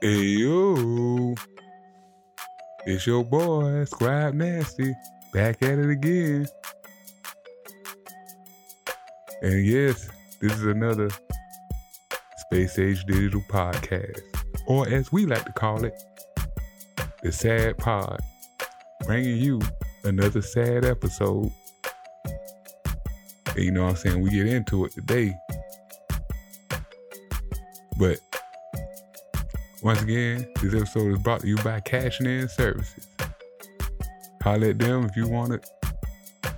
Hey yo, it's your boy Scribe Nasti back at it again. And yes, this is another Space Age Digital Podcast, or as we like to call it, the Sad Pod, bringing you another sad episode. And you know what I'm saying? We get into it today. But once again, this episode is brought to you by Cashing In Services. Holler at them if you want to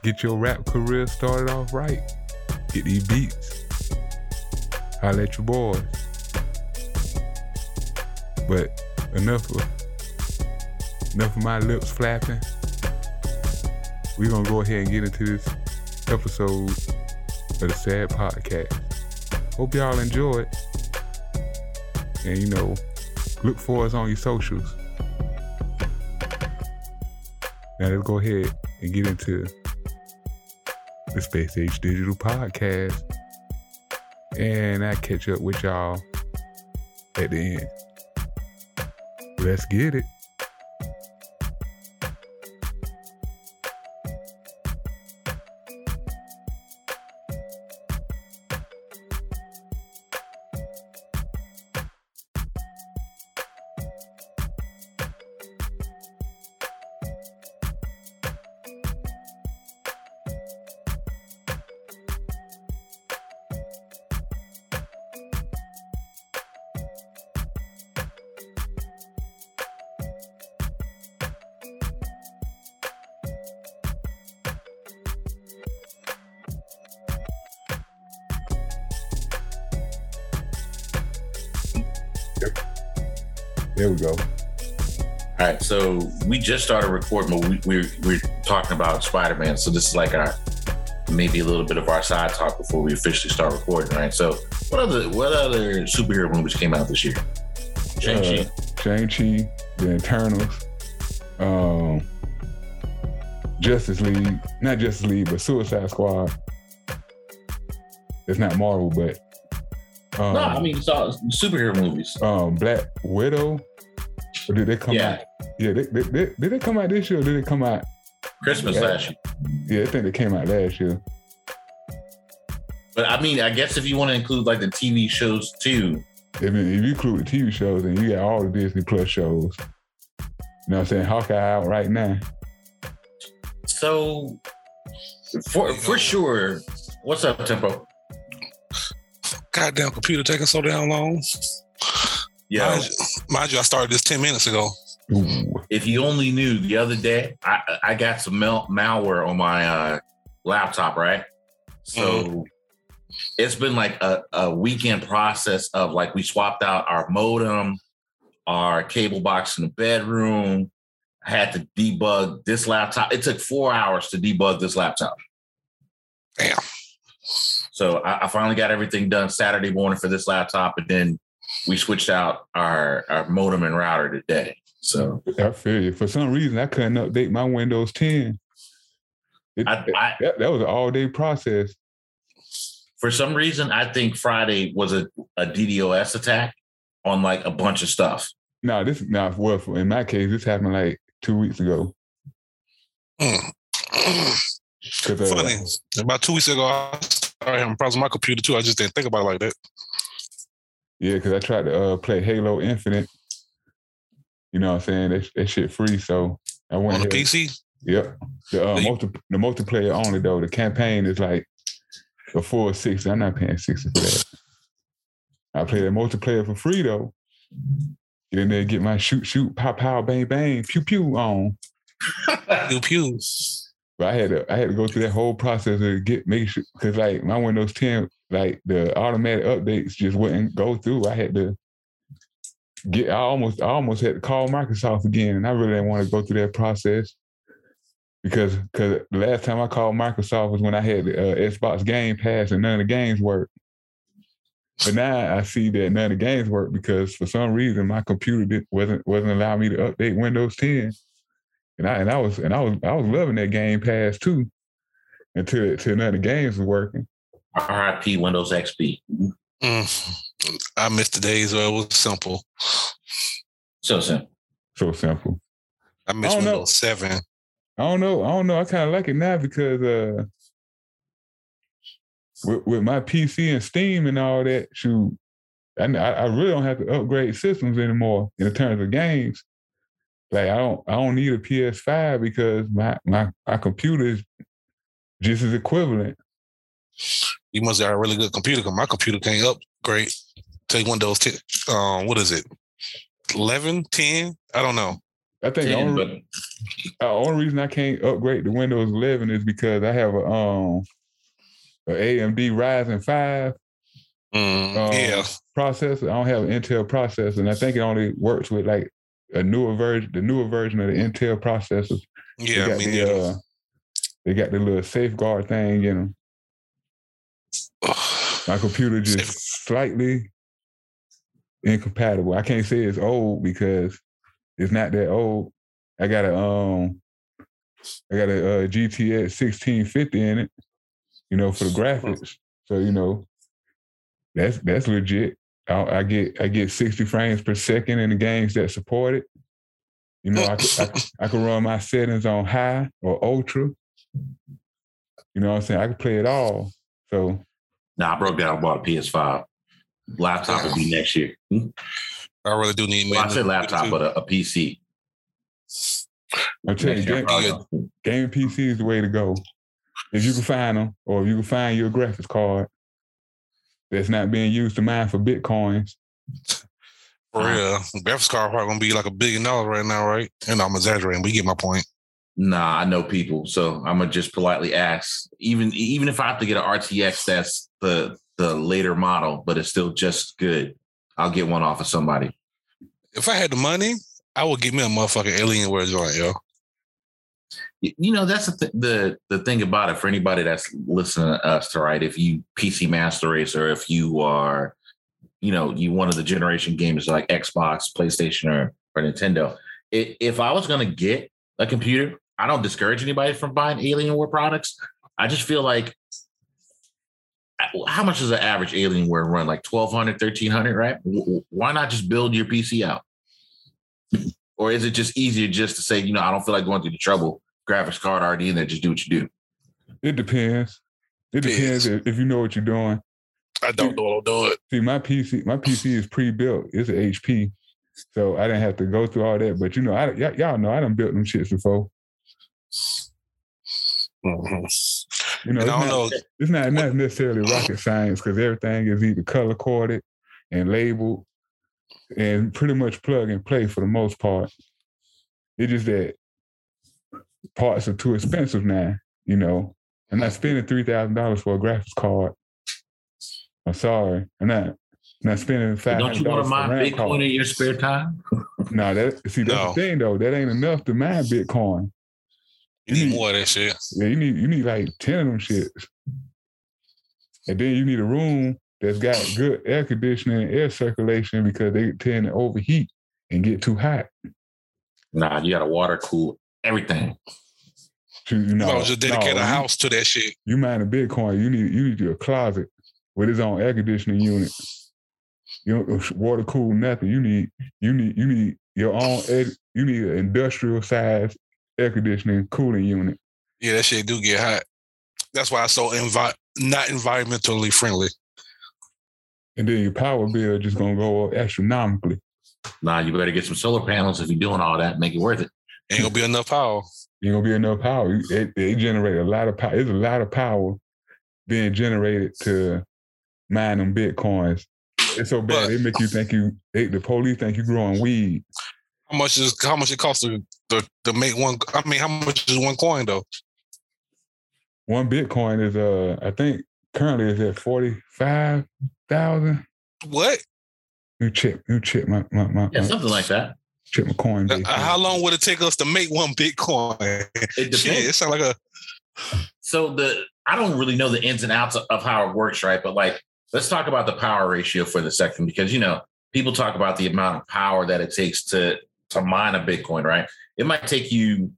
get your rap career started off right. Get these beats. Holler at your boys. But enough of enough of my lips flapping. We're gonna go ahead and get into this episode of the Sad Podcast. Hope y'all enjoy it. And you know, look for us on your socials. Now let's go ahead and get into the Space Age Digital Podcast. And I catch up with y'all at the end. Let's get it. Just started recording, but we, we're we're talking about Spider Man. So this is like our maybe a little bit of our side talk before we officially start recording, right? So what other what other superhero movies came out this year? Shang Chi. Uh, Shang-Chi, The Eternals, um, Justice League, not Justice League, but Suicide Squad. It's not Marvel, but um, no, I mean it's all superhero movies. um, Black Widow. Or did they come Yeah. out? Yeah, they, they, they, did they come out this year or did they come out? Christmas Yeah. last year. Yeah, I think they came out last year. But I mean, I guess if you want to include like the TV shows too, If, if you include the TV shows, then you got all the Disney Plus shows. You know what I'm saying? Hawkeye out right now. so for for sure. What's up, Timpo? Goddamn computer taking so damn long. Yeah. Mind, you, mind you, I started this 10 minutes ago. Ooh. if you only knew the other day i i got some mal- malware on my uh laptop right? So it's been like a, a weekend process of like we swapped out our modem our cable box in the bedroom i had to debug this laptop. It took four hours to debug this laptop. Damn. so I, I finally got everything done saturday morning for this laptop and then we switched out our, our modem and router today so I feel you. For some reason, I couldn't update my Windows 10. It- I, I, that, that was an all day process. for some reason, I think Friday was a, a DDoS attack on like a bunch of stuff. No, this now well for- in my case, this happened like two weeks ago. Mm. 'Cause, uh, Funny. About two weeks ago, I started having problems with my computer too. I just didn't think about it like that. Yeah, because I tried to uh, play Halo Infinite. You know what I'm saying? That, that shit free. So I went On the PC, Yep. The uh, multi, the multiplayer only though. The campaign is like a full six. I'm not paying sixty for that. I play the multiplayer for free though. Get in there, get my shoot, shoot, pow, pow, bang, bang, pew, pew on. pew pew. But I had to, I had to go through that whole process to get make sure because like my Windows 10, like the automatic updates just wouldn't go through. I had to get. I almost, I almost had to call Microsoft again, and I really didn't want to go through that process because because the last time I called Microsoft was when I had the uh, Xbox Game Pass and none of the games worked. But now I see that none of the games work because for some reason my computer did, wasn't wasn't allowing me to update Windows 10. And I and I was and I was I was loving that Game Pass too, until until none of the games was working. RIP Windows XP. Mm. I missed the days where it was simple. So simple. So simple. I miss I don't know. 7. I don't know. I don't know. I kind of like it now because uh, with, with my PC and Steam and all that, shoot, I, I really don't have to upgrade systems anymore in terms of games. Like I don't, I don't need a PS5 because my my my computer is just as equivalent. You must have a really good computer because my computer can't upgrade. Take Windows 10. Um, what is it? 11, 10? I don't know. I think the only, but the only reason I can't upgrade to Windows 11 is because I have a um a AMD Ryzen 5 Mm, Um, yeah. processor. I don't have an Intel processor, and I think it only works with like a newer version, the newer version of the Intel processors. They Yeah, got I mean, the, yeah. uh, they got the little safeguard thing in them. My computer just slightly incompatible. I can't say it's old because it's not that old. I got a um, I got a uh, GTX sixteen fifty in it. You know, for the graphics. So you know, that's that's legit. I, I get I get sixty frames per second in the games that support it. You know, I, I, I can run my settings on high or ultra. You know what I'm saying? I can play it all. So nah, I broke down. I bought a PS5. Laptop will be next year. Hmm? I really do need Well, I said laptop, but a, a PC. I'm telling you, Next year, game, PC is the way to go. If you can find them, or if you can find your graphics card that's not being used to mine for bitcoins, For real. Graphics card probably gonna be like a billion dollars right now, right? And I'm exaggerating, but you get my point. Nah, I know people, so I'm gonna just politely ask. Even even if I have to get an RTX, that's the the later model, but it's still just good. I'll get one off of somebody. If I had the money, I would get me a motherfucking Alienware joint, yo. You know, that's the th- the the thing about it for anybody that's listening to us, to right? If you PC Master Race, or if you are, you know, you one of the generation games like Xbox, PlayStation, or or Nintendo. i- If I was gonna get a computer, I don't discourage anybody from buying Alienware products. I just feel like uh, how much does an average Alienware run? Like 1200, 1300, right? W- w- Why not just build your PC out? Or is it just easier just to say, you know, I don't feel like going through the trouble, graphics card already in there, just do what you do? it depends. It depends if, if you know what you're doing. I don't know what I'll do it. See, my PC, my PC is pre-built. It's an HP, so I didn't have to go through all that. But you know, I y- y'all know I done built them shits before. Mhm. You know, And it's I don't not, know. it's not not necessarily rocket science because everything is either color coded and labeled and pretty much plug and play for the most part. It's just that parts are too expensive now. You know, I'm not spending three thousand dollars for a graphics card. I'm sorry, I'm not. I'm not spending five Don't you want to a mine RAM Bitcoin card. in your spare time? No, that see that's No. the thing though. That ain't enough to mine Bitcoin. You need more of that shit. Yeah, you need you need like ten of them shits, and then you need a room that's got good air conditioning and air circulation because they tend to overheat and get too hot. Nah, you got to water cool everything. So, you You know, might as well just dedicate no, a house to that shit. You mine a Bitcoin, you need you need your closet with its own air conditioning unit. You don't water cool nothing. You need you need you need your own air, you need an industrial size air conditioning cooling unit. Yeah, that shit do get hot. That's why it's so envi- not environmentally friendly. And then your power bill just gonna go up astronomically. Nah, you better get some solar panels if you're doing all that. Make it worth it. Ain't gonna be enough power. Ain't gonna be enough power. You- They, they generate a lot of power. There's a lot of power being generated to mine them bitcoins. It's so bad But- they make you think you. They, the police think you growing weed. How much is how much it costs to, to to make one? I mean, how much is one coin though? One bitcoin is uh, I think currently is at forty five thousand. What? You check, you check my my my, Yeah, my something like that. check my coin. Uh, how long would it take us to make one Bitcoin? It Shit, depends. it sounds like a so the I don't really know the ins and outs of, of how it works, right? But like, let's talk about the power ratio for the second because you know people talk about the amount of power that it takes to to mine a Bitcoin, right? It might take you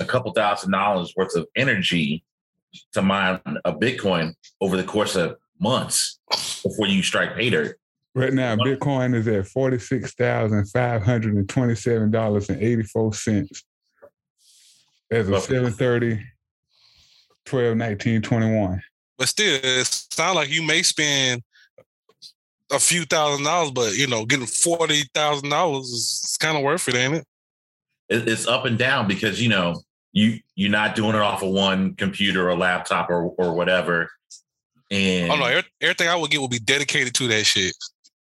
a couple thousand dollars worth of energy to mine a Bitcoin over the course of months before you strike pay dirt. Right now, Bitcoin is at forty six thousand five hundred and twenty seven dollars and eighty four cents. As of Okay. 730, 12, 19, 21. But still, it sounds like you may spend a few thousand dollars, but you know, getting forty thousand dollars is kind of worth it, ain't it? It, it's up and down because you know you you're not doing it off of one computer or laptop or or whatever. And Oh no, every- everything I would get would be dedicated to that shit.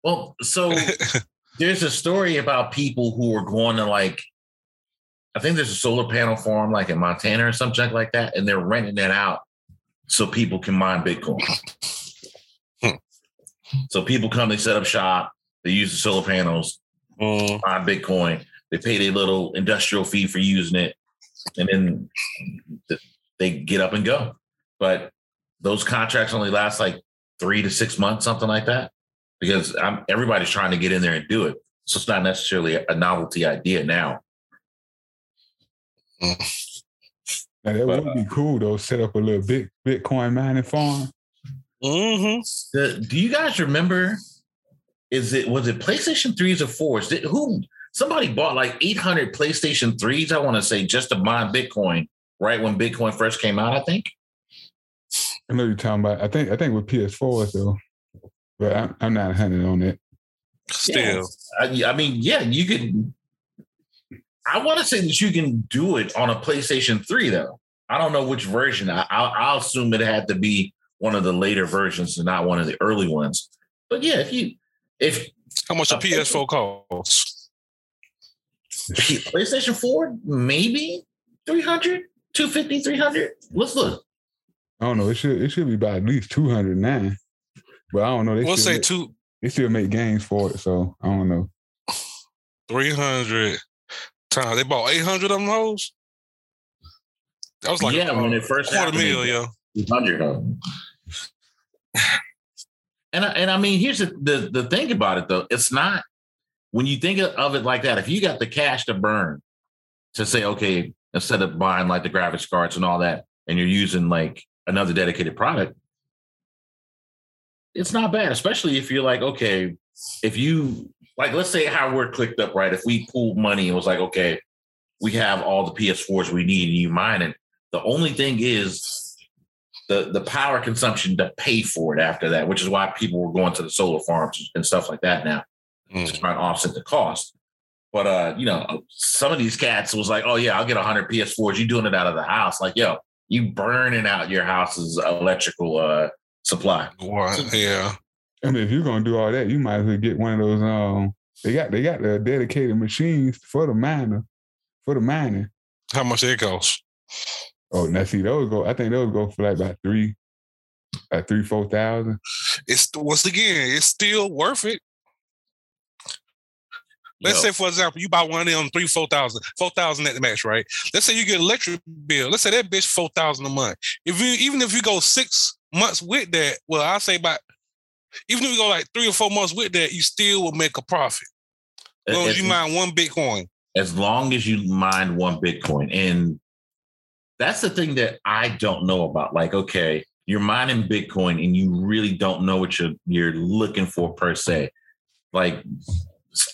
well, so there's a story about people who are going to like I think there's a solar panel farm like in Montana or something like that, and they're renting that out so people can mine Bitcoin. So people come, they set up shop, they use the solar panels, Mm, mine Bitcoin, they pay their little industrial fee for using it, and then they get up and go. But those contracts only last like three to six months, something like that, because I'm, everybody's trying to get in there and do it. So it's not necessarily a novelty idea now. Now that But, would be cool though. Set up a little big Bitcoin mining farm. Hmm The, do you guys remember? Is it was it PlayStation threes or fours? Did, who somebody bought like 800 PlayStation threes? I want to say just to mine Bitcoin right when Bitcoin first came out. I think. I know you're talking about. I think I think with PS4s though, but I'm, I'm not hunting on it. Still, I, I mean, yeah, you can. I want to say that you can do it on a PlayStation 3, though. I don't know which version. I, I'll, I'll assume it had to be one of the later versions and not one of the early ones. But yeah, if you if how much a Uh, PS4 costs? PlayStation 4, maybe 300, 250, 300. Let's look. I don't know. It should it should be by at least 209. But I don't know. They We'll say make, two, they still make games for it, so I don't know. three hundred times. They bought eight hundred of them hoes. That was like yeah, when it first quarter happened, mil, yo. 200 of them. And I, and I mean, here's the, the the thing about it though. It's not when you think of it like that. If you got the cash to burn, to say okay, instead of buying like the graphics cards and all that, and you're using like another dedicated product, it's not bad. Especially if you're like okay, if you like, let's say how we're clicked up, right? If we pooled money and was like okay, we have all the PS4s we need, and you mine it. The only thing is the the power consumption to pay for it after that, which is why people were going to the solar farms and stuff like that now to Mm. try and offset the cost. But uh, you know, some of these cats was like, "Oh yeah, I'll get 100 PS4s. You doing it out of the house? Like, yo, you burning out your house's electrical uh supply." What? Yeah. I mean, if you're gonna do all that, you might as well get one of those. Um, they got they got the dedicated machines for the miner, for the mining. How much it costs? Oh, now see those go. I think those go for like about three, like three four thousand. It's once again, it's still worth it. Let's Yo, say, for example, you buy one of them three, four thousand, four thousand at the max, right? Let's say you get electric bill. Let's say that bitch four thousand a month. If you even if you go six months with that, well, I say about even if you go like three or four months with that, you still will make a profit. As long as you mine one Bitcoin. as long as you mine one Bitcoin. And that's the thing that I don't know about. Like, okay, you're mining Bitcoin and you really don't know what you're you're looking for per se. Like,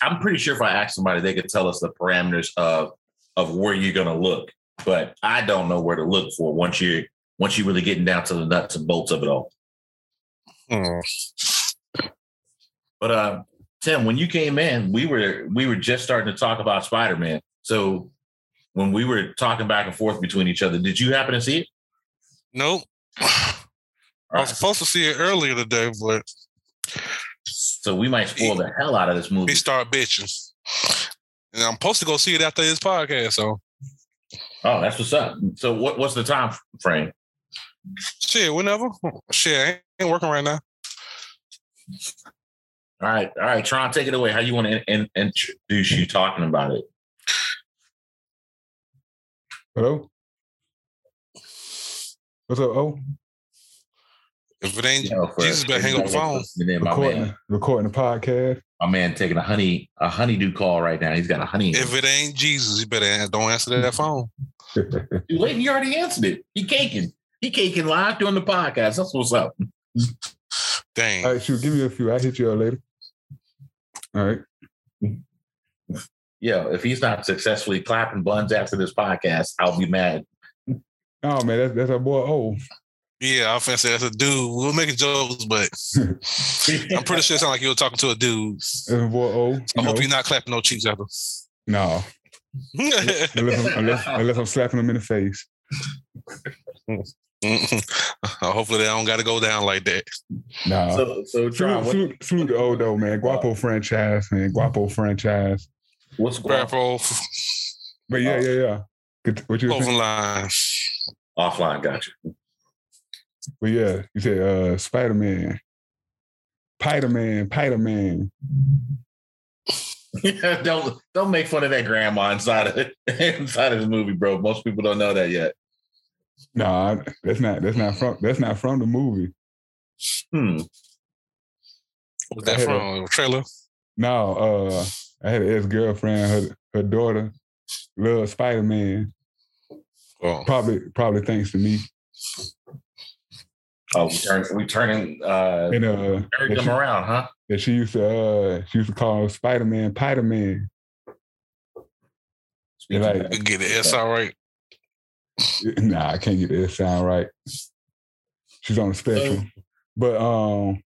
I'm pretty sure if I asked somebody, they could tell us the parameters of of where you're gonna look. But I don't know where to look for once you're once you're really getting down to the nuts and bolts of it all. Hmm. But uh, Tim, when you came in, we were we were just starting to talk about Spider Man. So when we were talking back and forth between each other, did you happen to see it? Nope. I was supposed to see it earlier today, but So we might spoil the hell out of this movie. he started bitching. And I'm supposed to go see it after this podcast. So Oh, that's what's up. So what, what's the time frame? shit, whenever. Shit, I ain't working right now. All right, all right, Tron, take it away. How you want to in, in, introduce you talking about it? Hello. What's up? Oh, If it ain't You know, for- Jesus better hang up the phone. And then my recording man, recording the podcast. my man taking a honey a honeydew call right now. He's got a honey. if it ain't Jesus, you better don't answer that phone. Too late. He already answered it. He caking. He caking live during the podcast. That's what's up. Dang. All right, shoot, give me a few. I'll hit you up later. All right. Yeah, if he's not successfully clapping buns after this podcast, I'll be mad. Oh man, that's that's our boy. Oh, Yeah, I was gonna say that's a dude. We'll make jokes, but I'm pretty sure it sounds like you were talking to a dude. that's boy. Oh, I you hope know. you're not clapping no cheeks after. No, unless I'm, unless, unless I'm slapping him in the face. Uh, hopefully they don't got to go down like that. Nah. So, so Tron, Salute, what, salute, salute the old though, man. Guapo franchise, man. Guapo franchise. What's going Grab off, But yeah, yeah, yeah. Good- What you were over saying? offline? Gotcha. But yeah, you said uh Spider Man, Spider Man, Spider Man. Yeah, don't don't make fun of that grandma inside of inside of the movie, bro. Most people don't know that yet. Nah, that's not that's not from that's not from the movie. Hmm. What's that I had from? A trailer? No, uh, I had an ex girlfriend. Her her daughter loved Spider Man. Oh, Probably probably thanks to me. Oh, we turn we turning uh And uh, turning them she, around, huh? that she used to uh she used to call Spider Man Spider Man. Speaking like- get the S all right. Nah, I can't get that sound right. She's on the spectrum. But um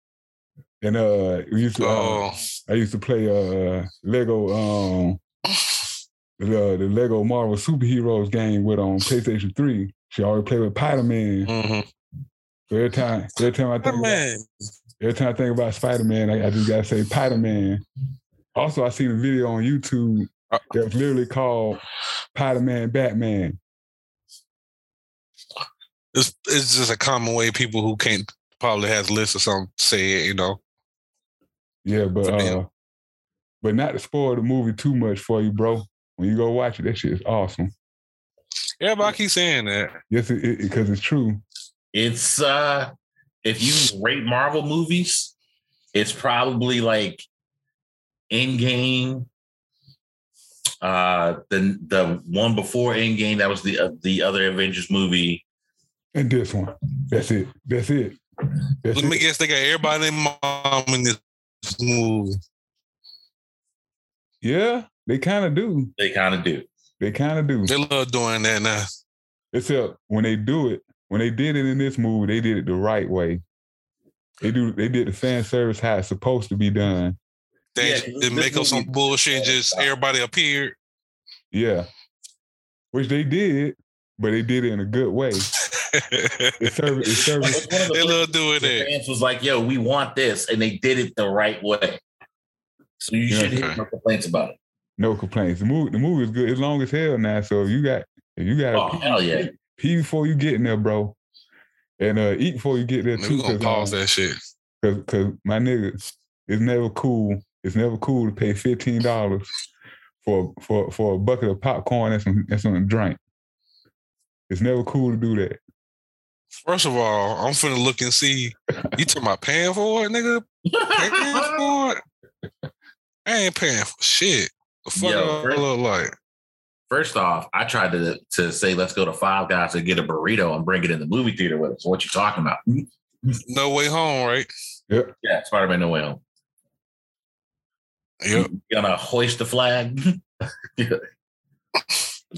and uh we used to uh, Oh, I used to play uh Lego um the the Lego Marvel superheroes game with on PlayStation 3. She always played with Spider Man. mhm. So every time every time I think about, man. every time I think about Spider Man, I, I just gotta say Spider Man. Also, I seen a video on YouTube Uh, that was literally called Spider Man Batman. It's it's just a common way people who can't probably has lists or something say it. You know. Yeah, but uh, but not to spoil the movie too much for you, bro. When you go watch it, that shit is awesome. Everybody keep saying that. Yes, it because it's true. it's uh if you rate Marvel movies, it's probably like Endgame. Uh, the the one before Endgame, that was the uh, the other Avengers movie. And this one, that's it. That's it. That's Let me it. guess, they got everybody and mom in this movie. Yeah, they kind of do. They kind of do. They kind of do. They love doing that now. Except when they do it, when they did it in this movie, they did it the right way. They do. They did the fan service how it's supposed to be done. They, Yeah, they this make up some bullshit. and Just everybody appeared. Yeah, which they did, but they did it in a good way. It served. It served. It's one of the they first love doing the that. fans was like, "Yo, we want this," and they did it the right way. So you Yeah. should hear Okay. no complaints about it. No complaints. The movie. The movie is good. It's long as hell now. So you got. You got. Oh hell yeah! Pee before you get in there, bro. And uh, eat before you get there Man, too. we gonna pause that shit. Cause, cause my nigga, it's never cool. It's never cool to pay fifteen dollars for for for a bucket of popcorn and some and some drink. It's never cool to do that. First of all, I'm finna look and see. You talking about paying for it, nigga? Paying for it? I ain't paying for shit. The fuck Yo, first- look like? First off, I tried to to say let's go to Five Guys and get a burrito and bring it in the movie theater with us. What you talking about? No way home, right? Yep. Yeah, Spider Man No Way Home. Yep. You gonna hoist the flag?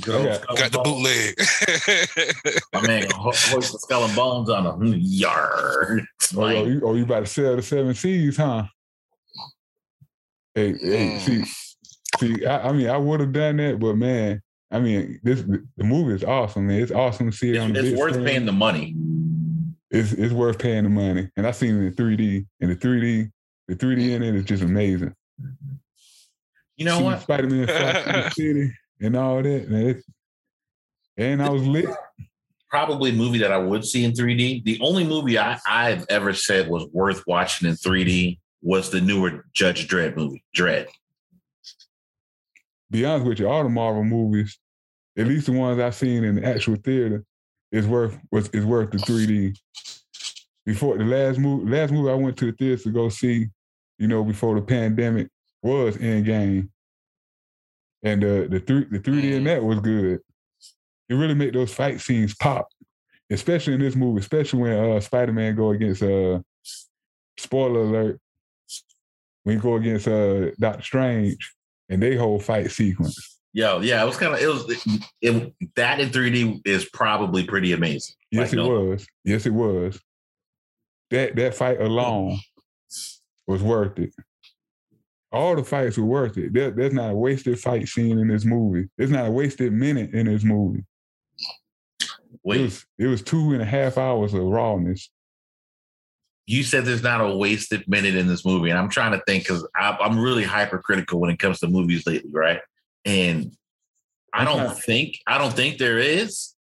Good Okay. Got the bootleg. My man gonna ho- hoist the skull and bones on him. Yar. Oh, yo, you, oh, you about to sell the seven seas, huh? Hey, hey, Mm. see, see, I, I mean, I would have done that, but man, I mean, this the movie is awesome, man. It's awesome to see it on It's, the it's big worth screen. paying the money. It's it's worth paying the money, and I seen it in 3D, and the 3D, the 3D in it is just amazing. You know See what? Spider-Man Far From City and all that. It's, and I was lit. Probably a movie that I would see in 3D. The only movie I, I've ever said was worth watching in 3D was the newer Judge Dredd movie, Dredd. Be honest with you, all the Marvel movies, at least the ones I've seen in the actual theater, is worth was is worth the 3D. Before the last movie, last movie I went to the theater to go see, you know, before the pandemic was Endgame, and the the three the 3D in that was good. It really made those fight scenes pop, especially in this movie, especially when uh, Spider Man go against uh, spoiler alert, when you go against uh Doctor Strange and they whole fight sequence. Yo, yeah, it was kind of it was it, it, that in 3D is probably pretty amazing. Yes, Like, it no- was. Yes, it was. That that fight alone was worth it. All the fights were worth it. There, there's not a wasted fight scene in this movie. There's not a wasted minute in this movie. It was it was two and a half hours of rawness. you said there's not a wasted minute in this movie, and I'm trying to think because I'm really hypercritical when it comes to movies lately, right? And I don't Okay. think I don't think there is.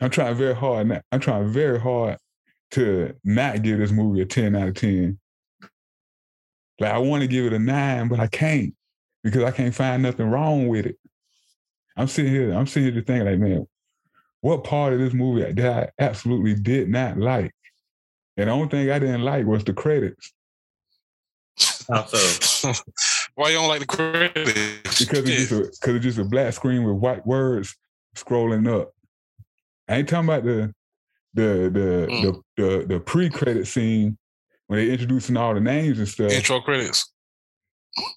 I'm trying very hard. I'm trying very hard to not give this movie a 10 out of 10. Like I want to give it a nine, but I can't because I can't find nothing wrong with it. I'm sitting here, I'm sitting here to think like, man, what part of this movie that I absolutely did not like? And the only thing I didn't like was the credits How so? Why you don't like the credits? because it's just a because it's just a black screen with white words scrolling up. I ain't talking about the the the Mm. the, the, the pre-credit scene when they introducing all the names and stuff. intro credits.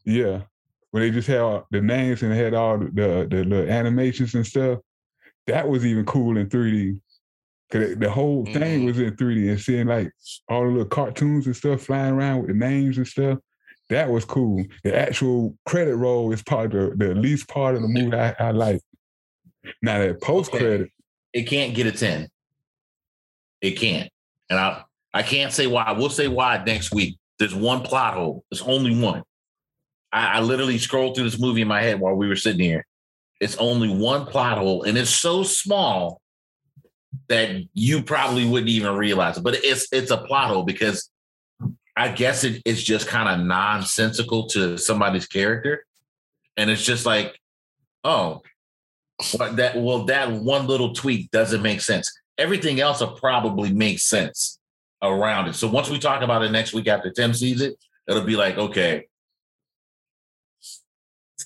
Yeah. When they just had the names and they had all the the, the, the animations and stuff. That was even cool in 3D. Cause the whole thing Mhm. was in 3D and seeing like all the little cartoons and stuff flying around with the names and stuff. That was cool. The actual credit roll is part of the, the least part of the movie I, I like. Now that post credit, It can't get a 10. It can't. And I I can't say why. We'll say why next week. There's one plot hole. There's only one. I, I literally scrolled through this movie in my head while we were sitting here. It's only one plot hole, and it's so small that you probably wouldn't even realize it. But it's it's a plot hole because I guess it, it's just kind of nonsensical to somebody's character. And it's just like, oh, but that well, that one little tweak doesn't make sense. Everything else will probably make sense around it. So once we talk about it next week after Tim sees it, it'll be like, okay,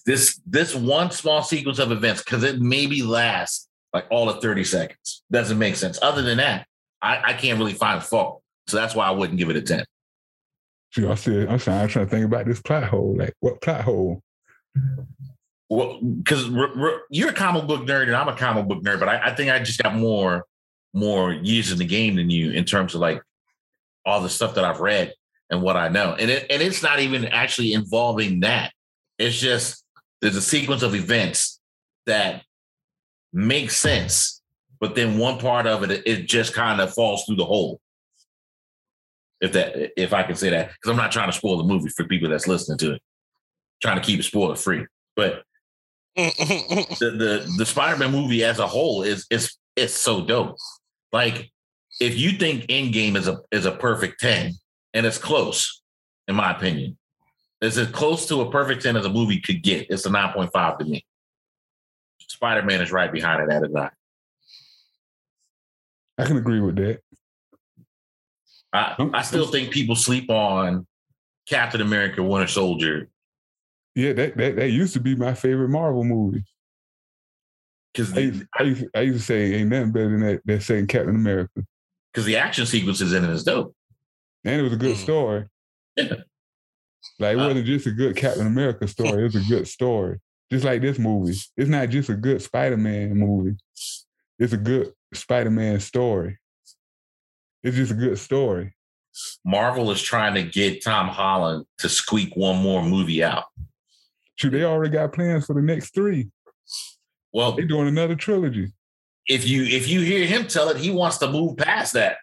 this this one small sequence of events, because it maybe lasts like all of 30 seconds. Doesn't make sense. Other than that, I, I can't really find fault. So that's why I wouldn't give it a 10. see, I said, I'm trying, I'm trying to think about this plot hole. Like, what plot hole? Well, because you're a comic book nerd and I'm a comic book nerd, but I, I think I just got more more years in the game than you in terms of like all the stuff that I've read and what I know. And it and it's not even actually involving that. It's just there's a sequence of events that makes sense, but then one part of it it just kind of falls through the hole. If that if I can say that, because I'm not trying to spoil the movie for people that's listening to it. trying to keep it spoiler free. But the the the Spider-Man movie as a whole is is it's so dope. Like if you think Endgame is a is a perfect 10, and it's close, in my opinion. It's as close to a perfect 10 as a movie could get. It's a 9.5 to me. Spider-Man is right behind it at a nine. I can agree with that. I, I still think people sleep on Captain America Winter Soldier Yeah, that, that that used to be my favorite Marvel movie. because I used, I used, I used to say ain't nothing better than that that saying Captain America. Because the action sequences in it is dope. And it was a good Mhm. story. Yeah. Like it Uh, wasn't just a good Captain America story, it was a good story. Just like this movie. It's not just a good Spider-Man movie. It's a good Spider-Man story. It's just a good story. Marvel is trying to get Tom Holland to squeak one more movie out. Shoot, they already got plans for the next three. Well, They're doing another trilogy. If you if you hear him tell it, he wants to move past that.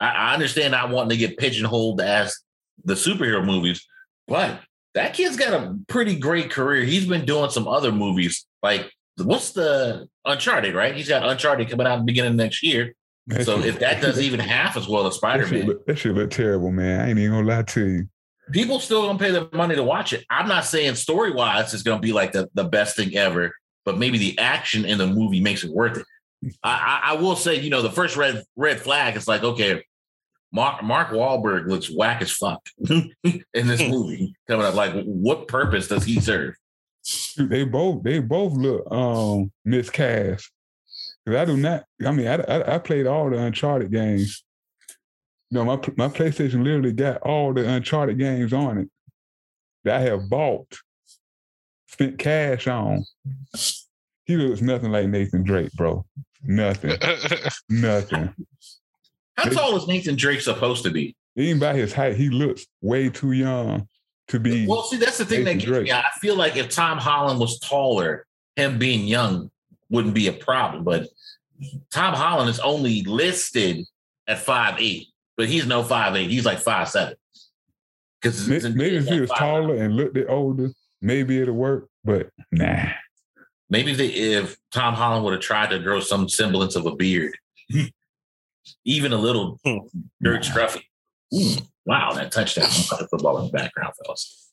I, I understand not wanting to get pigeonholed as the superhero movies, but that kid's got a pretty great career. He's been doing some other movies, like what's the Uncharted, right? He's got Uncharted coming out in the beginning of next year. That So if that does even half as well as Spider Man, that should look terrible, man. I ain't even gonna lie to you. people still gonna pay the money to watch it. I'm not saying story wise it's gonna be like the, the best thing ever, but maybe the action in the movie makes it worth it. I, I, I will say, you know, the first red red flag is like, okay, Mark Mark Wahlberg looks whack as fuck in this movie coming up. Like, what purpose does he serve? They both they both look um miscast. Cause I do not. I mean, I, I I played all the Uncharted games, No, my my PlayStation literally got all the Uncharted games on it that I have bought, spent cash on. He looks nothing like Nathan Drake, bro. Nothing. nothing. How tall is Nathan Drake supposed to be? Even by his height, he looks way too young to be. Well, see, that's the thing Nathan that gets Drake. me. I feel like if Tom Holland was taller, him being young wouldn't be a problem. But Tom Holland is only listed at five eight, but he's no five eight. He's like five seven. Because May- Maybe if he was taller and looked it older, maybe it'll work. But nah. Maybe if, they, if Tom Holland would have tried to grow some semblance of a beard, even a little Hmm. dirt scruffy. Ooh, wow, that touchdown! I'm putting football in the background, fellas.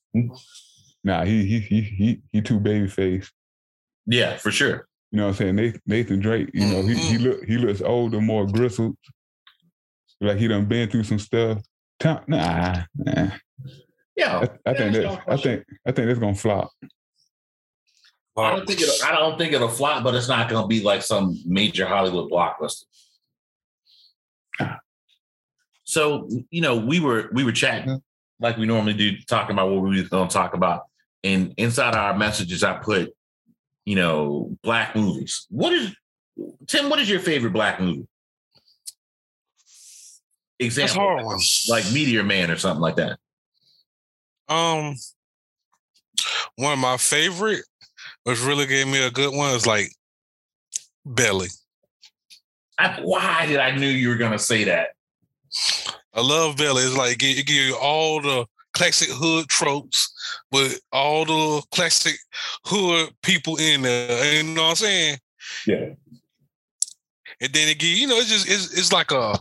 Nah, he he he he he too baby face. Yeah, for sure. You know what I'm saying? Nathan, Nathan Drake, you know, he he look he looks older, more gristled. Like he done been through some stuff. Tom, nah, nah. Yeah, I, I think there's that no I think I think that's gonna flop. I don't think it'll, I don't think it'll flop, but it's not going to be like some major Hollywood blockbuster. So you know, we were we were chatting mm-hmm. like we normally do, talking about what we were going to talk about, and inside our messages, I put, you know, black movies. What is Tim? What is your favorite black movie? That's Example, a hard one. like Meteor Man or something like that. Um, one of my favorite, which really gave me a good one, is like Belly. I, why did I knew you were going to say that? I love Belly. It's like it, it give you all the classic hood tropes, but all the classic hood people in there. You know what I'm saying? Yeah. And then it give you know it's just it's, it's like a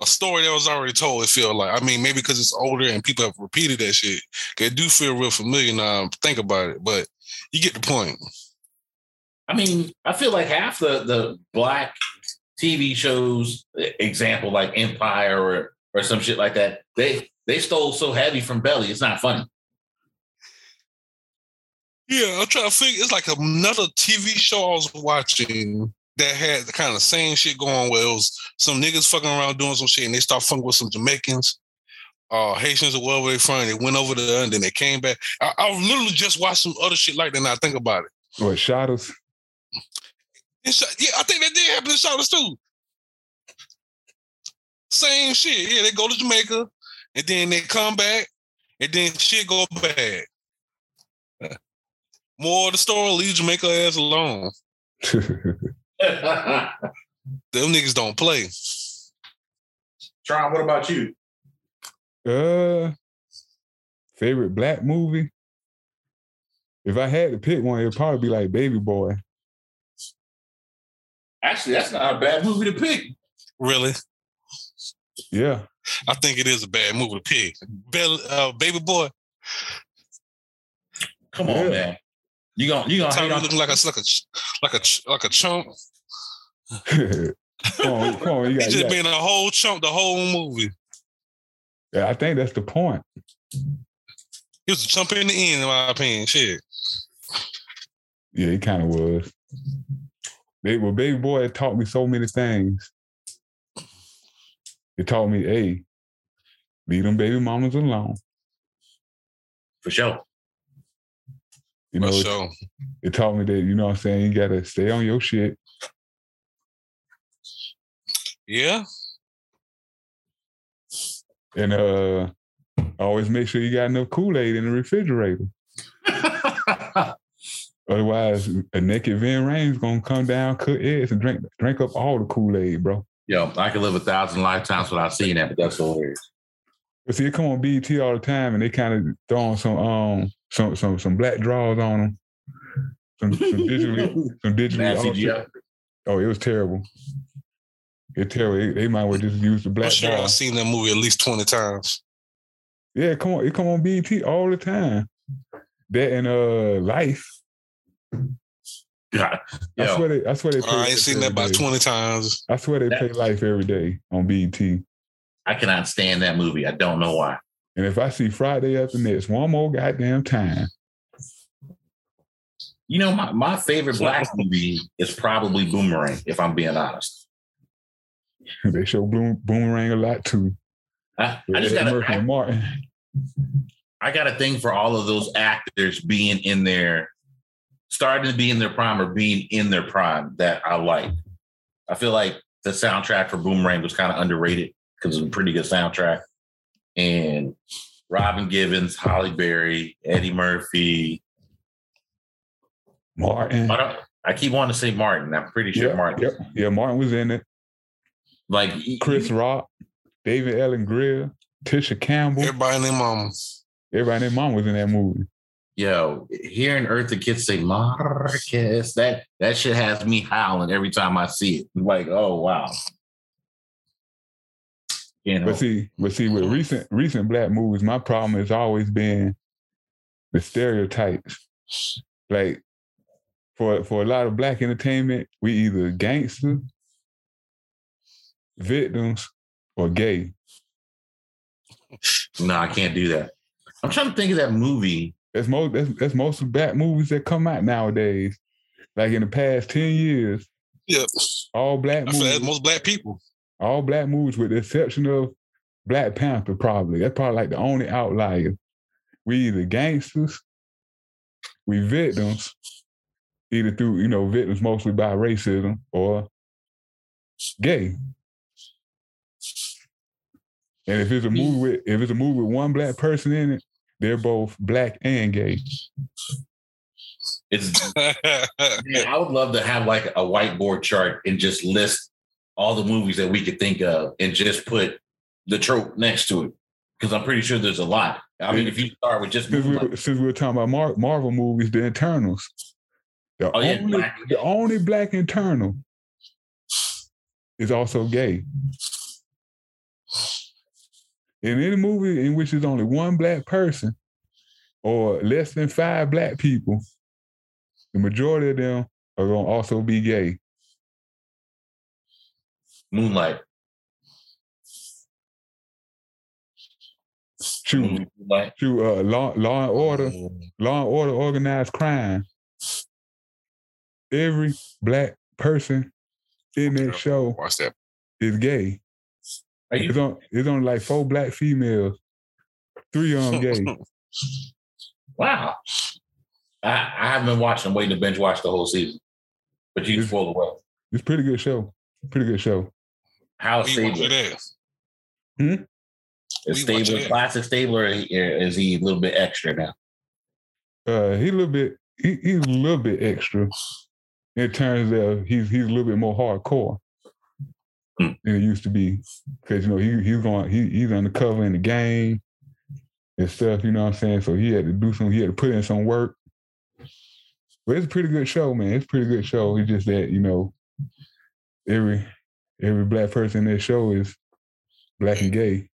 a story that was already told. It feel like I mean maybe because it's older and people have repeated that shit. It do feel real familiar now. I Think about it, but you get the point. I mean, I feel like half the the black TV shows, example like Empire or or some shit like that, they they stole so heavy from Belly. It's not funny. Yeah, I'm trying to figure. It's like another TV show I was watching that had the kind of same shit going where it was some niggas fucking around doing some shit and they start fucking with some Jamaicans, uh, Haitians or wherever they from. They went over there and then they came back. I, I literally just watched some other shit like that. Now I think about it. What shot us? Yeah, I think that did happen in Charlotte too. Same shit. Yeah, they go to Jamaica and then they come back and then shit go bad. More of the story, leave Jamaica ass alone. Tron, Them niggas don't play. Tron, what about you? uh, favorite black movie? If I had to pick one, it'd probably be like Baby Boy. Actually, that's not a bad movie to pick. Really? Yeah, I think it is a bad movie to pick. Bell, uh, baby boy, Come Yeah. on, man. You gonna you gonna hate on looking like a like a like a like a chump. come on, come on, you He got, just you got- been a whole chump the whole movie. Yeah, I think that's the point. He was a chump in the end, in my opinion. Shit. Yeah, he kind of was. They, well, Baby Boy had taught me so many things. It taught me, hey, leave them baby mamas alone. for sure. You know, For it, it taught me that, you know what I'm saying, you gotta stay on your shit. Yeah. And uh always make sure you got enough Kool-Aid in the refrigerator. Otherwise, a naked Ving Rhames gonna come down, cook eggs, and drink drink up all the Kool-Aid, bro. Yo, I could live a thousand lifetimes without seeing that, but that's hilarious. But see, it come on BET all the time, and they kind of throwing some um some some some black draws on them, some, some digitally some digitally. Nasty. Oh, it was terrible. It's terrible. They, they might well just use the I'm black sure draw. I've seen that movie at least 20 times. Yeah, come on, it come on BET all the time. That and uh Life. God. I Yo, swear they I swear they play I ain't seen that about day. 20 times. I swear they That- play Life every day on BET. And I cannot stand that movie. I don't know why. And if I see Friday after next one more goddamn time, You know, my, my favorite black movie is probably Boomerang, if I'm being honest. they show Boom, Boomerang a lot too. I, I just got Murphy I, and Martin. I got a thing for all of those actors being in their starting to be in their prime or being in their prime that I like. I feel like the soundtrack for Boomerang was kind of underrated because it's a pretty good soundtrack. And Robin Givens, Halle Berry, Eddie Murphy. Martin. I, don't, I keep wanting to say Martin. I'm pretty sure Yeah, Martin. yep. Yeah, Martin was in it. Like Chris Rock, David Alan Grier, Tisha Campbell. Everybody and their mama. Everybody and their mom was in that movie. Yo, hearing Eartha Kitt say Marcus, that that shit has me howling every time I see it. Like, oh wow. You know, But see, but see, with recent recent black movies, my problem has always been the stereotypes. Like for for a lot of black entertainment, we either gangster, victims, or gay. no, I can't do that. I'm trying to think of that movie. That's most that's, that's most of black movies that come out nowadays. Like in the past 10 years, Yep. all black I movies, most black people. All black movies with the exception of Black Panther, probably. That's probably like the only outlier. We either gangsters, we victims, either through, you know, victims mostly by racism or gay. And if it's a movie with if it's a movie with one black person in it, they're both black and gay. It's man, I would love to have like a whiteboard chart and just list all the movies that we could think of and just put the trope next to it. Because I'm pretty sure there's a lot. I mean, if you start with just Since we, like, since we were talking about Mar- Marvel movies, the Eternals, The Oh, yeah, only Black- the only black Eternal is also gay. In any movie in which there's only one black person or less than five black people, the majority of them are gonna also be gay. Moonlight. Shoot, Moonlight. shoot, uh, law, law and order, law and order, organized crime. Every black person in that show Watch that. is gay. Are you It's on. It's only like four black females. Three of them gay. Wow. I, I haven't been watching, I'm waiting to binge watch the whole season. But you can It's- spoil the. It's a pretty good show. Pretty good show. How We stable? that. Hmm? Is We stable, it. classic Stabler, or is he a little bit extra now? Uh, he a little bit. He, he's a little bit extra. In terms of he's he's a little bit more hardcore Hmm. than it used to be. Because you know he he's going he he's undercover in the game and stuff. You know what I'm saying? So he had to do some. He had to put in some work. But it's a pretty good show, man. It's a pretty good show. It's just that you know every every black person in that show is black and gay.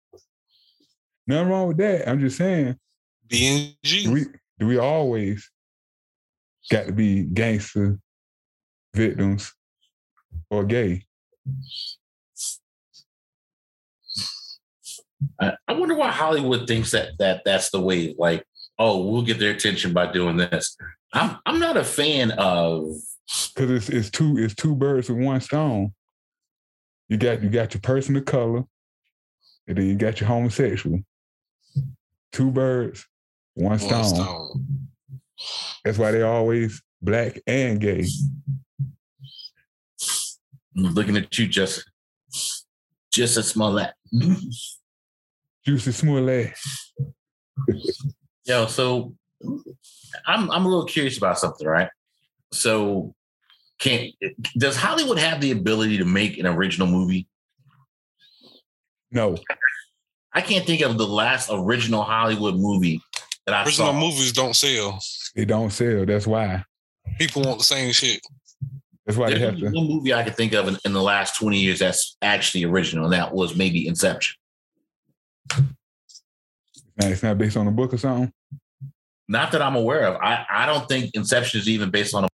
Nothing wrong with that. I'm just saying, do BNG. we do we always got to be gangster victims or gay? I, I wonder why Hollywood thinks that that that's the way. Like, oh, we'll get their attention by doing this. I'm I'm not a fan of. Because it's it's two it's two birds with one stone. You got you got your person of color, and then you got your homosexual. Two birds, one stone. One stone. That's why they always black and gay. I'm looking at you, just just a small that. Jussie Smollett. Yo, so I'm I'm a little curious about something, right? So can does Hollywood have the ability to make an original movie? No, I can't think of the last original Hollywood movie that I Original saw. movies don't sell. they don't sell. That's why. People want the same shit. That's why they have to. one movie I could think of in, in the last 20 years that's actually original, and that was maybe Inception. It's not based on a book or something. Not that I'm aware of. I, I don't think Inception is even based on a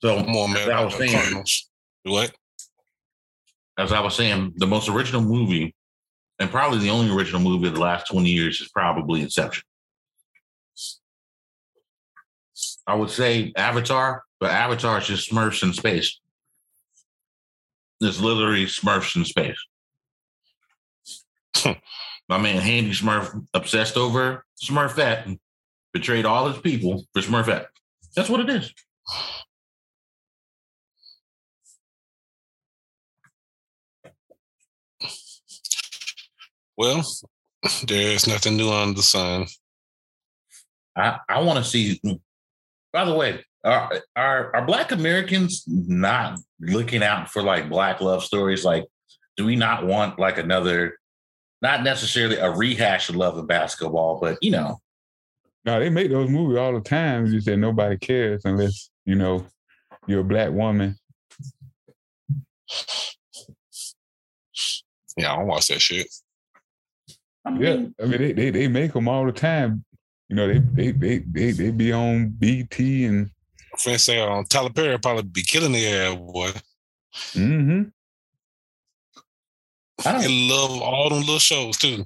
So Come on, man. As I was saying, What? as I was saying, the most original movie, and probably the only original movie of the last 20 years is probably Inception. I would say Avatar, but Avatar is just Smurfs in space. It's literally Smurfs in space. My man Handy Smurf obsessed over Smurfette and betrayed all his people for Smurfette. That's what it is. Well, there's nothing new on the sun. I, I want to see. By the way, are, are are Black Americans not looking out for like Black love stories? Like, do we not want like another, not necessarily a rehash of love and basketball, but you know, No, they make those movies all the time. You just that nobody cares unless, you know, you're a black woman. Yeah, I don't watch that shit. I Yeah. mean, I mean they they, they make them all the time. You know, they they they they, they be on BET and Friends say um, Tyler Perry probably be killing the air, boy. mm-hmm. I don't. Love all them little shows too.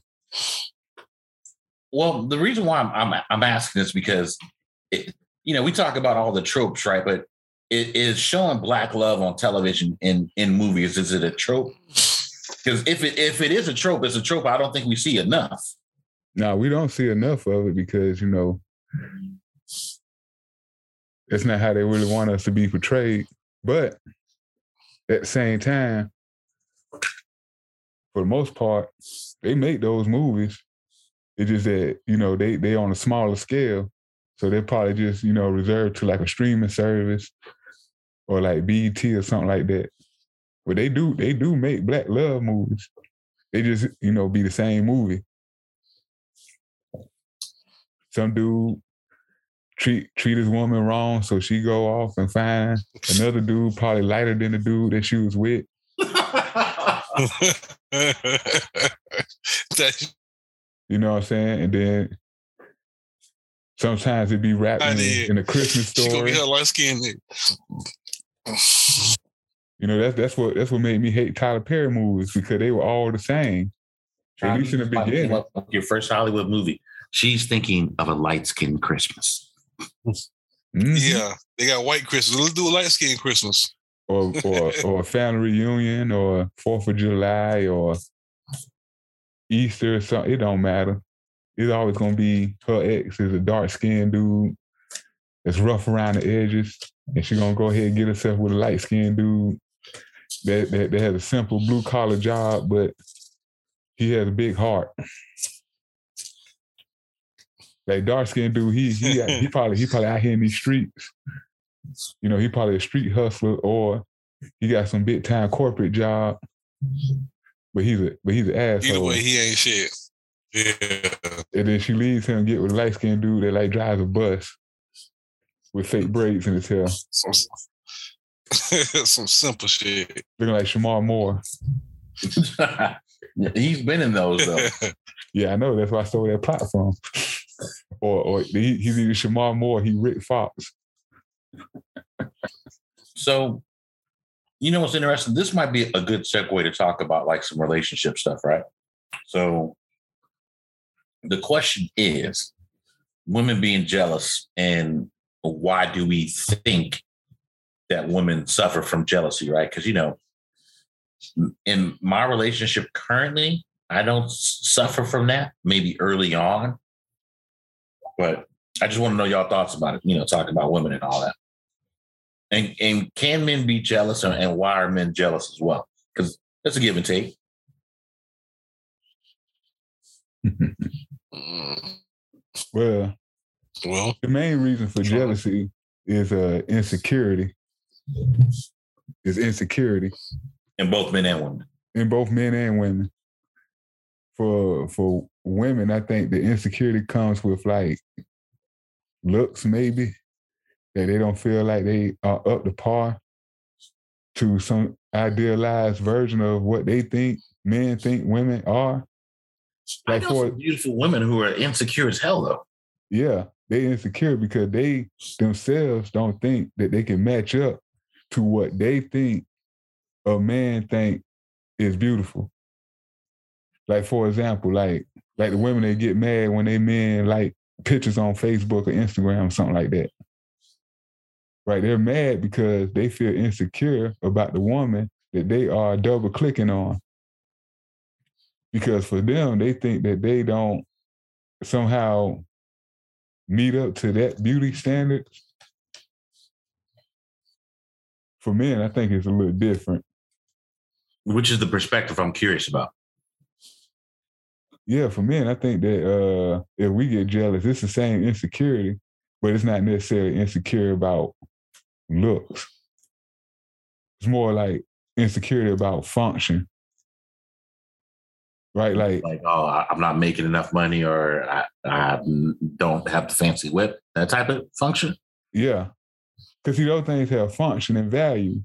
Well, the reason why I'm I'm, I'm asking this because, it, you know, we talk about all the tropes, right? But it is showing black love on television in in movies. Is it a trope? Because if it if it is a trope, it's a trope. I don't think we see enough. No, we don't see enough of it because, you know, it's not how they really want us to be portrayed. But at the same time, for the most part, they make those movies. It's just that, you know, they they on a smaller scale. So they're probably just, you know, reserved to like a streaming service or like BET or something like that. But they do they do make black love movies. They just, you know, be the same movie. Some dude treat treat his woman wrong, so she go off and find another dude probably lighter than the dude that she was with. that, You know what I'm saying? And then sometimes it be wrapped in, in a Christmas she gonna story. her light skin. You know, that's that's what that's what made me hate Tyler Perry movies because they were all the same. At least in the Like, beginning. up Your first Hollywood movie. She's thinking of a light skinned Christmas. Mhm. Yeah, they got white Christmas. Let's do a light skin Christmas. Or or or a family reunion or Fourth of July or Easter or something. It don't matter. It's always gonna be her ex is a dark skinned dude that's rough around the edges. And she gonna go ahead and get herself with a light skinned dude that, that that has a simple blue collar job, but he has a big heart. Like dark skinned dude, he he he probably he probably out here in these streets. You know, he probably a street hustler or he got some big time corporate job. But he's a but he's an asshole. Either way, he ain't shit. Yeah. And then she leaves him get with a light skinned dude that like drives a bus with fake braids in his hair, Some, some simple shit. looking like Shemar Moore. He's been in those though. Yeah, I know. That's why I stole that plot from. or or he, he's either Shemar Moore, he Rick Fox. So, you know what's interesting? This might be a good segue to talk about like some relationship stuff, right? So, the question is women being jealous, and why do we think that women suffer from jealousy, right? Because, you know, in my relationship currently, I don't suffer from that, maybe early on. But I just want to know y'all thoughts about it, you know, talking about women and all that. And and can men be jealous and, and why are men jealous as well? Because that's a give and take. Well, well, the main reason for jealousy is uh insecurity. Is insecurity. In both men and women. in both men and women. For for women, I think the insecurity comes with like looks, maybe that they don't feel like they are up to par to some idealized version of what they think men think women are. I Like know for some beautiful women who are insecure as hell though. yeah, they insecure because they themselves don't think that they can match up to what they think a man think is beautiful. Like for example, like like the women they get mad when they men like pictures on Facebook or Instagram or something like that. Right? They're mad because they feel insecure about the woman that they are double clicking on. Because for them, they think that they don't somehow meet up to that beauty standard. For men, I think it's a little different. Which is the perspective I'm curious about. Yeah, for men, I think that uh, if we get jealous, it's the same insecurity, but it's not necessarily insecure about looks. It's more like insecurity about function. Right, like like oh, I'm not making enough money, or I, I don't have the fancy whip. That type of function. Yeah. Cause see, those things have function and value.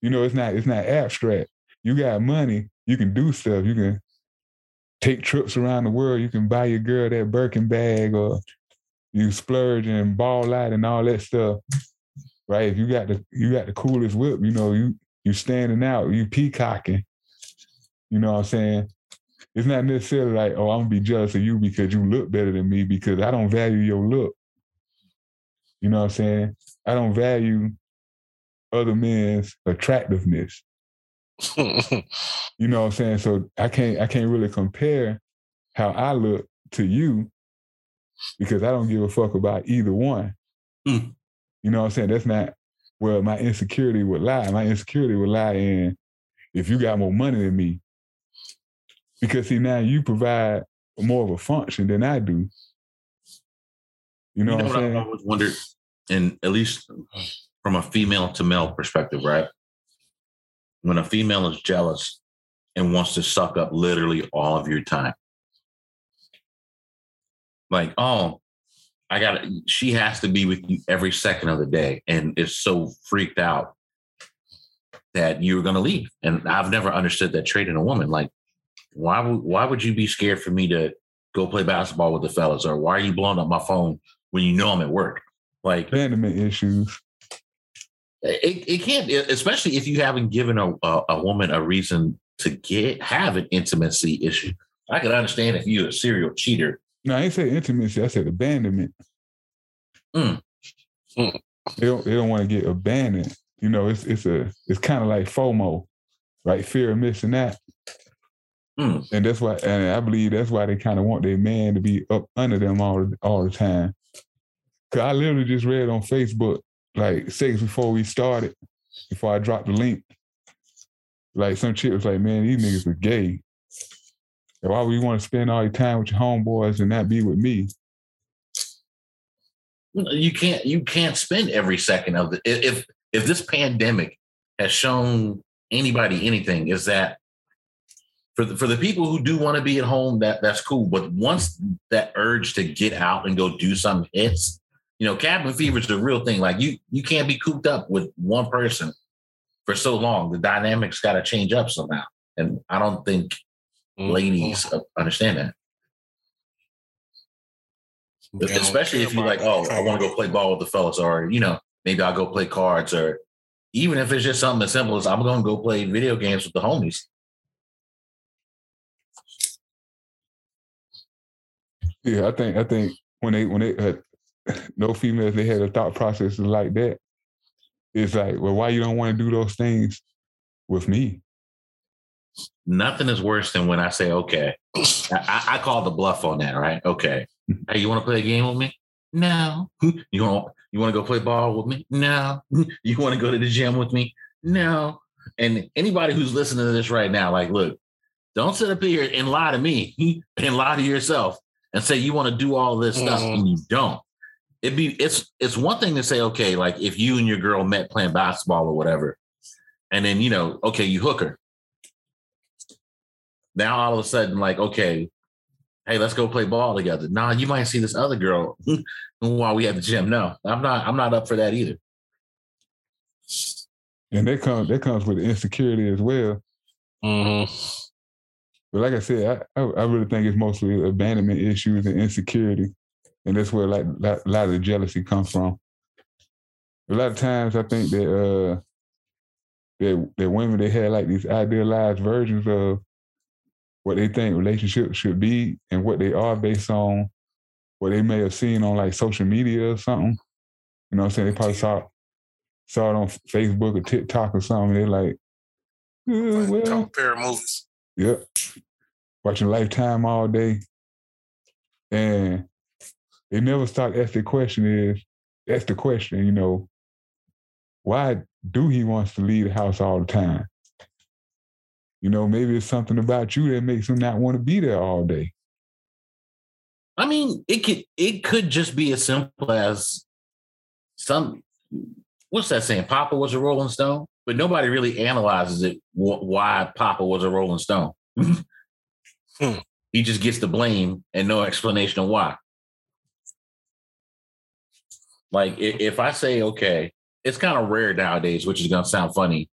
You know, it's not it's not abstract. You got money, you can do stuff. You can take trips around the world. You can buy your girl that Birkin bag or you splurge and ball out and all that stuff. Right. If you got the you got the coolest whip, you know, you you standing out, you peacocking. You know what I'm saying? It's not necessarily like, oh, I'm gonna be jealous of you because you look better than me because I don't value your look. You know what I'm saying? I don't value other men's attractiveness. You know what I'm saying? So I can't I can't really compare how I look to you because I don't give a fuck about either one. Hmm. You know what I'm saying? That's not where my insecurity would lie. My insecurity would lie in if you got more money than me. Because see now you provide more of a function than I do. You know, you know what what I'm saying? I've always wondered, and at least from a female to male perspective, right? When a female is jealous and wants to suck up literally all of your time, like, oh, I got she has to be with you every second of the day, and is so freaked out that you're going to leave. And I've never understood that trait in a woman. Like, why would why would you be scared for me to go play basketball with the fellas, or why are you blowing up my phone when you know I'm at work? Like, Abandonment issues. it, it can't, especially if you haven't given a, a, a woman a reason to get have an intimacy issue. I can understand if you're a serial cheater. No, I ain't say intimacy. I said abandonment. Mm. Mm. They don't. They don't want to get abandoned. You know, it's it's a it's kind of like FOMO, right? Fear of missing out. Mm. And that's why, and I believe that's why they kind of want their man to be up under them all all the time. Cause I literally just read on Facebook like seconds before we started, before I dropped the link. Like some chick was like, "Man, these niggas are gay. Why would you want to spend all your time with your homeboys and not be with me?" You can't you can't spend every second of the if if this pandemic has shown anybody anything is that for the, for the people who do want to be at home that that's cool. But once that urge to get out and go do something hits you know cabin fever is a real thing. Like you you can't be cooped up with one person for so long. The dynamics got to change up somehow. And i don't think ladies understand that especially if you're like oh i want to go play ball with the fellas or you know maybe i'll go play cards or even if it's just something as simple as i'm going to go play video games with the homies Yeah, I think I think when they when they uh, no females they had a thought process like that. It's like, well, why you don't want to do those things with me? Nothing is worse than when I say, okay, I, I call the bluff on that, right? Okay. Hey, you want to play a game with me? No. You want you want to go play ball with me? No. You want to go to the gym with me? No. And anybody who's listening to this right now, like, look, don't sit up here and lie to me and lie to yourself and say you want to do all this stuff Mhm. and you don't. It'd be it's it's one thing to say, okay, like if you and your girl met playing basketball or whatever, and then you know, okay, you hook her. Now all of a sudden, like, okay, hey, let's go play ball together. Nah, you might see this other girl while we at the gym. No, I'm not. I'm not up for that either. And that comes that comes with insecurity as well. Mhm. But like I said, I, I, I really think it's mostly abandonment issues and insecurity. and that's where like a lot of the jealousy comes from. A lot of times, I think that uh, that that women they had like these idealized versions of what they think relationships should be and what they are based on what they may have seen on like social media or something. You know what I'm saying? They probably saw saw it on Facebook or TikTok or something. They're like, yeah, well, compare movies. Yep. Watching Lifetime all day. And they never start ask the question is, that's the question, you know, why do he wants to leave the house all the time? You know, maybe it's something about you that makes him not want to be there all day. I mean, it could it could just be as simple as some what's that saying? Papa was a Rolling Stone, but nobody really analyzes it why Papa was a Rolling Stone. hmm. He just gets the blame and no explanation of why. Like if I say, okay, it's kind of rare nowadays, which is gonna sound funny,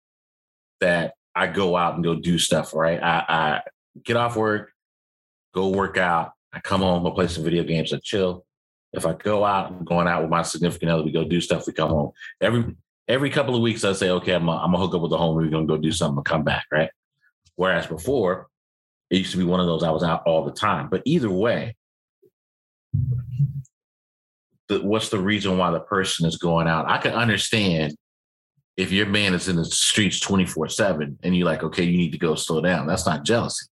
that I go out and go do stuff, right? I, I get off work, go work out, I come home, I play some video games, I chill. If I go out, I'm going out with my significant other, we go do stuff, we come home. Every every couple of weeks, I say, okay, I'm I'm gonna hook up with the home, we're gonna go do something, come back, right? Whereas before, it used to be one of those I was out all the time. But either way, the, what's the reason why the person is going out? I can understand if your man is in the streets 24 7 and you're like, okay, you need to go slow down. That's not jealousy.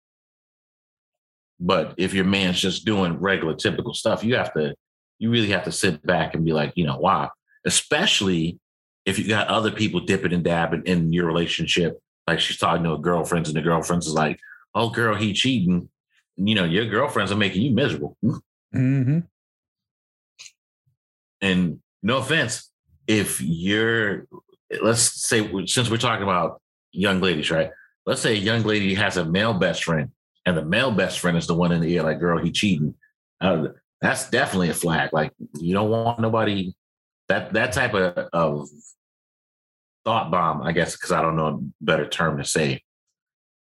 But if your man's just doing regular, typical stuff, you have to, you really have to sit back and be like, you know, why? Especially if you got other people dipping and dabbing in your relationship. Like she's talking to her girlfriends, and the girlfriends is like, oh, girl, he cheating. You know, your girlfriends are making you miserable. Mm-hmm. And no offense, if you're, let's say, since we're talking about young ladies, right? Let's say a young lady has a male best friend, and the male best friend is the one in the ear, like, girl, he cheating. Uh, that's definitely a flag. Like, you don't want nobody that that type of, of thought bomb, I guess, because I don't know a better term to say,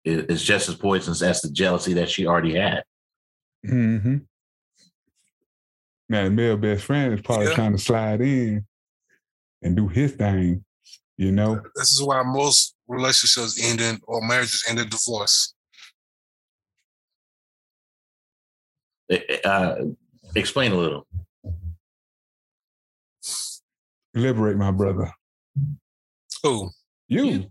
It's just as poisonous as the jealousy that she already had. Mm-hmm. Now, the male best friend is probably yeah. trying to slide in and do his thing, you know? This is why most relationships end in, or marriages end in divorce. Uh, explain a little. Liberate my brother. Who? You.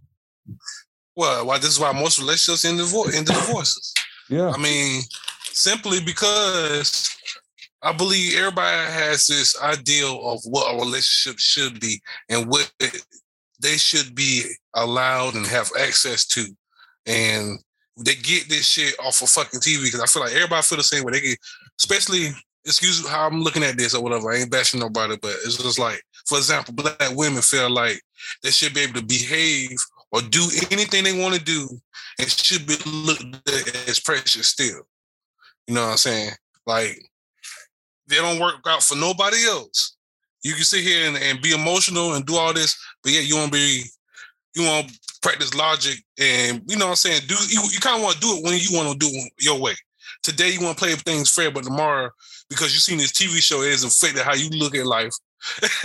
Well, why this is why most relationships end, in divorce, end divorces. Yeah. I mean, simply because I believe everybody has this ideal of what a relationship should be and what they should be allowed and have access to. And they get this shit off of fucking TV because I feel like everybody feel the same way. They get, especially, excuse how I'm looking at this or whatever. I ain't bashing nobody, but it's just like, for example, black women feel like they should be able to behave or do anything they want to do and should be looked at as precious still. You know what I'm saying? Like they don't work out for nobody else. You can sit here and, and be emotional and do all this, but yet you want to be, you want to practice logic and you know what I'm saying. Do you, you kind of want to do it when you want to do it your way. Today you want to play things fair, but tomorrow because you've seen this TV show, it has affected how you look at life.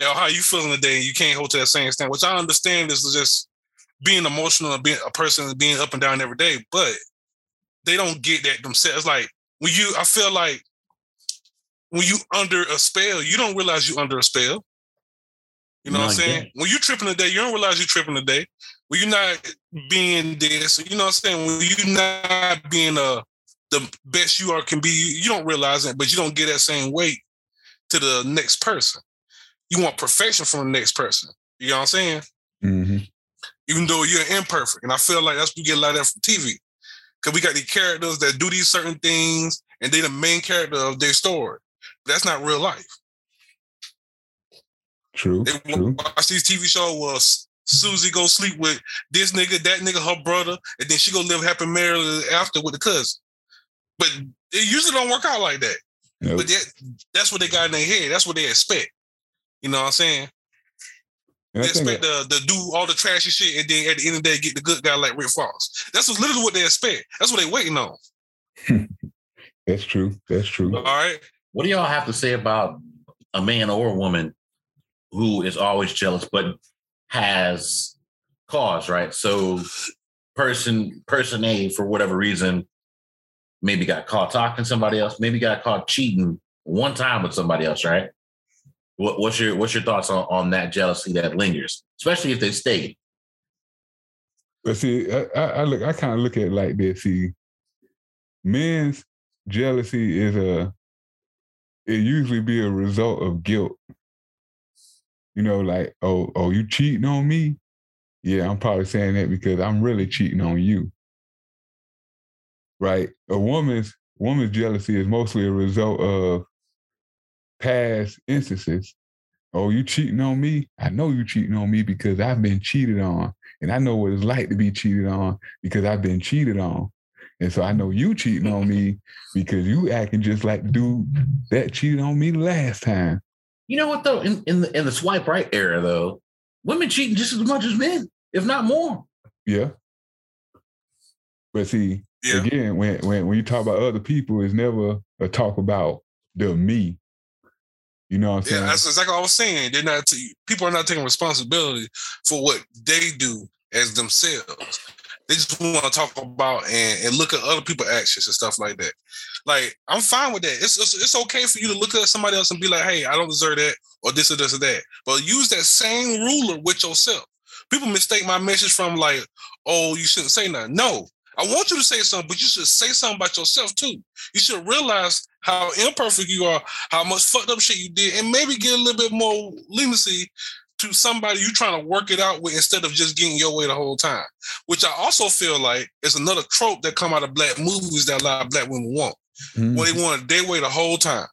know, how you feeling today, you can't hold to that same stand. Which I understand is just being emotional and being a person being up and down every day, but they don't get that themselves. Like when you, I feel like when you under a spell, you don't realize you under a spell. You know what I'm saying? When you tripping a day, you don't realize you're tripping a day. When you're not being this, you know what I'm saying? When you're not being uh, the best you are can be, you don't realize it, but you don't get that same weight to the next person. You want perfection from the next person. You know what I'm saying? Mm-hmm. Even though you're imperfect. And I feel like that's what we get a lot of that from TV. Because we got these characters that do these certain things and they the main character of their story. That's not real life. True. They true. watch these TV show where Susie go sleep with this nigga, that nigga, her brother, and then she go live happy married after with the cousin. But it usually don't work out like that. Nope. But that, that's what they got in their head. That's what they expect. You know what I'm saying? And they expect that, to, to do all the trashy shit and then at the end of the day get the good guy like Rick Ross. That's what, literally what they expect. That's what they waiting on. that's true. That's true. All right. What do y'all have to say about a man or a woman who is always jealous but has cause, right? So person person A for whatever reason maybe got caught talking to somebody else, maybe got caught cheating one time with somebody else, right? What, what's your what's your thoughts on, on that jealousy that lingers, especially if they stay? But see, I, I look, I kind of look at it like this. See, men's jealousy is a, it usually be a result of guilt. You know, like, oh, oh, you cheating on me? Yeah, I'm probably saying that because I'm really cheating on you. Right? A woman's woman's jealousy is mostly a result of past instances. Oh, you cheating on me? I know you cheating on me because I've been cheated on. And I know what it's like to be cheated on because I've been cheated on. And so I know you cheating on me because you acting just like the dude that cheated on me last time. You know what though? In in the, in the swipe right era though, women cheating just as much as men, if not more. Yeah. But see, yeah. again, when, when when you talk about other people, it's never a talk about the me. You know what I'm saying? Yeah, that's exactly what I was saying. They're not t- people are not taking responsibility for what they do as themselves. They just want to talk about and, and look at other people's actions and stuff like that. Like I'm fine with that. It's, it's, it's okay for you to look at somebody else and be like, "Hey, I don't deserve that," or this or this or that. But use that same ruler with yourself. People mistake my message from like, "Oh, you shouldn't say nothing." No, I want you to say something, but you should say something about yourself too. You should realize how imperfect you are, how much fucked up shit you did, and maybe get a little bit more leniency to somebody you're trying to work it out with instead of just getting your way the whole time. Which I also feel like is another trope that come out of black movies that a lot of black women want. Mm-hmm. When they want their way the whole time.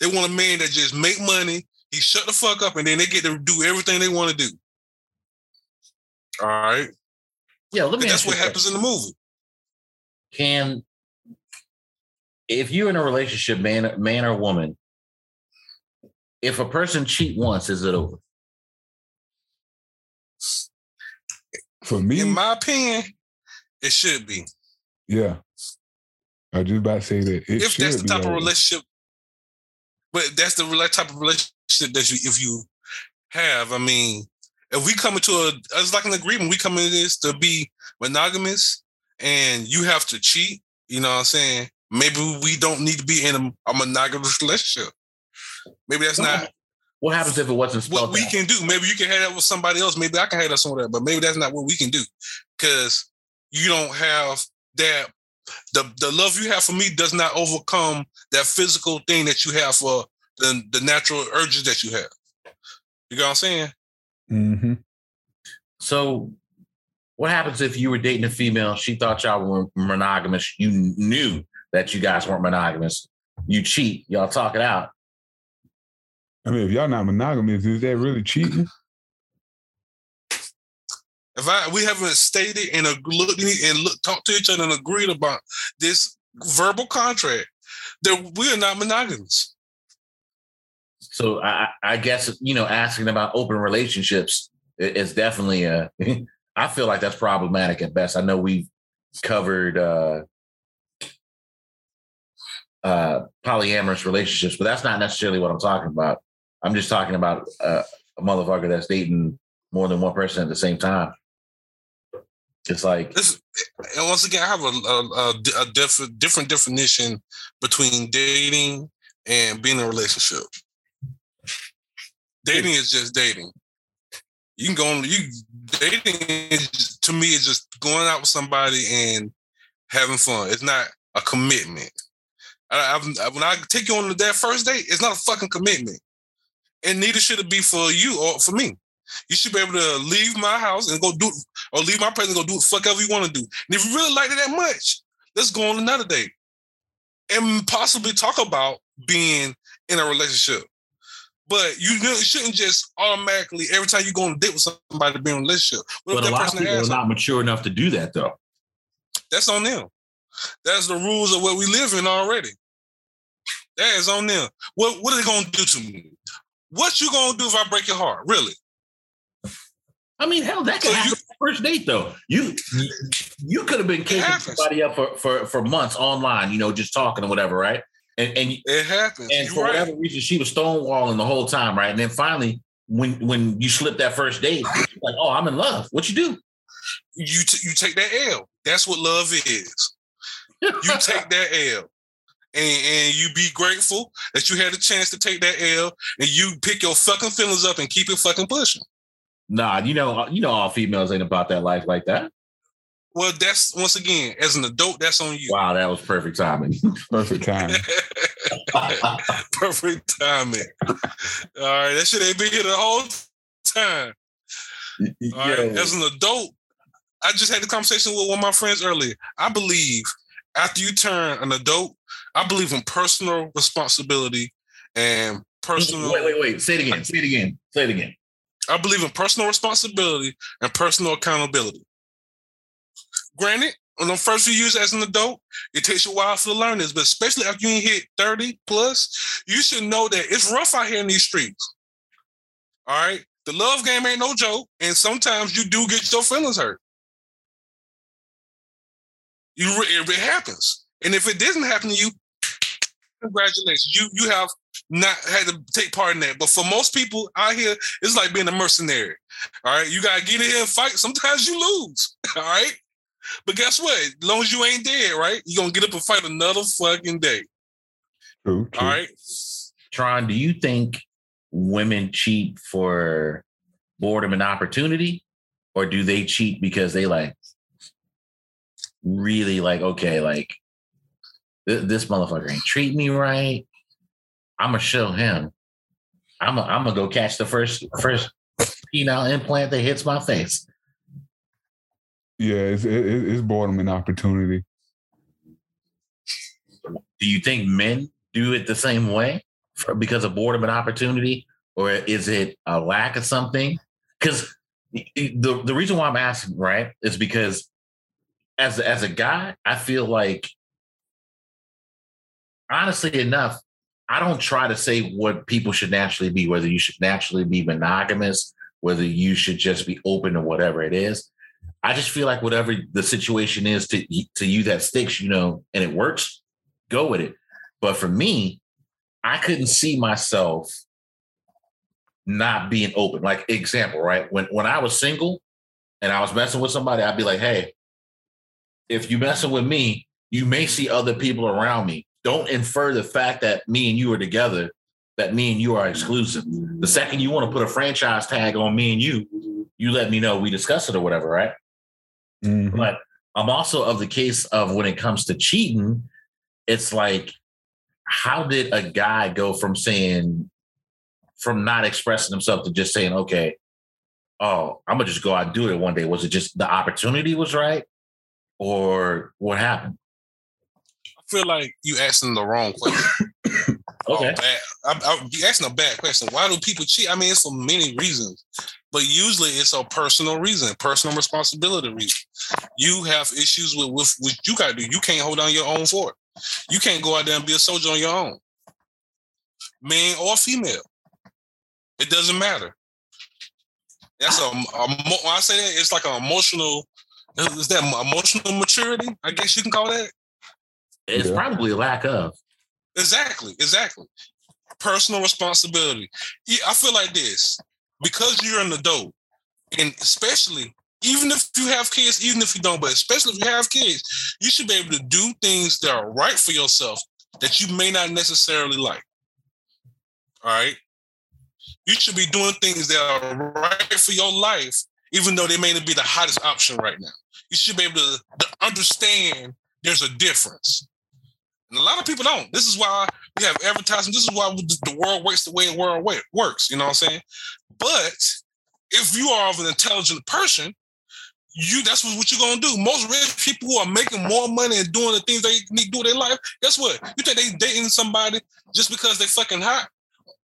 They want a man that just make money, he shut the fuck up, and then they get to do everything they want to do. All right. Yeah, let me that's what happens in the movie can if you're in a relationship, man, man or woman, if a person cheat once, is it over? For me, in my opinion, it should be. Yeah, I just about to say that. if that's the type of relationship, but that's the type of relationship that you, if you have, I mean, if we come into a, it's like an agreement. We come into this to be monogamous and you have to cheat, you know what I'm saying? Maybe we don't need to be in a, a monogamous relationship. Maybe that's not. What happens if it wasn't What we out? can do? Maybe you can have that with somebody else. Maybe I can have that somewhere, but maybe that's not what we can do because you don't have that. The the love you have for me does not overcome that physical thing that you have for the the natural urges that you have. You know what I'm saying? Mm-hmm. So what happens if you were dating a female? She thought y'all were monogamous. You knew that you guys weren't monogamous. You cheat. Y'all talk it out. I mean, if y'all not monogamous, is that really cheating? If I we haven't stated and looked and look, talked to each other and agreed about this verbal contract, that we are not monogamous. So I, I guess you know, asking about open relationships is definitely a I feel like that's problematic at best. I know we've covered uh, uh, polyamorous relationships, but that's not necessarily what I'm talking about. I'm just talking about uh, a motherfucker that's dating more than one person at the same time. It's like, this, and once again, I have a, a, a diff- different definition between dating and being in a relationship. Dating is just dating you can go on you dating is, to me is just going out with somebody and having fun. It's not a commitment. I, I, when I take you on that first date, it's not a fucking commitment, and neither should it be for you or for me. You should be able to leave my house and go do, or leave my place and go do whatever you want to do. And if you really like it that much, let's go on another date and possibly talk about being in a relationship. But you shouldn't just automatically every time you go on a date with somebody be in a relationship. What but a lot of people are not mature enough to do that though. That's on them. That's the rules of what we live in already. That is on them. What what are they gonna do to me? What you gonna do if I break your heart? Really? I mean, hell, that could so happen you, first date though. You you could have been kicking somebody up for, for for months online, you know, just talking or whatever, right? And and It happens. and You for right. whatever reason, she was stonewalling the whole time, right? And then finally, when when you slip that first date, like, "Oh, I'm in love." What you do? you t- you take that L. That's what love is. You take that L. And, and you be grateful that you had a chance to take that L and you pick your fucking feelings up and keep it fucking pushing. Nah, you know, uh, you know, all females ain't about that life like that. Well, that's once again, as an adult, that's on you. Wow, that was perfect timing. Perfect timing. Perfect timing. All right, that shit ain't been here the whole time. All right, Yo, as an adult, I just had the conversation with one of my friends earlier. I believe after you turn an adult, I believe in personal responsibility and personal. wait, wait, wait. Say it again. Say it again. Say it again. I believe in personal responsibility and personal accountability. Granted, on the first few years as an adult, it takes a while to learn this, but especially after you hit 30 plus, you should know that it's rough out here in these streets. All right. The love game ain't no joke, and sometimes you do get your feelings hurt. You it happens, and if it doesn't happen to you, congratulations, you you have not had to take part in that. But for most people out here, it's like being a mercenary. All right, you gotta get in here and fight. Sometimes you lose. All right, but guess what? As long as you ain't dead, right, you gonna get up and fight another fucking day. True, true. All right. Tron, do you think women cheat for boredom and opportunity, or do they cheat because they like really like okay, like th- this motherfucker ain't treat me right. I'm gonna show him. I'm gonna I'm gonna go catch the first first penile implant that hits my face. Yeah, it's it, it- it's boredom and opportunity. Do you think men do it the same way for, because of boredom and opportunity, or is it a lack of something? Because the the reason why I'm asking, right, is because as as a guy, I feel like honestly enough, I don't try to say what people should naturally be, whether you should naturally be monogamous, whether you should just be open to whatever it is. I just feel like whatever the situation is to to you that sticks, you know, and it works, go with it. But for me, I couldn't see myself not being open. Like example, right? When when I was single and I was messing with somebody, I'd be like, hey, if you messing with me, you may see other people around me. Don't infer the fact that me and you are together, that me and you are exclusive. The second you want to put a franchise tag on me and you, you let me know we discuss it or whatever, right? Mhm. But I'm also of the case of when it comes to cheating, it's like, how did a guy go from saying, from not expressing himself to just saying, okay, oh, I'm gonna just go out and do it one day? Was it just the opportunity was right? Or what happened? I feel like you asking the wrong question. Oh, okay. Oh, bad. I'm, I'm you asking a bad question. Why do people cheat? I mean, it's for many reasons, but usually it's a personal reason, personal responsibility reason. You have issues with with what you got to do. You can't hold down your own fort. You can't go out there and be a soldier on your own, man or female. It doesn't matter. That's a, a when I say that it's like an emotional. Is that emotional maturity? I guess you can call that. It's Yeah. probably a lack of. Exactly, exactly. Personal responsibility. Yeah, I feel like this because you're an adult, and especially even if you have kids, even if you don't, but especially if you have kids, you should be able to do things that are right for yourself that you may not necessarily like. All right. You should be doing things that are right for your life, even though they may not be the hottest option right now. You should be able to, to understand there's a difference. And a lot of people don't. This is why we have advertising. This is why the world works the way the world works. You know what I'm saying? But if you are of an intelligent person, you that's what, you're gonna do. Most rich people who are making more money and doing the things they need to do in their life, guess what? You think they dating somebody just because they fucking hot,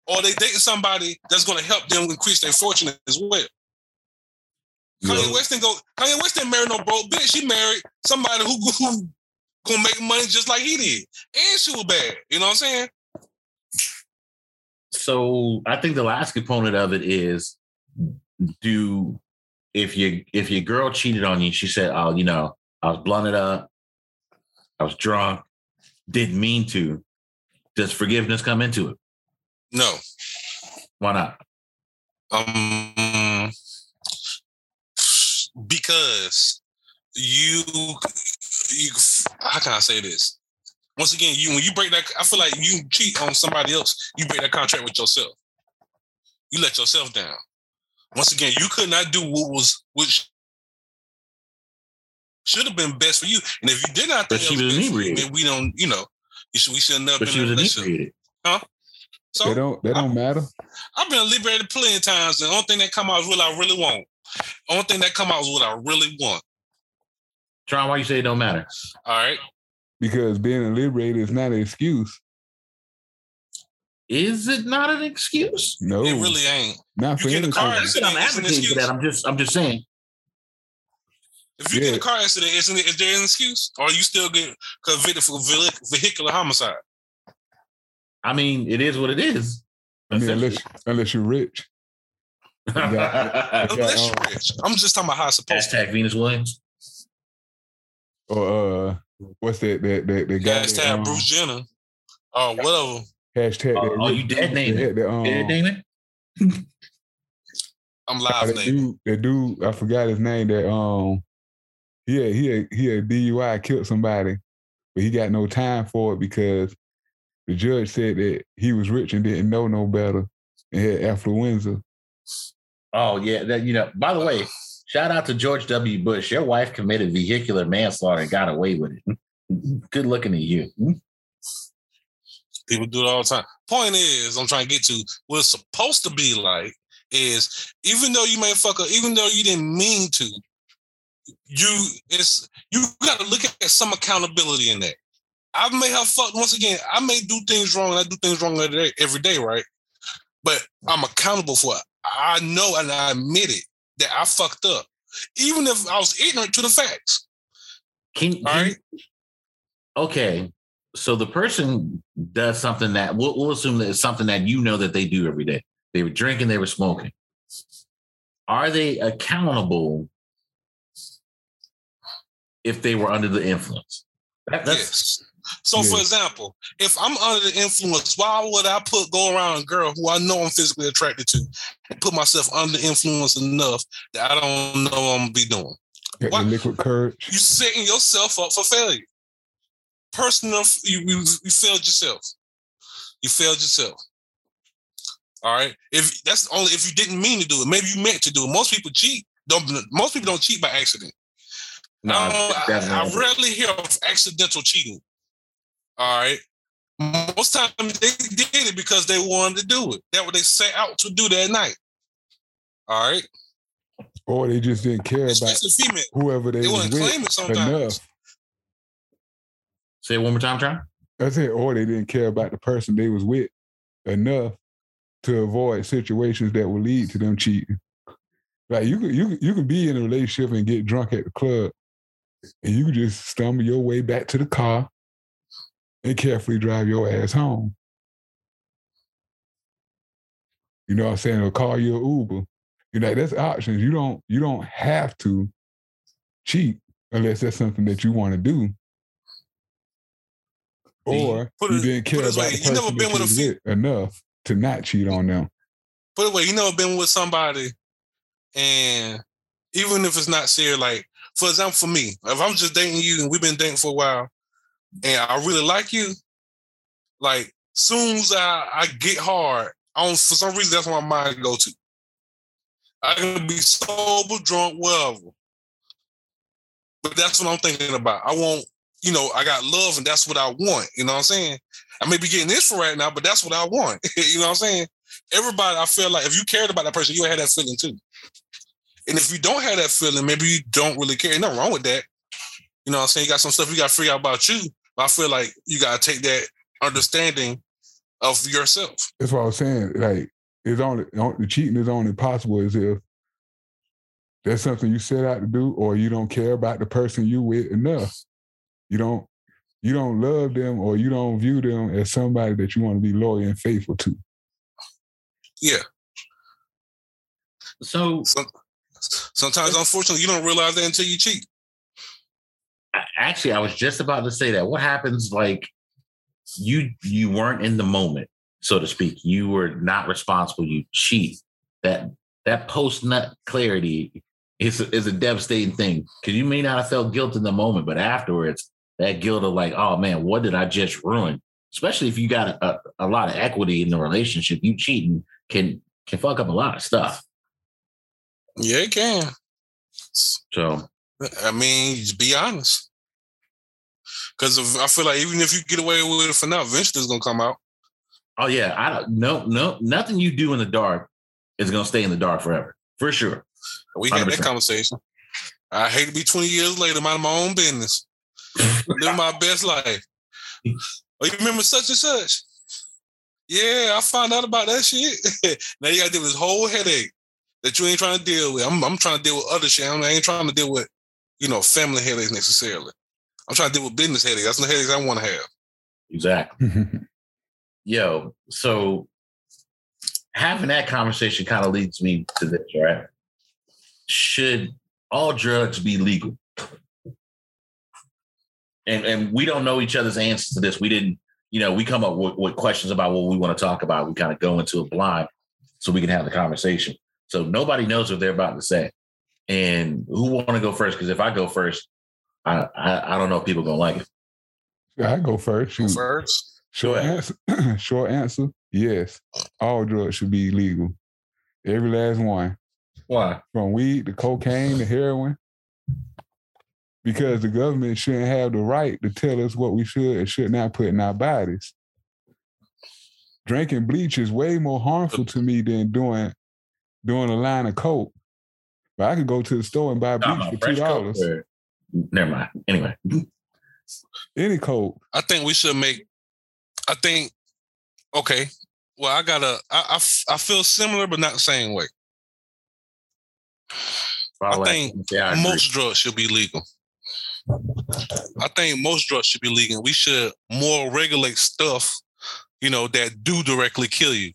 or they dating somebody that's gonna help them increase their fortune as well. Kanye West didn't go. Kanye West didn't marry no broke bitch. He married somebody who, who gonna make money just like he did, and she was bad. You know what I'm saying? So I think the last component of it is do if you if your girl cheated on you, she said, Oh, you know, I was blunted up, I was drunk, didn't mean to. Does forgiveness come into it? No. Why not? Um, because you, you, how can I say this? Once again, you when you break that, I feel like you cheat on somebody else. You break that contract with yourself. You let yourself down. Once again, you could not do what was which should have been best for you. And if you did not But think she was best you, inebriated. then we don't, you know, you should, we should have never But been she was relationship. inebriated. So they don't They don't matter. I've been liberated plenty of times. The only thing that come out is what I really want. The Only thing that come out is what I really want. Tron, why you say it don't matter? All right. Because being liberated is not an excuse. Is it not an excuse? No, It really ain't. not for You get a anything. car I'm not saying I'm advocating for that. I'm just I'm just saying. If you Yeah. get in a car accident, isn't it? Is there an excuse, or you still get convicted for vehicular homicide? I mean, it is what it is. I mean, unless unless you're rich. Unless you're rich. I'm just talking about how it's supposed to. Venus Williams. Or uh, what's that? That that the guy. that, Hashtag um, Bruce Jenner, or whatever. Hashtag. Oh, that oh, you dead dude name that it. had the, um, Yeah, Damon. I'm Uh, live that name. dude, that dude, I forgot his name. That um, he had, he had, he had DUI, killed somebody, but he got no time for it because the judge said that he was rich and didn't know no better and had affluenza. Oh yeah, that you know. By the way, shout out to George W. Bush. Your wife committed vehicular manslaughter and got away with it. Good looking at you. Hmm? People do it all the time. Point is, I'm trying to get to what it's supposed to be like is even though you may fuck up, even though you didn't mean to, you it's you got to look at some accountability in that. I may have fucked once again. I may do things wrong. I do things wrong every day, every day, right? But I'm accountable for it. I know and I admit it that I fucked up, even if I was ignorant to the facts. Can, All can- right. okay. So the person does something that we'll, we'll assume that it's something that you know that they do every day. They were drinking, they were smoking. Are they accountable if they were under the influence? That- that's Yes. So, for example, if I'm under the influence, why would I put go around a girl who I know I'm physically attracted to and put myself under influence enough that I don't know what I'm gonna be doing? Got liquid courage. You setting yourself up for failure. Personal, you, you you failed yourself. You failed yourself. All right. If that's only if you didn't mean to do it, maybe you meant to do it. Most people cheat. Don't most people don't cheat by accident. no, I, I- I rarely hear of accidental cheating. All right. Most times they did it because they wanted to do it. That what they set out to do that night. All right. Or they just didn't care about female. whoever they, They was with claim it enough. Say it one more time, John. I said, or they didn't care about the person they was with enough to avoid situations that would lead to them cheating. Like you could you could- you could be in a relationship and get drunk at the club, and you could just stumble your way back to the car and carefully drive your ass home. You know what I'm saying? Or call you an Uber. You know, that's options. You don't you don't have to cheat unless that's something that you want to do. Or put you it- didn't care put it about the way, you person never been with a was fe- with enough to not cheat on them. But anyway, you never been with somebody, and even if it's not serious, like for example, for me, if I'm just dating you and we've been dating for a while, and I really like you, like soon as I, I get hard, for some reason that's where my mind go to. I can be sober, drunk, whatever. But that's what I'm thinking about. I want, you know, I got love and that's what I want. You know what I'm saying? I may be getting this for right now, but that's what I want. you know what I'm saying? Everybody, I feel like if you cared about that person, you would have that feeling too. And if you don't have that feeling, maybe you don't really care. Ain't nothing wrong with that. You know what I'm saying? You got some stuff you got to figure out about you. But I feel like you got to take that understanding of yourself. That's what I was saying. Like it's only the cheating is only possible is if that's something you set out to do, or you don't care about the person you with enough. You don't you don't love them, or you don't view them as somebody that you want to be loyal and faithful to. Yeah. So Some, sometimes, unfortunately, you don't realize that until you cheat. Actually, I was just about to say that. What happens like you you weren't in the moment, so to speak. You were not responsible. You cheat. That that post nut clarity is is a devastating thing because you may not have felt guilt in the moment, but afterwards, that guilt of like, oh man, what did I just ruin? Especially if you got a, a lot of equity in the relationship, you cheating can can fuck up a lot of stuff. Yeah, it can. So I mean, just be honest. Because I feel like even if you get away with it for now, eventually it's gonna come out. Oh yeah, I don't no no nothing you do in the dark is gonna stay in the dark forever for sure. We had that conversation. I hate to be 20 years later, minding my own business, living my best life. Oh, you remember such and such? Yeah, I found out about that shit. now you got to deal with this whole headache that you ain't trying to deal with. I'm, I'm trying to deal with other shit. I ain't trying to deal with, you know, family headaches necessarily. I'm trying to deal with business headaches. That's the headaches I want to have. Exactly. Mm-hmm. Yo, so having that conversation kind of leads me to this, right? Should all drugs be legal? And and we don't know each other's answers to this. We didn't, you know, we come up with, with questions about what we want to talk about. We kind of go into a blind so we can have the conversation. So nobody knows what they're about to say. And who want to go first? Because if I go first, I, I, I don't know if people gonna like it. Yeah, I go first. Go first. Short answer. short answer. Yes, all drugs should be legal. Every last one. Why? From weed to cocaine to heroin. Because the government shouldn't have the right to tell us what we should and should not put in our bodies. Drinking bleach is way more harmful to me than doing doing a line of coke. But I could go to the store and buy bleach for two dollars. Never mind. Anyway, any coke. I think we should make. I think. Okay. Well, I gotta. I I, I feel similar, but not the same way. I think yeah, I most drugs should be legal. I think most drugs should be legal. We should more regulate stuff, you know, that do directly kill you.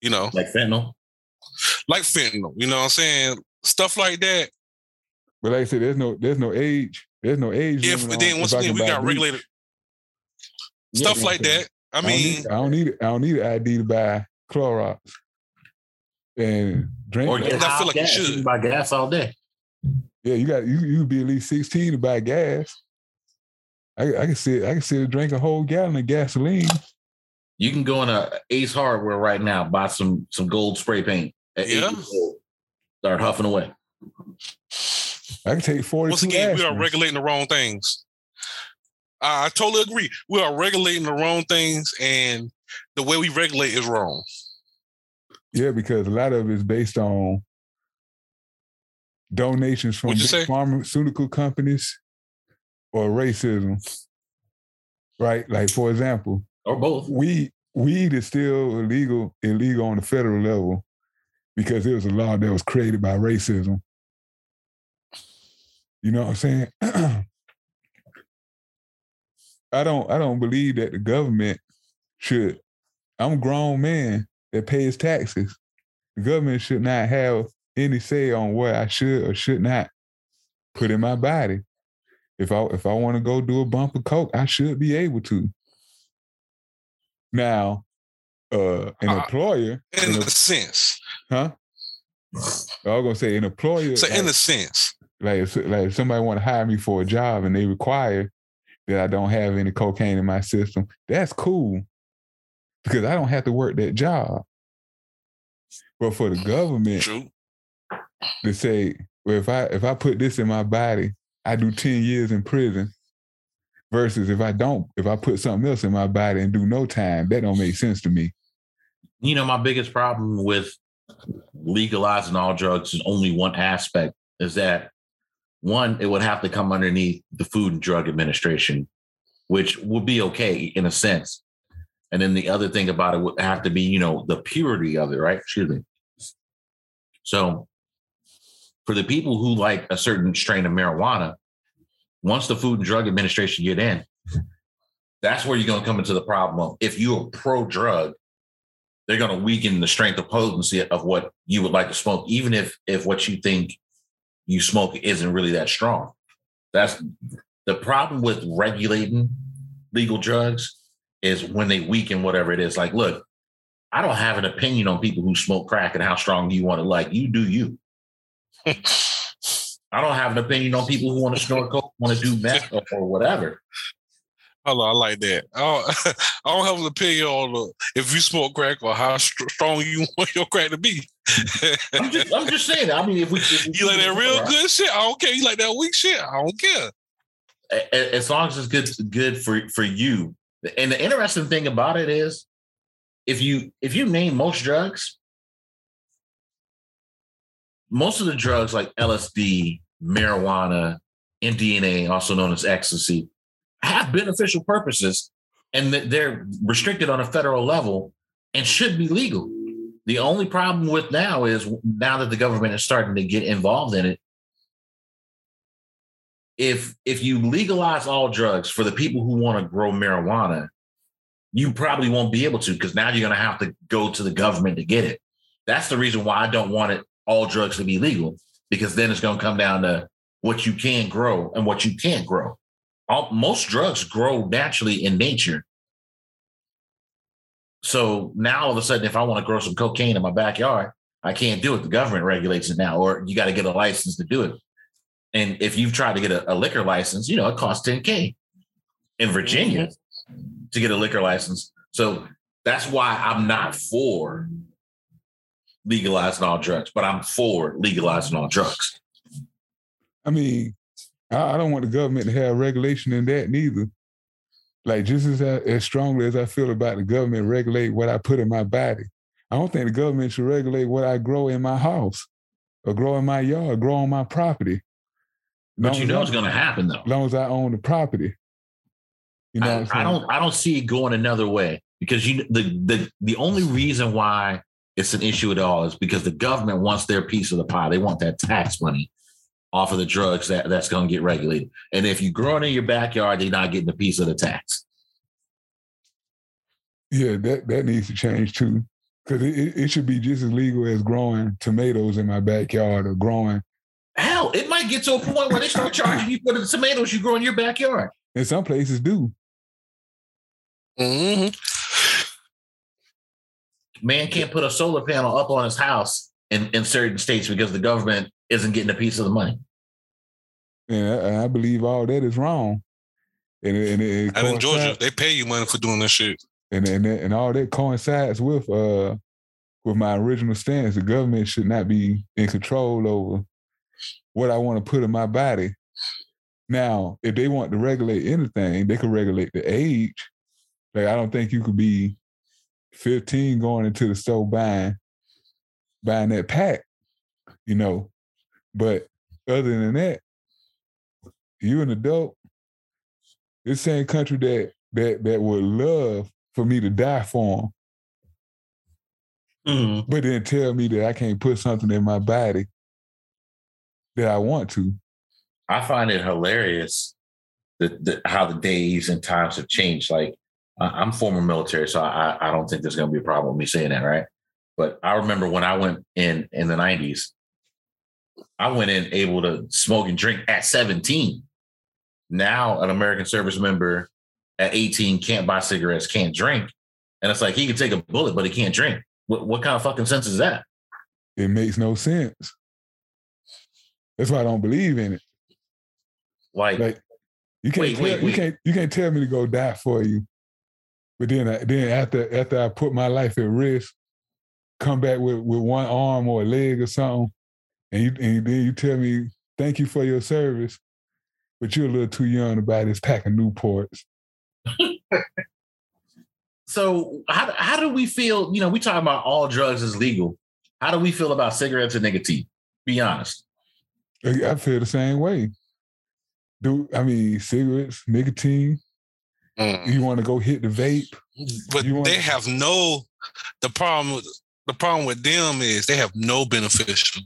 You know, like fentanyl. Like fentanyl. You know what I'm saying? Stuff like that. But like I said, there's no there's no age. There's no age. If then once again we got bleach. regulated stuff yeah, like that. I, I mean, don't I don't need I don't need an ID to buy Clorox and drink. Or get I feel like gas. you should buy gas all day. Yeah, you got you you be at least sixteen to buy gas. I, I can sit I can sit and drink a whole gallon of gasoline. You can go in a Ace Hardware right now, buy some some gold spray paint. Yeah. Start huffing away. I can take forty. Once again, we are regulating the wrong things. I totally agree. We are regulating the wrong things, and the way we regulate is wrong. Yeah, because a lot of it is based on donations from pharmaceutical companies or racism. Right? Like for example, or both. Weed weed is still illegal illegal on the federal level because it was a law that was created by racism. You know what I'm saying? I don't I don't believe that the government should. I'm a grown man that pays taxes. The government should not have any say on what I should or should not put in my body. If I if I want to go do a bump of coke, I should be able to. Now, uh, an uh, employer in a sense, huh? I was gonna say an employer. So, like, in a sense, like if, like if somebody want to hire me for a job and they require that I don't have any cocaine in my system, that's cool because I don't have to work that job. But for the government True. to say, well, if I if I put this in my body, I do 10 years in prison. Versus if I don't, if I put something else in my body and do no time, that don't make sense to me. You know, my biggest problem with legalizing all drugs is only one aspect is that one, it would have to come underneath the Food and Drug Administration, which would be okay in a sense. And then the other thing about it would have to be, you know, the purity of it, right? Excuse me. So for the people who like a certain strain of marijuana, once the Food and Drug Administration get in, that's where you're going to come into the problem of if you're pro drug, they're going to weaken the strength of potency of what you would like to smoke, even if if what you think you smoke isn't really that strong. That's the problem with regulating legal drugs is when they weaken whatever it is. Like, look, I don't have an opinion on people who smoke crack and how strong you want to like. You do you. I don't have an opinion on people who want to snort coke, want to do meth or whatever. Hello, I like that. I don't, I don't have an opinion on the, if you smoke crack or how str- strong you want your crack to be. I'm just, I'm just saying. I mean, if we, if we you like that real right? good shit, I don't care. You like that weak shit, I don't care. As long as it's good good for for you. And the interesting thing about it is, if you if you name most drugs, most of the drugs like LSD, marijuana, MDMA, also known as ecstasy, have beneficial purposes, and that they're restricted on a federal level and should be legal. The only problem with now is now that the government is starting to get involved in it, if if you legalize all drugs for the people who want to grow marijuana, you probably won't be able to because now you're going to have to go to the government to get it. That's the reason why I don't want it all drugs to be legal because then it's going to come down to what you can grow and what you can't grow. All, most drugs grow naturally in nature. So now all of a sudden, if I want to grow some cocaine in my backyard, I can't do it. The government regulates it now, or you got to get a license to do it. And if you've tried to get a, a liquor license, you know, it costs 10K in Virginia mm-hmm. to get a liquor license. So that's why I'm not for legalizing all drugs, but I'm for legalizing all drugs. I mean, I, I don't want the government to have regulation in that neither. Like just as uh, as strongly as I feel about the government regulate what I put in my body, I don't think the government should regulate what I grow in my house, or grow in my yard, grow on my property. But you know it's going to happen though. As long as I own the property. You know, I, I don't. I don't see it going another way because you the the the only reason why it's an issue at all is because the government wants their piece of the pie. They want that tax money off of the drugs that, that's going to get regulated. And if you grow it in your backyard, they're not getting a piece of the tax. Yeah, that, that needs to change too. Because it, it should be just as legal as growing tomatoes in my backyard or growing. Hell, it might get to a point where they start charging you for the tomatoes you grow in your backyard. And some places do. Mm-hmm. Man can't put a solar panel up on his house in, in certain states because the government isn't getting a piece of the money. And I, I believe all that is wrong. And, and, it, and in Georgia, they pay you money for doing that shit. And and and all that coincides with uh with my original stance. The government should not be in control over what I want to put in my body. Now, if they want to regulate anything, they could regulate the age. Like I don't think you could be 15 going into the store buying buying that pack, you know. But other than that, you an adult. This same country that that that would love for me to die for them, mm-hmm. but then tell me that I can't put something in my body that I want to. I find it hilarious that, that how the days and times have changed. Like I'm former military, so I, I don't think there's going to be a problem with me saying that, right? But I remember when I went in in the 90s, I went in able to smoke and drink at 17. Now, an American service member at 18 can't buy cigarettes, can't drink. And it's like he can take a bullet, but he can't drink. What, what kind of fucking sense is that? It makes no sense. That's why I don't believe in it. Like, like you can't wait, tell, wait, you wait. can't you can't tell me to go die for you. But then I, then after after I put my life at risk, come back with, with one arm or a leg or something, and you and then you tell me thank you for your service, but you're a little too young to buy this pack of Newports. so how how do we feel? You know, we talk about all drugs is legal. How do we feel about cigarettes and nicotine? Be honest. I feel the same way. Do I mean cigarettes, nicotine? Mm. You want to go hit the vape? But You want- they have no. The problem. With- The problem with them is they have no beneficial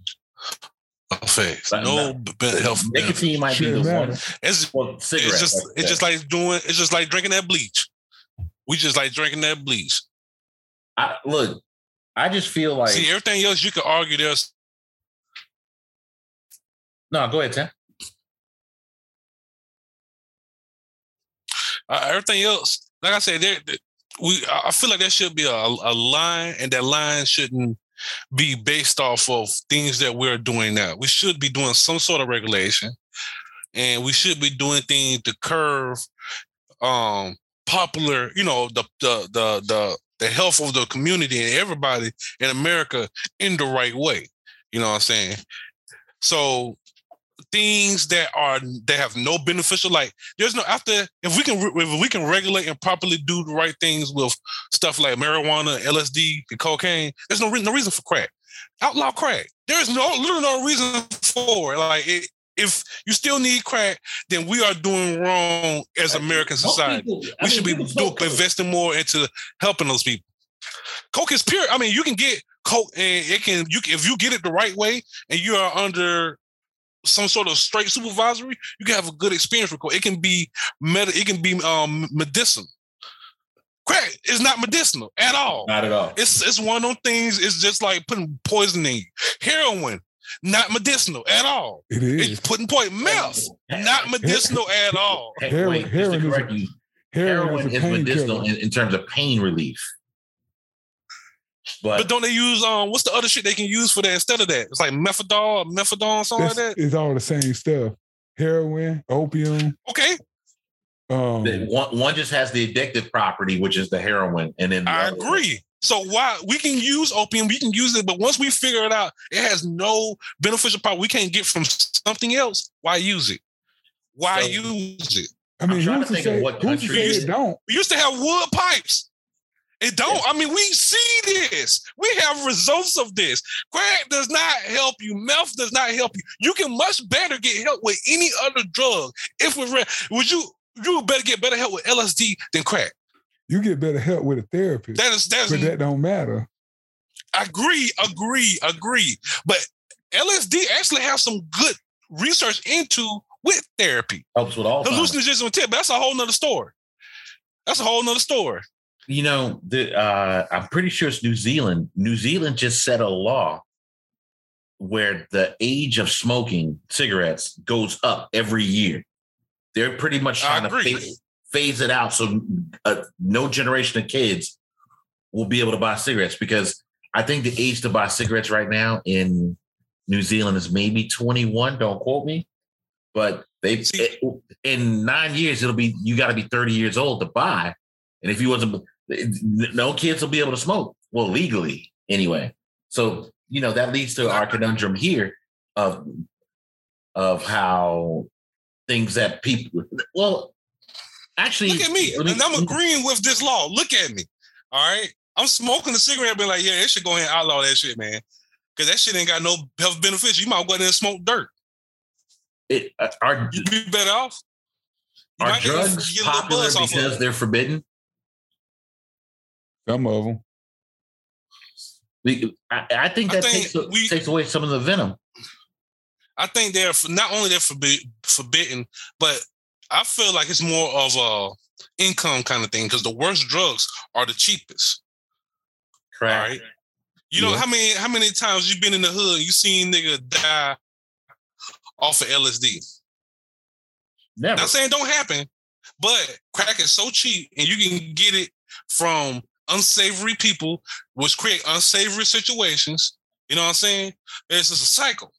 effects. But No no- be- health. benefits. Nicotine might be the one. It's Well, it's just like it's just like doing it's just like drinking that bleach. We just like drinking that bleach. I, look. I just feel like See, everything else you could argue there's no. Go ahead, Tim. Uh, everything else, like I said, there we I feel like there should be a, a line, and that line shouldn't be based off of things that we're doing now. We should be doing some sort of regulation, and we should be doing things to curve um popular, you know, the the the the the health of the community and everybody in America in the right way. You know what I'm saying? So things that are that have no beneficial like there's no after if we can if we can regulate and properly do the right things with stuff like marijuana lsd and cocaine there's no, no reason for crack. Outlaw crack. There's no literally no reason for it. Like it, if you still need crack then we are doing wrong as american society. people, we should be do, investing more into helping those people. Coke is pure. I mean you can get coke and it can you if you get it the right way and you are under some sort of straight supervisory, you can have a good experience with coke. It can be med- it can be um medicinal. Crack is not medicinal at all. Not at all. It's it's one of those things. It's just like putting poison in you. Heroin, not medicinal at all. It is. It's putting poison. Meth, not medicinal at all. Heroin, Wait, heroin, is, a, heroin, heroin is, is medicinal in, in terms of pain relief. But, But don't they use um what's the other shit they can use for that instead of that? It's like methadol, methadone, something like that. It's all the same stuff. Heroin, opium. Okay, Um, the- one, one just has the addictive property, which is the heroin, and then the I other- agree. So why we can use opium, we can use it, but once we figure it out, it has no beneficial power we can't get from something else. Why use it? Why So- use it? I mean, I'm trying to to think of what who's to country say it don't? We used to have wood pipes. It don't. I mean, we see this. We have results of this. Crack does not help you. Meth does not help you. You can much better get help with any other drug. If we re- would you you better get better help with LSD than crack. You get better help with a therapist, That is that's but that don't matter. agree, agree, agree. But LSD actually has some good research into with therapy. helps with all. Hallucinogens and tip. That's a whole nother story. That's a whole nother story. You know, the uh, I'm pretty sure it's New Zealand. New Zealand just set a law where the age of smoking cigarettes goes up every year. They're pretty much trying to phase, phase it out so uh, no generation of kids will be able to buy cigarettes because I think the age to buy cigarettes right now in New Zealand is maybe 21. Don't quote me, but they See- it- in nine years it'll be you got to be 30 years old to buy, and if you wasn't, no kids will be able to smoke. Well, legally anyway. So you know that leads to our conundrum here of of how things that people well actually Look at me. And I'm agreeing with this law. Look at me. All right. I'm smoking a cigarette, being like, yeah, they should go ahead and outlaw that shit, man. Because that shit ain't got no health benefits. You might go ahead and smoke dirt. it, uh, are You'd be better off. You are get a- drugs get a little popular buzz off of because they're forbidden? Some of them. We- I, I think I that think takes, we- takes away some of the venom. I think they're not only they're forbi- forbidden, but I feel like it's more of a income kind of thing because the worst drugs are the cheapest. Correct. right. You know how many how many times you've been in the hood? You seen nigga die off of LSD. Never. Not saying don't happen, but crack is so cheap and you can get it from unsavory people, which create unsavory situations. You know what I'm saying? It's just a cycle.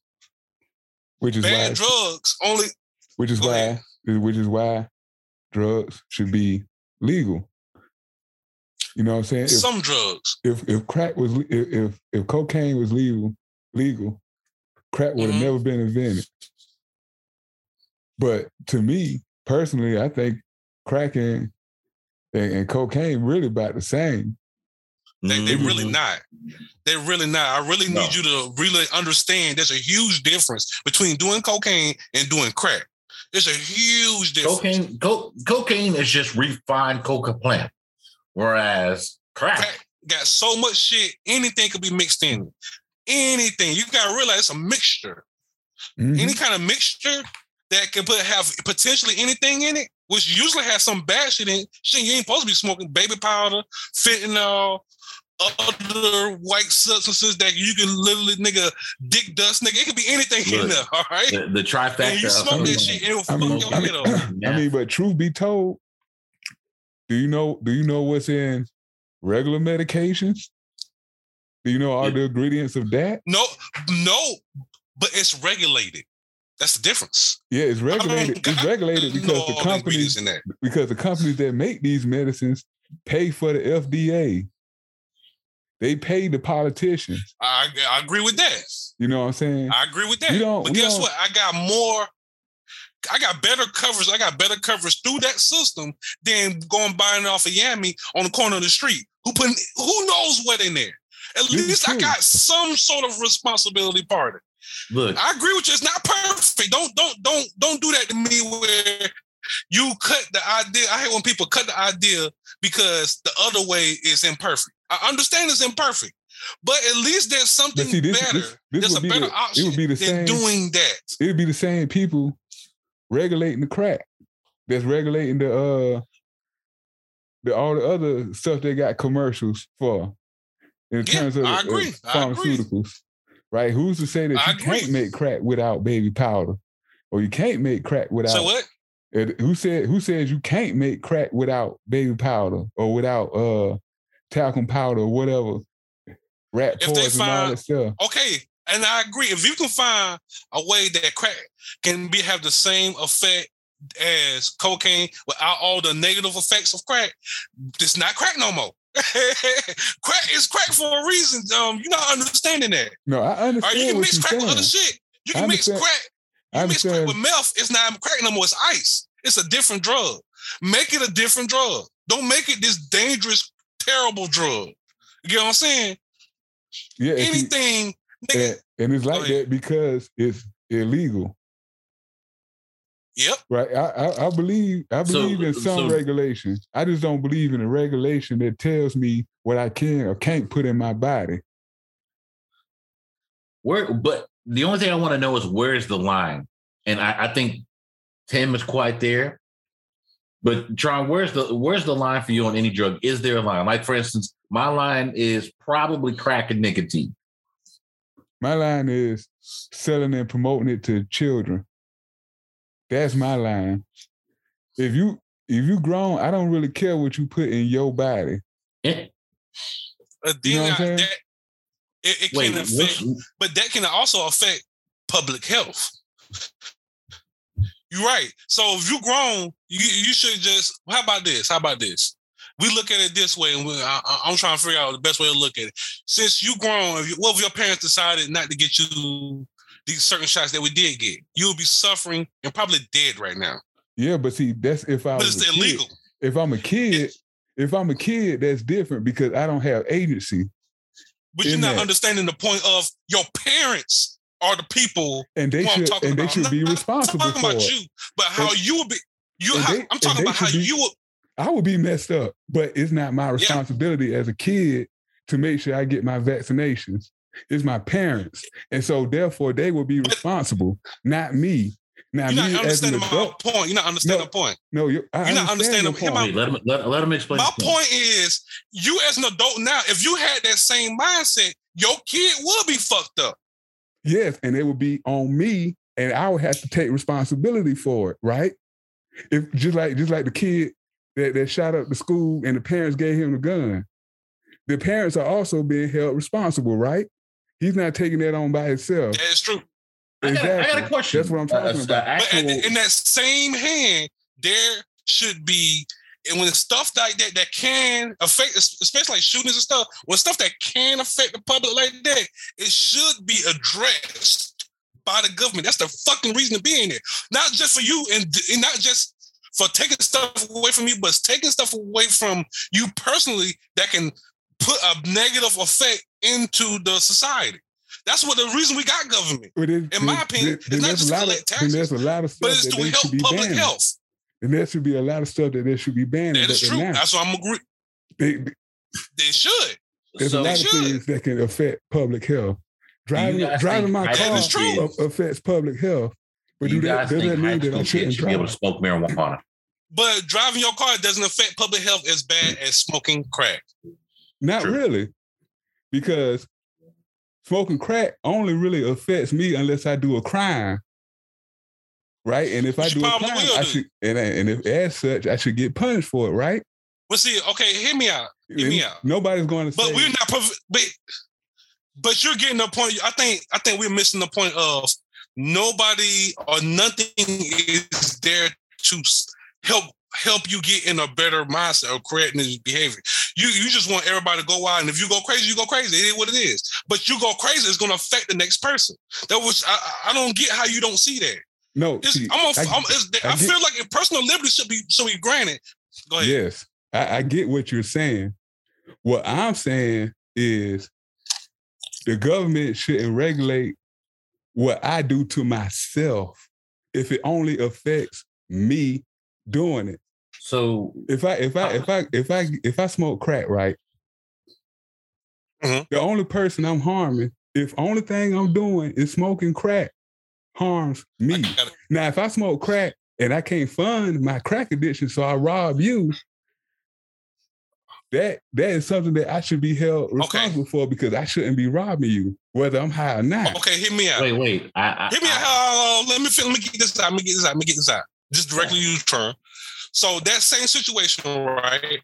Which is Bad why, drugs only. which is why, which is why drugs should be legal. You know what I'm saying? If, Some drugs. if if crack was if if, if cocaine was legal, legal, crack would have Mhm. never been invented. But to me personally, I think crack and, and, and cocaine really about the same. They they really not. They're really not. I really No. need you to really understand there's a huge difference between doing cocaine and doing crack. There's a huge difference. cocaine. Co- cocaine is just refined coca plant, whereas crack. Crack got so much shit, anything could be mixed in. Anything. You gotta realize it's a mixture. Mhm. Any kind of mixture that can put have potentially anything in it, which usually has some bad shit in it. Shit, you ain't supposed to be smoking baby powder, fentanyl, other white substances that you can literally nigga dick dust, nigga. It could be anything in Look, there, all right? The, the trifecta. And you of- smoke that shit, and it'll I fuck mean, your I head mean, up. I mean, but truth be told, Do you know? Do you know what's in regular medications? Do you know all the ingredients of that? No, no, but it's regulated. That's the difference. Yeah, it's regulated. It's regulated because the companies in that. because the companies that make these medicines pay for the FDA. They pay the politicians. I, I agree with that. You know what I'm saying? I agree with that. You don't- but guess don't- what? I got more. I got better coverage. I got better coverage through that system than going buying it off of Yami on the corner of the street. Who put? Who knows what in there? At least I got some sort of responsibility part of it. Look, I agree with you. It's not perfect. Don't don't don't don't do that to me where you cut the idea. I hate when people cut the idea because the other way is imperfect. I understand it's imperfect, but at least there's something see, this- better. this- this there's a be better the- it option would be the than same- doing that. It'd be the same people regulating the crack that's regulating the uh the all the other stuff they got commercials for in Yeah, terms of I the, uh, agree. I agree. pharmaceuticals. Right? Who's to say that I you agree. can't make crack without baby powder? Or you can't make crack without So what? And who said who says you can't make crack without baby powder or without uh talcum powder or whatever rat If they poison and all find- that stuff. Okay, and I agree. If you can find a way that crack can be have the same effect as cocaine without all the negative effects of crack, it's not crack no more. crack is crack for a reason. Um, you're not understanding that. No, I All right, understand you can mix crack with other shit. You can mix crack. You mix crack with meth. It's not crack no more. It's ice. It's a different drug. Make it a different drug. Don't make it this dangerous, terrible drug. You get what I'm saying? Yeah, Anything, nigga. and, and it's like that because it's illegal, Yep. right? I I, I believe I So- believe in some so- regulation. I just don't believe in a regulation that tells me what I can or can't put in my body. where but the only thing I want to know is where's the line? And I, I think Tim is quite there. But Tron, where's the where's the line for you on any drug? Is there a line? Like for instance, my line is probably crack and nicotine. My line is selling and promoting it to children. That's my line. If you if you grown, I don't really care what you put in your body. Uh, You know what I'm saying? that, it, it Wait, can affect, what's, but that can also affect public health. You're right. So if you grown, you you should just. How about this? How about this? We look at it this way, and we, I, I- I'm trying to figure out the best way to look at it. Since you grown, if you, what if your parents decided not to get you these certain shots that we did get? You would be suffering and probably dead right now. Yeah, but see, that's if I But was it's a kid. illegal. If I'm a kid, if I'm a kid, that's different because I don't have agency. But you're not that. understanding the point of your parents are the people And they should and they about. should be Not- responsible I'm talking for about it. you, but how And- you would be. You, how, they- I'm talking about how be- you would. I would be messed up, but it's not my responsibility as a kid to make sure I get my vaccinations. It's my parents. And so therefore they will be responsible, not me. Now You're me not understanding my adult. point. You're not understanding No, the point. No, you I you're not understand understanding- your hear my- point. wait, let him let, let him explain. My point. point is, you as an adult now, if you had that same mindset, your kid will be fucked up. Yes, and it would be on me, and I would have to take responsibility for it, right? If just like just like the kid that, that shot up the school and the parents gave him the gun, the parents are also being held responsible, right? He's not taking that on by himself. That is true. I got, a- I got a question. That's what I'm talking uh, about. But actual- at- in that same hand, there should be, and when it's stuff like that that can affect, especially like shootings and stuff, when stuff that can affect the public like that, it should be addressed by the government. That's the fucking reason to be in there. Not just for you and, and not just for taking stuff away from you, but taking stuff away from you personally that can put a negative effect into the society. That's what the reason we got government. But it- In my then- opinion, then it's not there's just a lot collect of then there's a lot of stuff But it's that to they should help be public banning. health. And there should be a lot of stuff that they should be banned. That is but is true. not. That's what I'm agree. They- They should. there's so a lot of should. things that can affect public health. Driving driving my car That is school true. affects public health. But do you do that guys does that think high mean that I school shouldn't kids should be able to smoke marijuana? But driving your car doesn't affect public health as bad as smoking crack. Not True. really, because smoking crack only really affects me unless I do a crime, right? And if I do a crime, I should, and, and if as such, I should get punished for it, right? Well, see, okay, hear me out. Hear me out. Nobody's going to But say. we're not. prov- But but you're getting the point. I think I think we're missing the point of nobody or nothing is there to help help you get in a better mindset of correcting this behavior. You you just want everybody to go out, and if you go crazy, you go crazy. It is what it is. But you go crazy, it's going to affect the next person. That was I, I don't get how you don't see that. no, see, I'm, a, I- I'm I, I get- feel like personal liberty should be should be granted. Go ahead. Yes, I, I get what you're saying. What I'm saying is the government shouldn't regulate what I do to myself if it only affects me doing it. So If I if I if I if I if I smoke crack, right? Mhm. The only person I'm harming, if only thing I'm doing is smoking crack, harms me. Now, if I smoke crack and I can't fund my crack addiction, so I rob you, that that is something that I should be held responsible for because I shouldn't be robbing you, whether I'm high or not. Okay, hit me out. wait, wait. I, I, Hear me I- out. Uh, let me let me get this out. Let me get this out. Let me get this out. Just directly use term. So that same situation, right?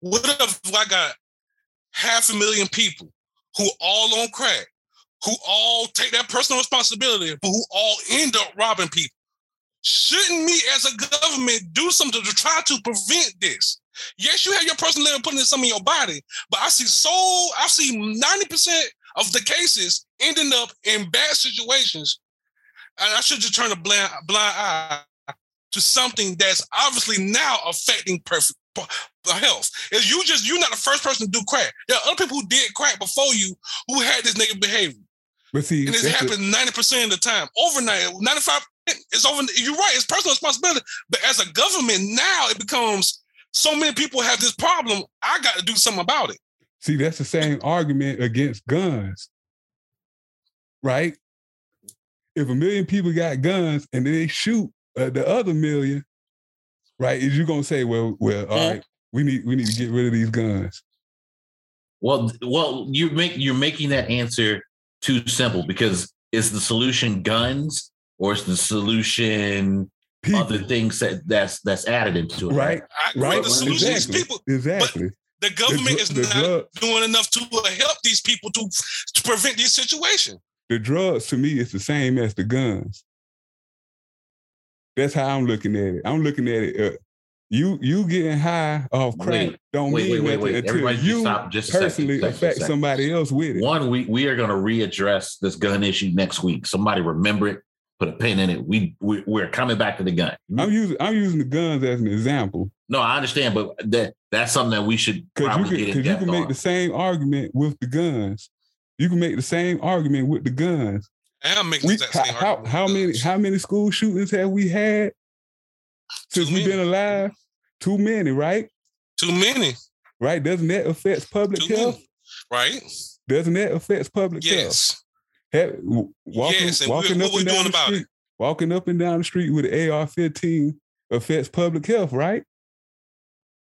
What if I got half a million people who all on crack, who all take that personal responsibility, but who all end up robbing people? Shouldn't me as a government do something to try to prevent this? Yes, you have your personal living putting in some in your body, but I see so I see 90% of the cases ending up in bad situations. And I should just turn a blind, blind eye to something that's obviously now affecting perfect health. Is you just you're not the first person to do crack. There are other people who did crack before you who had this negative behavior. But see, And it's that's happened 90% of the time. Overnight, 95 it's over. You're right, it's personal responsibility. But as a government, now it becomes so many people have this problem. I got to do something about it. see, that's the same argument against guns, right? If a million people got guns and they shoot uh, the other million, right? Is you gonna say, well, well, all right, we need we need to get rid of these guns? Well, well, you make you're making that answer too simple because is the solution guns or is the solution People, other things that that's that's added into it? right? I Right? the solution is Exactly. people. Exactly. But The government dru- is the not drug- doing enough to uh, help these people to, to prevent these situations. the drugs to me is the same as the guns. That's how I'm looking at it. I'm looking at it. Uh, you you getting high off crack Wait, don't wait, mean wait, wait, until Everybody you stop just personally second, affect second. somebody else with it. One, we we are going to readdress this gun issue next week. Somebody remember it. Put a pin in it. We, we we're coming back to the gun. I'm using I'm using the guns as an example No, I understand, but that that's something that we should because you probably can get in you can make on. the same argument with the guns. You can make the same argument with the guns. And We, how, same how, many how many school shootings have we had since we've been alive? Too many, right? Too many, Right? Doesn't that affect public too health? many, right? Doesn't that affect public health? Yes. Have, walking, Yes, and we- walking what up we and down doing the about it? street, walking up and down the street with an AR-15 affects public health, right?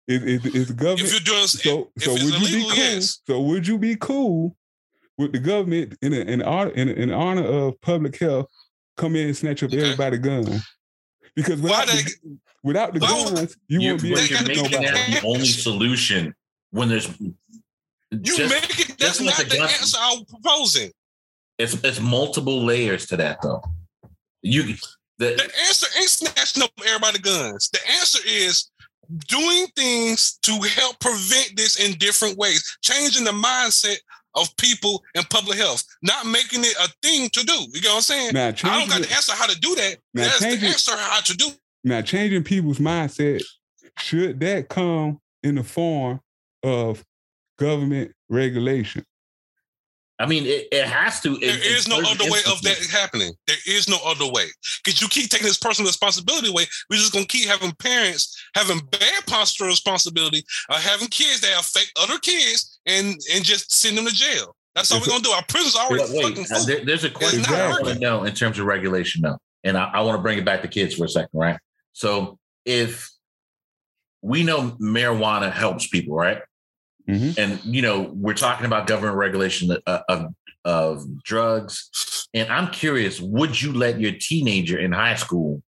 Is, is, is the government If you're doing, so? if so it's would you be cool? yes. So would you be cool with the government in a, in honor in, in honor of public health come in and snatch up Okay. everybody gun? Because why without, they? the, without the why guns, you You're, won't be able to gotta making nobody. that the only solution when there's You just- make it. That's not the the gun- answer I'm proposing. it's it's multiple layers to that though. You The the answer ain't snatching up everybody guns. The answer is doing things to help prevent this in different ways, changing the mindset of people in public health, not making it a thing to do. You know what I'm saying? Now I don't changing, got the answer how to do that. Now, That's the changing- answer how to do. now changing people's mindset should that come in the form of government regulation? I mean it, it has to. in- There in no other way of that happening. There is no other way. Because you keep taking this personal responsibility away. We're just gonna keep having parents having bad posture responsibility, uh, having kids that affect other kids, and and just send them to jail. That's all If- we're gonna do. Our prisons are already wait, fucking uh, full. there- there's a question not I want to know in terms of regulation though, and I, I want to bring it back to kids for a second, right? So if we know marijuana helps people, right? Mhm. And you know we're talking about government regulation of, of of drugs, and I'm curious: Would you let your teenager in high school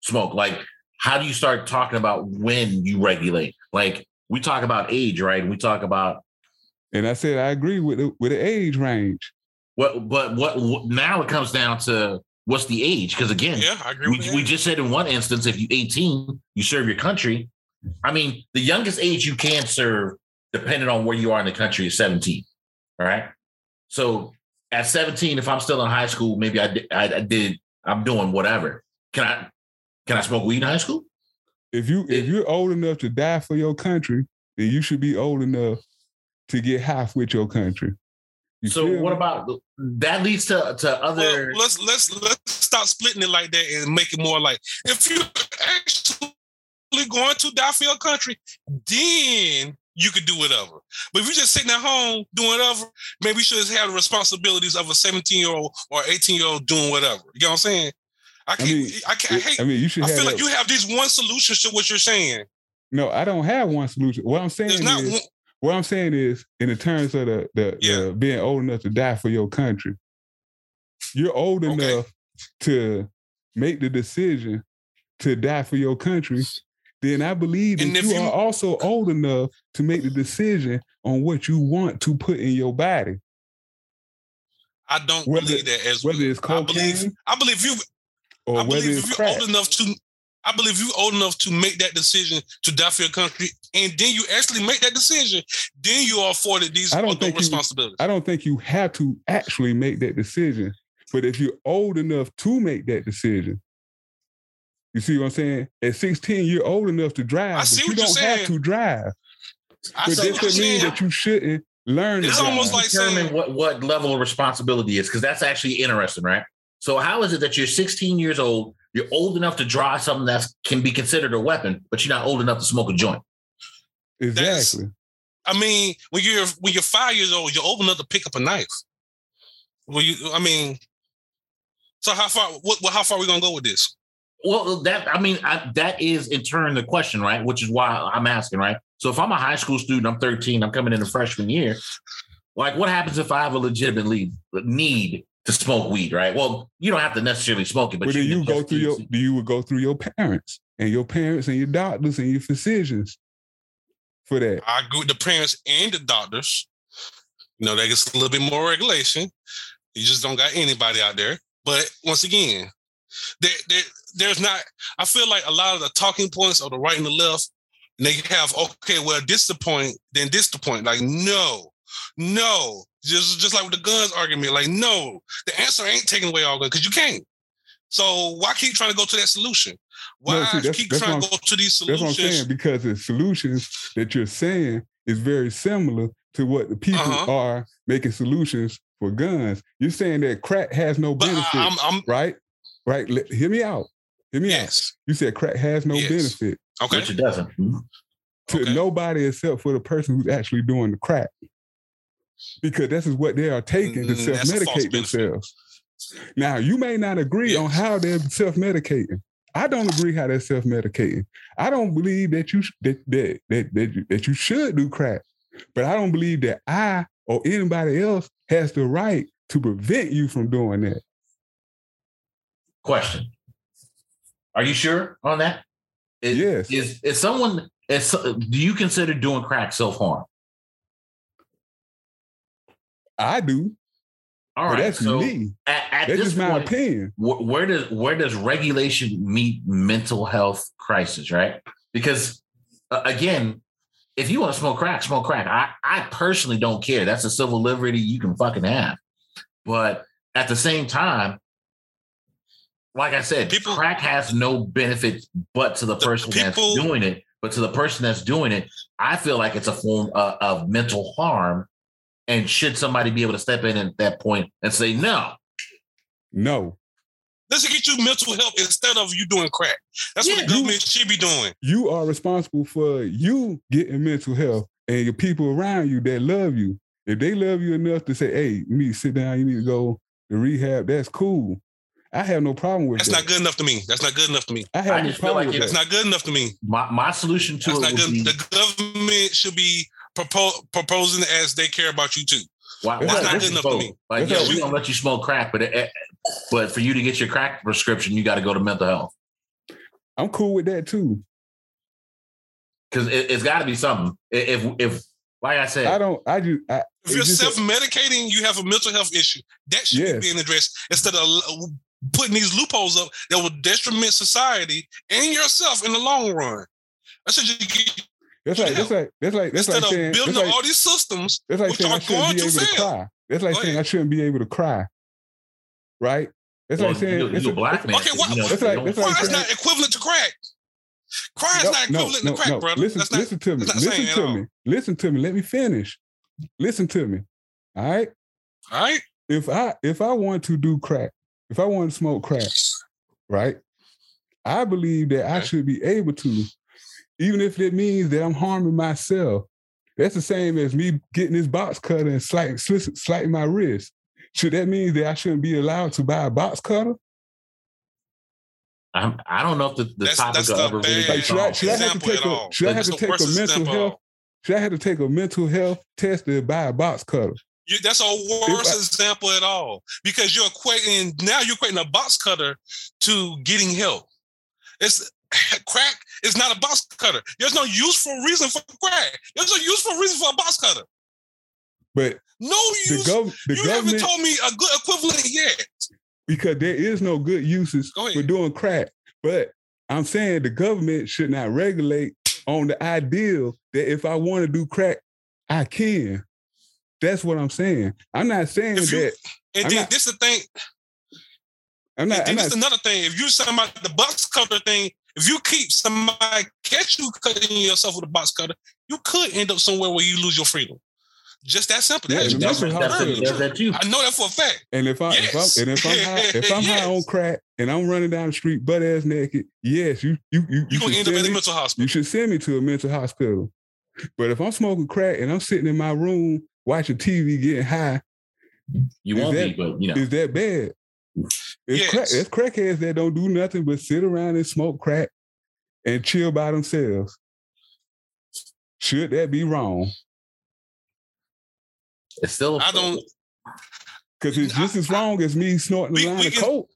smoke? Like, how do you start talking about when you regulate? Like, we talk about age, right? And we talk about And I said I agree with the, with the age range. what, but what, what now it comes down to what's the age? Because again, Yeah, I agree we, with we just said in one instance, if you 18, you serve your country. I mean, the youngest age you can serve, depending on where you are in the country, is 17. All right. So at 17, if I'm still in high school, maybe I did, I, I did, I'm doing whatever. Can I, can I smoke weed in high school? If you if you're old enough to die for your country, then you should be old enough to get high with your country. You so what me? about that leads to, to other, Well, let's let's let's stop splitting it like that and make it more like if you actually going to die for your country, then you could do whatever. But if you're just sitting at home doing whatever, maybe you should have the responsibilities of a 17 year old or 18 year old doing whatever. You know what I'm saying? I I can't. mean, I, can't, I hate. I mean, you should I feel that- like you have these one solution to what you're saying. No, I don't have one solution. What I'm saying There's not is one. what I'm saying is in the terms of the the, Yeah. the being old enough to die for your country. You're old Okay. enough to make the decision to die for your country, then I believe that you, you- are also old enough to make the decision on what you want to put in your body. I don't Whether- believe that as Whether well. it's I believe. cocaine I believe you. Or I whether believe it's if you're crack. old enough to, I believe you're old enough to make that decision to die for your country, and then you actually make that decision, then you are afforded these I don't adult think you- responsibilities. I don't think you have to actually make that decision. But if you're old enough to make that decision, you see what I'm saying? At 16, you're old enough to drive, I see but you what you're don't have to drive. I But see that doesn't mean that you shouldn't learn to It's drive. almost like determine saying- what, what level of responsibility is because that's actually interesting, right? So how is it that you're 16 years old, you're old enough to drive something that can be considered a weapon, but you're not old enough to smoke a joint? exactly. I mean, when you're when you're five years old, you're old enough to pick up a knife. Well, you, I mean, so how far? What? How far are we gonna go with this? Well, that I mean, I, that is in turn the question, right? Which is why I'm asking, right? So if I'm a high school student, I'm 13, I'm coming in the freshman year. Like, what happens if I have a legitimate lead, need to smoke weed, right? Well, you don't have to necessarily smoke it, but But then you you go through your use- you would go through your parents and your parents and your doctors and your physicians for that. I agree with the parents and the doctors. You know, that gets a little bit more regulation. You just don't got anybody out there. But once again, there, there, there's not. I feel like a lot of the talking points of the right and the left, and they have okay, well, this the point, then this the point. Like, no, no, just just like with the guns argument. Like, no, the answer ain't taking away all guns because you can't. So why keep trying to go to that solution? Why No, see, that's- keep that's trying to go to these solutions? That's what I'm saying because the solutions that you're saying is very similar to what the people Uh-huh. are making solutions for guns. You're saying that crack has no But benefit, I, I'm, I'm right? Right? Let- hear me out. Hear me out. yes, You said crack has no Yes. benefit okay. which it doesn't. to Okay. nobody except for the person who's actually doing the crack. Because this is what they are taking to Mm, that's a false self-medicate themselves. Now, you may not agree on how they're self-medicating. I don't agree how they're self-medicating. I don't believe that you that that that that you, that you should do crack, but I don't believe that I or anybody else has the right to prevent you from doing that. Question: Are you sure on that? Is, Yes. Is is someone? Is, do you consider doing crack self harm? I do, All but right. that's so me. at, at That's this just my point, opinion. wh- where does where does regulation meet mental health crisis? Right? Because uh, again, if you want to smoke crack, smoke crack. I I personally don't care. That's a civil liberty you can fucking have. But at the same time, like I said, People- crack has no benefit but to the The person people- that's doing it. But to the person that's doing it, I feel like it's a form of, of mental harm. And should somebody be able to step in at that point and say no? No, Let's get you mental health instead of you doing crack. That's what Yeah. the government should be doing. you are responsible for you getting mental health and your people around you that love you. If they love you enough to say, "Hey, you need to sit down. You need to go to rehab," that's cool. I have no problem with That's that. not good enough to me. That's not good enough to me. I have I no problem like with it's that. That's not good enough to me. My my solution to That's it not would good. be The government should be propo- proposing as they care about you too. why, That's why not not good enough for me. Like, yeah, we don't let you smoke crack, but it, but for you to get your crack prescription, you got to go to mental health. I'm cool with that too. because it, has got to be something. If if like I said, I don't. I do. I, if you're self medicating, you have a mental health issue. That should yes. be being addressed instead of putting these loopholes up that will detriment society and yourself in the long run. That's what you get. That's like, that's like, that's like, that's Instead like saying, building like, all these systems, that's like saying I shouldn't be able to, cry. That's like Go saying ahead. I shouldn't be able to cry. Right? That's well, like saying you're, you're a black man. Okay, what, you know, that's like, that's like saying, not equivalent to crack. Cry is no, not equivalent no, to crack, no. brother. Listen, not, listen to me. Listen to me. Listen to me. Let me finish. Listen to me. All right. All right. If I if I want to do crack, if I want to smoke crack, right? I believe that I should be able to, even if it means that I'm harming myself. That's the same as me getting this box cutter and slicing, slicing my wrist. Should that mean that I shouldn't be allowed to buy a box cutter? I'm, I do not know if the, the that's, topic that's ever really like, should, I, should I have to take a, should I have to take a mental health should I have to take a mental health test to buy a box cutter? You, that's a worse I, example at all because you're equating now you're equating a box cutter to getting help. It's crack is not a box cutter. There's no useful reason for crack. There's no useful reason for a box cutter. But no use. The gov- the you haven't told me a good equivalent yet. Because there is no good uses for doing crack. But I'm saying the government should not regulate on the ideal that if I want to do crack, I can. That's what I'm saying. I'm not saying you, that. And I'm then not, this is the thing. I'm not. And this is another thing. If you're talking about the box cutter thing, if you keep somebody catch you cutting yourself with a box cutter, you could end up somewhere where you lose your freedom. Just that simple. Yeah, that's, that's, that's, that's you. I know that for a fact. And if I yes. if I'm and if I'm high, if I'm yes. high on crack and I'm running down the street butt ass naked, yes, you you you, you, you gonna end up in a mental hospital. You should send me to a mental hospital. But if I'm smoking crack and I'm sitting in my room watching TV getting high, you won't that, be, but you know, is that bad? It's yes. crack. It's crackheads that don't do nothing but sit around and smoke crack and chill by themselves. Should that be wrong? It's still. I don't. Because it's just I, as wrong as me snorting we, a line of coke.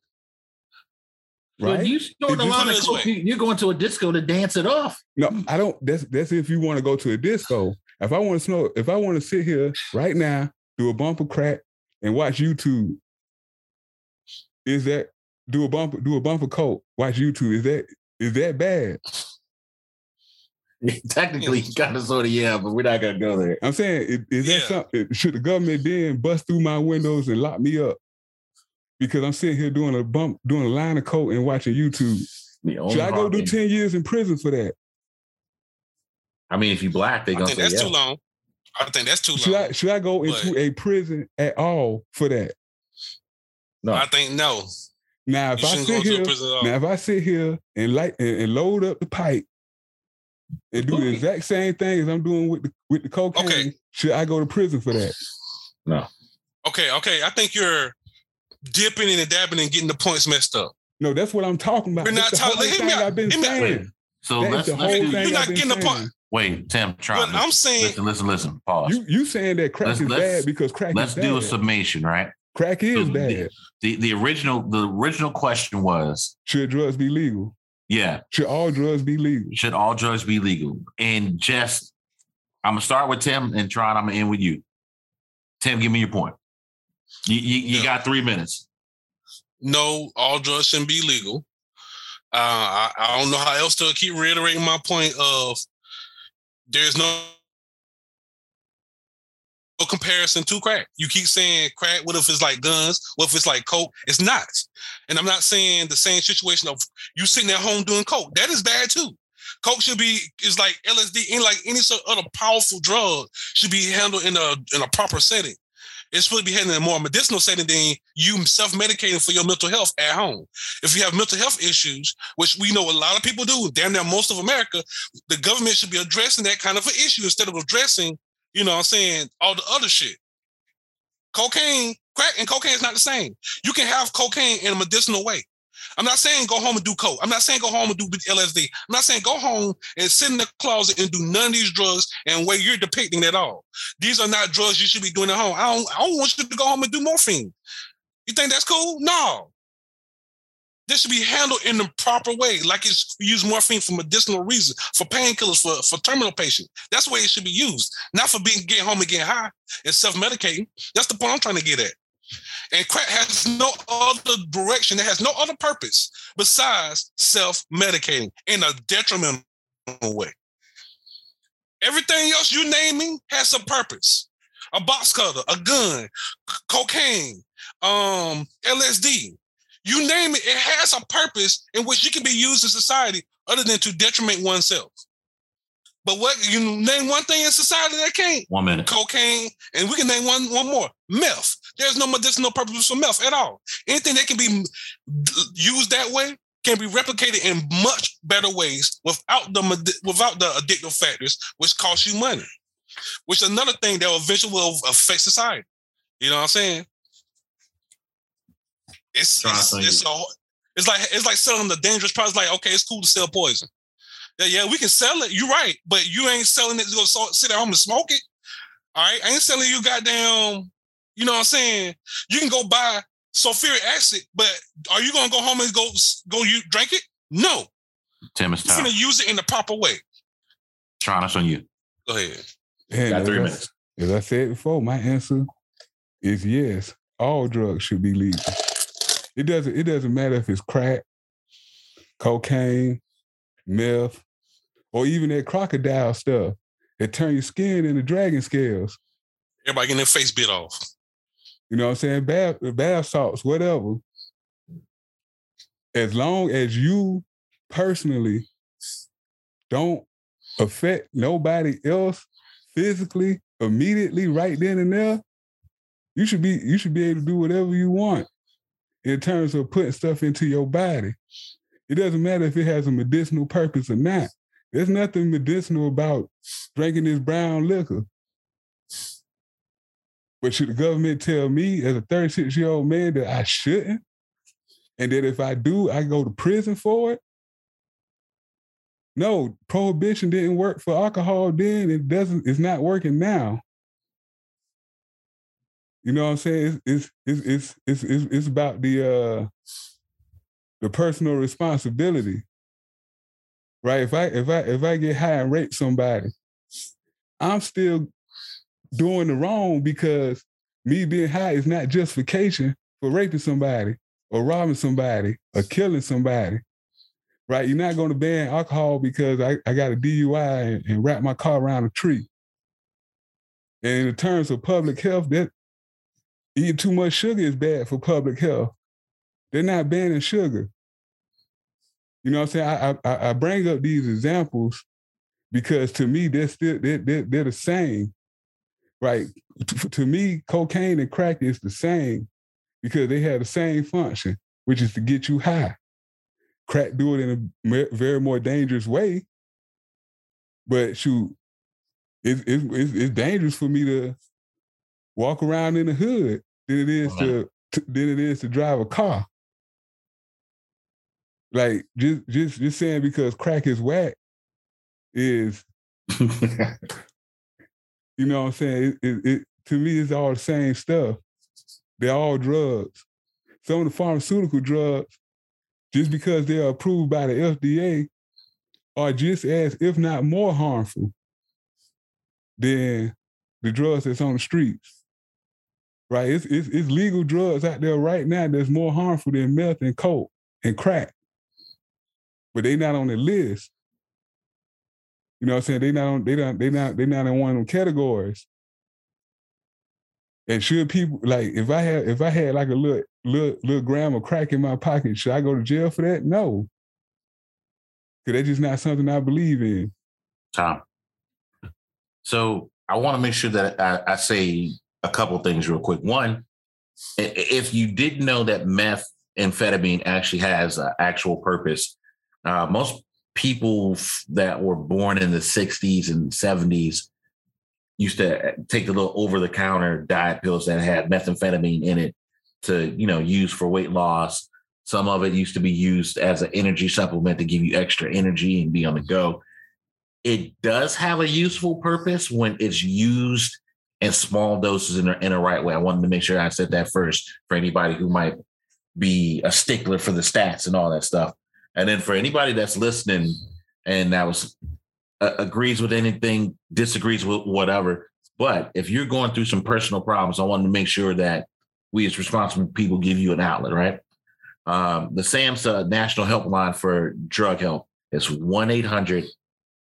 Right? When you snort a line of coke, you're going to a disco to dance it off. No, I don't. That's that's if you want to go to a disco. If I want to snort, if I want to sit here right now, do a bump of crack and watch YouTube, is that do a bump do a bump of coke, watch YouTube? Is that is that bad? Technically, you kind of sort of yeah, but we're not gonna go there. I'm saying, is, is yeah. that something? Should the government then bust through my windows and lock me up because I'm sitting here doing a bump, doing a line of coke and watching YouTube? Should I go do ten years in prison for that? I mean, if you black, they gonna think say that's yeah. too long. I think that's too should long. I, should I go into but, a prison at all for that? No, I think no. Now if I sit here, now if I sit here and light and, and load up the pipe and do the exact same thing as I'm doing with the with the cocaine, okay. should I go to prison for that? No. Okay, okay. I think you're dipping and dabbing and getting the points messed up. No, that's what I'm talking about. We're not talking. Hit me I've been saying. So that's let's, the whole thing you're not getting saying. the point. Wait, Tim, try. But I'm saying, listen, listen, listen. Pause. You you saying that crack let's, is let's, bad because crack is bad. let's is do a summation, right? Crack is so bad. The, the, the original the original question was should drugs be legal? Yeah. Should all drugs be legal? Should all drugs be legal? And just I'm gonna start with Tim and try. I'm gonna end with you. Tim, give me your point. You you, you yeah. got three minutes. No, all drugs shouldn't be legal. Uh, I, I don't know how else to keep reiterating my point of there's no no comparison to crack. You keep saying crack. What if it's like guns? What if it's like coke? It's not. And I'm not saying the same situation of you sitting at home doing coke. That is bad too. Coke should be is like LSD, and like any sort of other powerful drug should be handled in a in a proper setting. Supposed to be handled in a more medicinal setting than you self-medicating for your mental health at home. If you have mental health issues, which we know a lot of people do, damn near most of America, the government should be addressing that kind of an issue instead of addressing you know what I'm saying, all the other shit. Cocaine, crack and cocaine is not the same. You can have cocaine in a medicinal way. I'm not saying go home and do coke. I'm not saying go home and do LSD. I'm not saying go home and sit in the closet and do none of these drugs and where you're depicting at all. These are not drugs you should be doing at home. I don't, I don't want you to go home and do morphine. You think that's cool? No. This should be handled in the proper way, like it's use morphine for medicinal reasons, for painkillers, for, for terminal patients. That's the way it should be used, not for being getting home and getting high and self-medicating. That's the point I'm trying to get at. And crack has no other direction, it has no other purpose besides self-medicating in a detrimental way. Everything else you naming has a purpose. A box cutter, a gun, c- cocaine, um, LSD. You name it, it has a purpose in which you can be used in society other than to detriment oneself. But what you name one thing in society that can't? One minute. Cocaine, and we can name one one more. Meth. There's no medicinal purpose for meth at all. Anything that can be used that way can be replicated in much better ways without the without the addictive factors, which cost you money. Which is another thing that eventually will affect society. You know what I'm saying? It's it's, it's, a, it's like it's like selling the dangerous products. Like okay, it's cool to sell poison. Yeah, yeah, we can sell it. You're right, but you ain't selling it to go so- sit at home and smoke it. All right, I ain't selling you goddamn. You know what I'm saying? You can go buy sulfuric acid, but are you gonna go home and go go you drink it? No, Tim, it's you're time. gonna use it in the proper way. Trying us on you. Go ahead. And Got three I- minutes. As I said before, my answer is yes. All drugs should be legal. It doesn't. It doesn't matter if it's crack, cocaine, meth, or even that crocodile stuff that turn your skin into dragon scales. Everybody getting their face bit off. You know what I'm saying? Bath, bath salts, whatever. As long as you personally don't affect nobody else physically, immediately, right then and there, you should be you should be able to do whatever you want in terms of putting stuff into your body. It doesn't matter if it has a medicinal purpose or not. There's nothing medicinal about drinking this brown liquor. But should the government tell me as a 36 year old man that I shouldn't? And that if I do, I go to prison for it? No, prohibition didn't work for alcohol then. It doesn't, it's not working now. You know what I'm saying? It's it's it's it's it's, it's about the uh the personal responsibility. Right? If I if I if I get high and rape somebody, I'm still doing the wrong because me being high is not justification for raping somebody or robbing somebody or killing somebody. Right? You're not going to ban alcohol because I, I got a DUI and, and wrap my car around a tree. And in terms of public health, that eating too much sugar is bad for public health. They're not banning sugar. You know what I'm saying? I, I, I bring up these examples because to me, they're still they're, they're, they're the same right? To, to me, cocaine and crack is the same because they have the same function, which is to get you high. Crack do it in a very more dangerous way, but shoot, it's, it's, it's, it's dangerous for me to walk around in the hood than it is to, to than it is to drive a car. Like just just just saying because crack is whack is you know what I'm saying? It, it, it, to me, it's all the same stuff. They're all drugs. Some of the pharmaceutical drugs, just because they're approved by the FDA, are just as, if not more harmful than the drugs that's on the streets. Right? It's, it's, it's legal drugs out there right now that's more harmful than meth and coke and crack. But they not on the list. You know what I'm saying? They not on, they not they not they not in one of them categories. And should people like if I had if I had like a little little little gram of crack in my pocket, should I go to jail for that? No. Cause that's just not something I believe in. Tom. So I want to make sure that I, I say a couple things real quick. One, if you didn't know that methamphetamine actually has an actual purpose, uh, most people that were born in the 60s and 70s used to take the little over-the-counter diet pills that had methamphetamine in it to, you know, use for weight loss. Some of it used to be used as an energy supplement to give you extra energy and be on the go it does have a useful purpose when it's used in small doses in a, in a right way. I wanted to make sure I said that first for anybody who might be a stickler for the stats and all that stuff. And then for anybody that's listening and that was uh, agrees with anything, disagrees with whatever, but if you're going through some personal problems, I wanted to make sure that we as responsible people give you an outlet, right? Um, the SAMHSA National Helpline for Drug Help is 1 800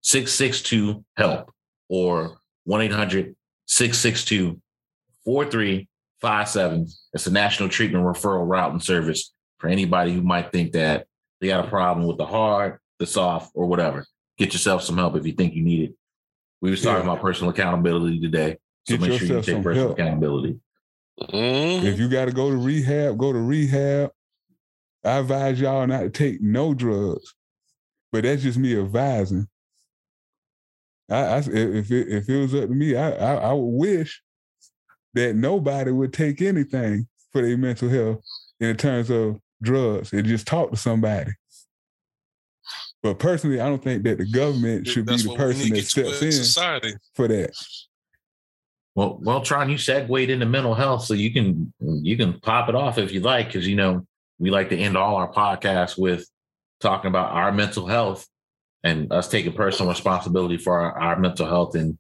662 HELP or 1 800 662 4357. It's a national treatment referral routing service for anybody who might think that they got a problem with the hard, the soft, or whatever. Get yourself some help if you think you need it. We was talking Yeah. about personal accountability today. So Get make sure you take personal help. accountability. Mhm. If you got to go to rehab, go to rehab. I advise y'all not to take no drugs, but that's just me advising. I, I if it, if it was up to me, I, I I would wish that nobody would take anything for their mental health in terms of drugs and just talk to somebody. But personally, I don't think that the government should be the person that steps in in society. for that. Well, well, Tron, you segued into mental health, so you can you can pop it off if you like, because you know we like to end all our podcasts with talking about our mental health and us taking personal responsibility for our, our mental health and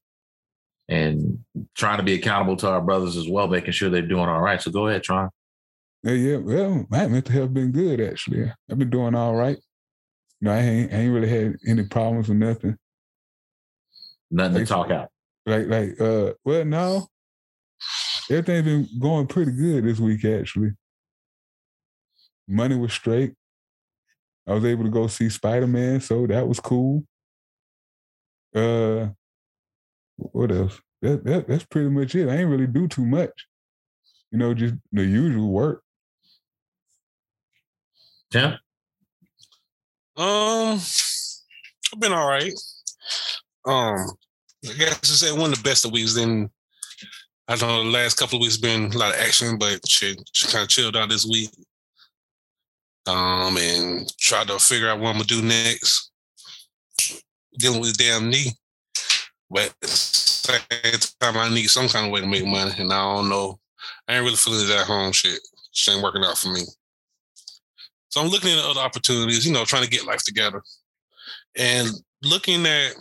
and trying to be accountable to our brothers as well, making sure they're doing all right. So go ahead, Tron. Yeah, yeah. Well, my mental health been good actually. I've been doing all right. No, I ain't, I ain't really had any problems or nothing. Nothing to talk out. Like, like, uh, well, no, everything's been going pretty good this week actually. Money was straight. I was able to go see Spider Man, so that was cool. Uh, what else? That, that that's pretty much it. I ain't really do too much. You know, just the usual work. Yeah. Um, I've been all right. Um, I guess to say one of the best of weeks. Then I don't know the last couple of weeks been a lot of action, but shit, just kind of chilled out this week. Um, and try to figure out what I'm gonna do next. Dealing with the damn knee, but at the same time, I need some kind of way to make money, and I don't know. I ain't really feeling that home shit. Just ain't working out for me. So I'm looking at other opportunities, you know, trying to get life together. And looking at,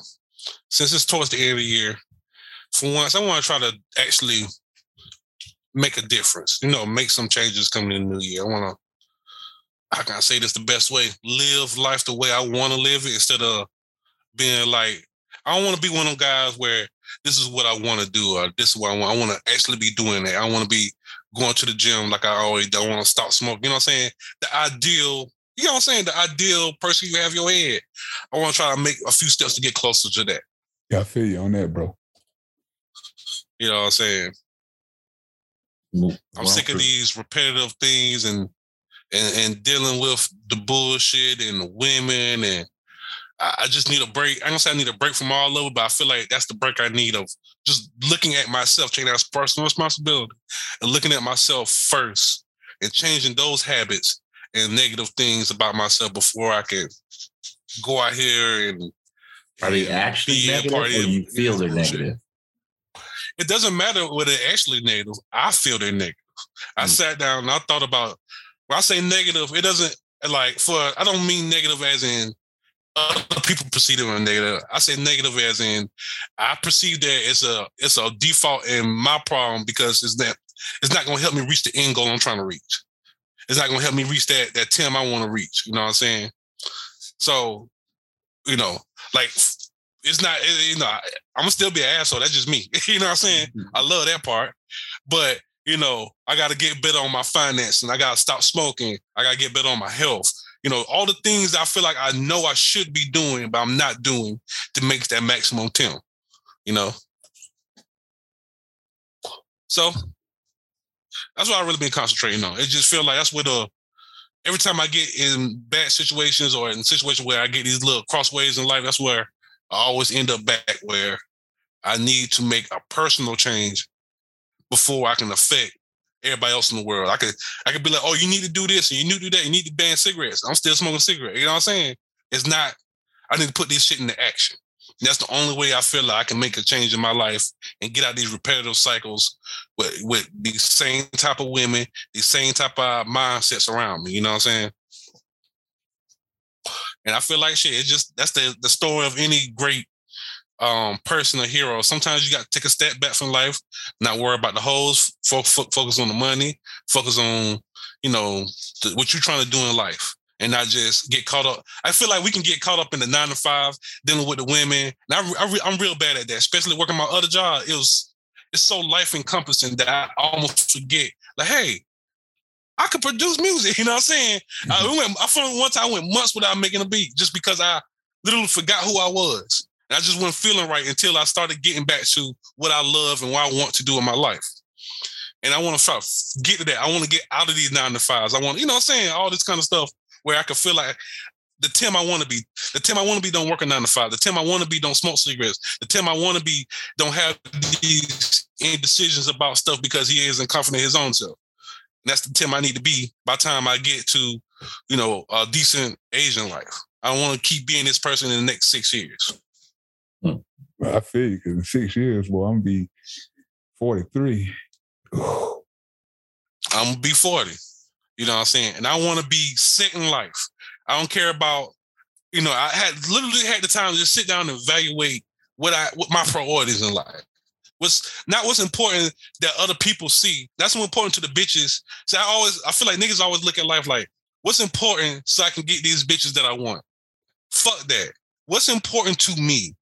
since it's towards the end of the year, for once, I want to try to actually make a difference, you know, make some changes coming in the new year. I want to, how can I say this the best way? Live life the way I want to live it instead of being like, I don't want to be one of them guys where this is what I want to do or this is what I want. I want to actually be doing it. I want to be going to the gym like I always don't want to stop smoking. You know what I'm saying? The ideal, you know what I'm saying? The ideal person you have your head. I want to try to make a few steps to get closer to that. Yeah, I feel you on that, bro. You know what I'm saying? I'm sick of these repetitive things and and and dealing with the bullshit and the women and I, I just need a break. I don't say I need a break from all of it, but I feel like that's the break I need of just looking at myself, taking that personal responsibility and looking at myself first and changing those habits and negative things about myself before I can go out here and Are they actually be negative, part or of- you feel they're negative? It doesn't matter whether they're actually negative. I feel they're negative. I Mm. sat down and I thought about when I say negative, it doesn't like for I don't mean negative as in other people perceive them as negative. I say negative as in I perceive that it's a it's a default in my problem because it's that it's not gonna help me reach the end goal I'm trying to reach. It's not gonna help me reach that that Tim I want to reach. You know what I'm saying? So, you know, like it's not it- you know I'm gonna still be an asshole. That's just me. you know what I'm saying? Mm-hmm. I love that part. But you know, I got to get better on my finances. I got to stop smoking. I got to get better on my health. You know, all the things I feel like I know I should be doing, but I'm not doing to make that maximum 10, You know. So that's what I really been concentrating on. It just feel like that's where the every time I get in bad situations or in situations where I get these little crossways in life, that's where I always end up back where I need to make a personal change before I can affect everybody else in the world. I could I could be like, oh, you need to do this and you need to do that. You need to ban cigarettes. I'm still smoking cigarettes. You know what I'm saying? It's not. I need to put this shit into action. That's the only way I feel like I can make a change in my life and get out these repetitive cycles with with these same type of women, these same type of mindsets around me. You know what I'm saying? And I feel like shit. It's just that's the the story of any great um personal hero. Sometimes you got to take a step back from life, not worry about the holes, fo- fo- focus on the money, focus on you know th- what you're trying to do in life and not just get caught up. I feel like we can get caught up in the nine to five, dealing with the women. And I, I, am real bad at that, especially working my other job. It was it's so life encompassing that I almost forget. Like, hey, I could produce music. You know what I'm saying? Mm-hmm. I went. I found one time I went months without making a beat just because I literally forgot who I was. And I just wasn't feeling right until I started getting back to what I love and what I want to do in my life. And I want to start get to that. I want to get out of these nine to fives. I want, you know what I'm saying? All this kind of stuff where I could feel like the Tim I want to be, the Tim I want to be don't work a nine to five. The Tim I want to be don't smoke cigarettes. The Tim I want to be don't have these indecisions about stuff because he isn't confident in his own self. And that's the Tim I need to be by the time I get to, you know, a decent Asian life. I want to keep being this person in the next six years. I feel you because in six years, well, I'm gonna be 43. I'm gonna be 40. You know what I'm saying? And I want to be set in life. I don't care about, you know, I had literally had the time to just sit down and evaluate what I what my priorities in life. What's not what's important that other people see. That's what's important to the bitches. So I always I feel like niggas always look at life like, what's important so I can get these bitches that I want? Fuck that. What's important to me?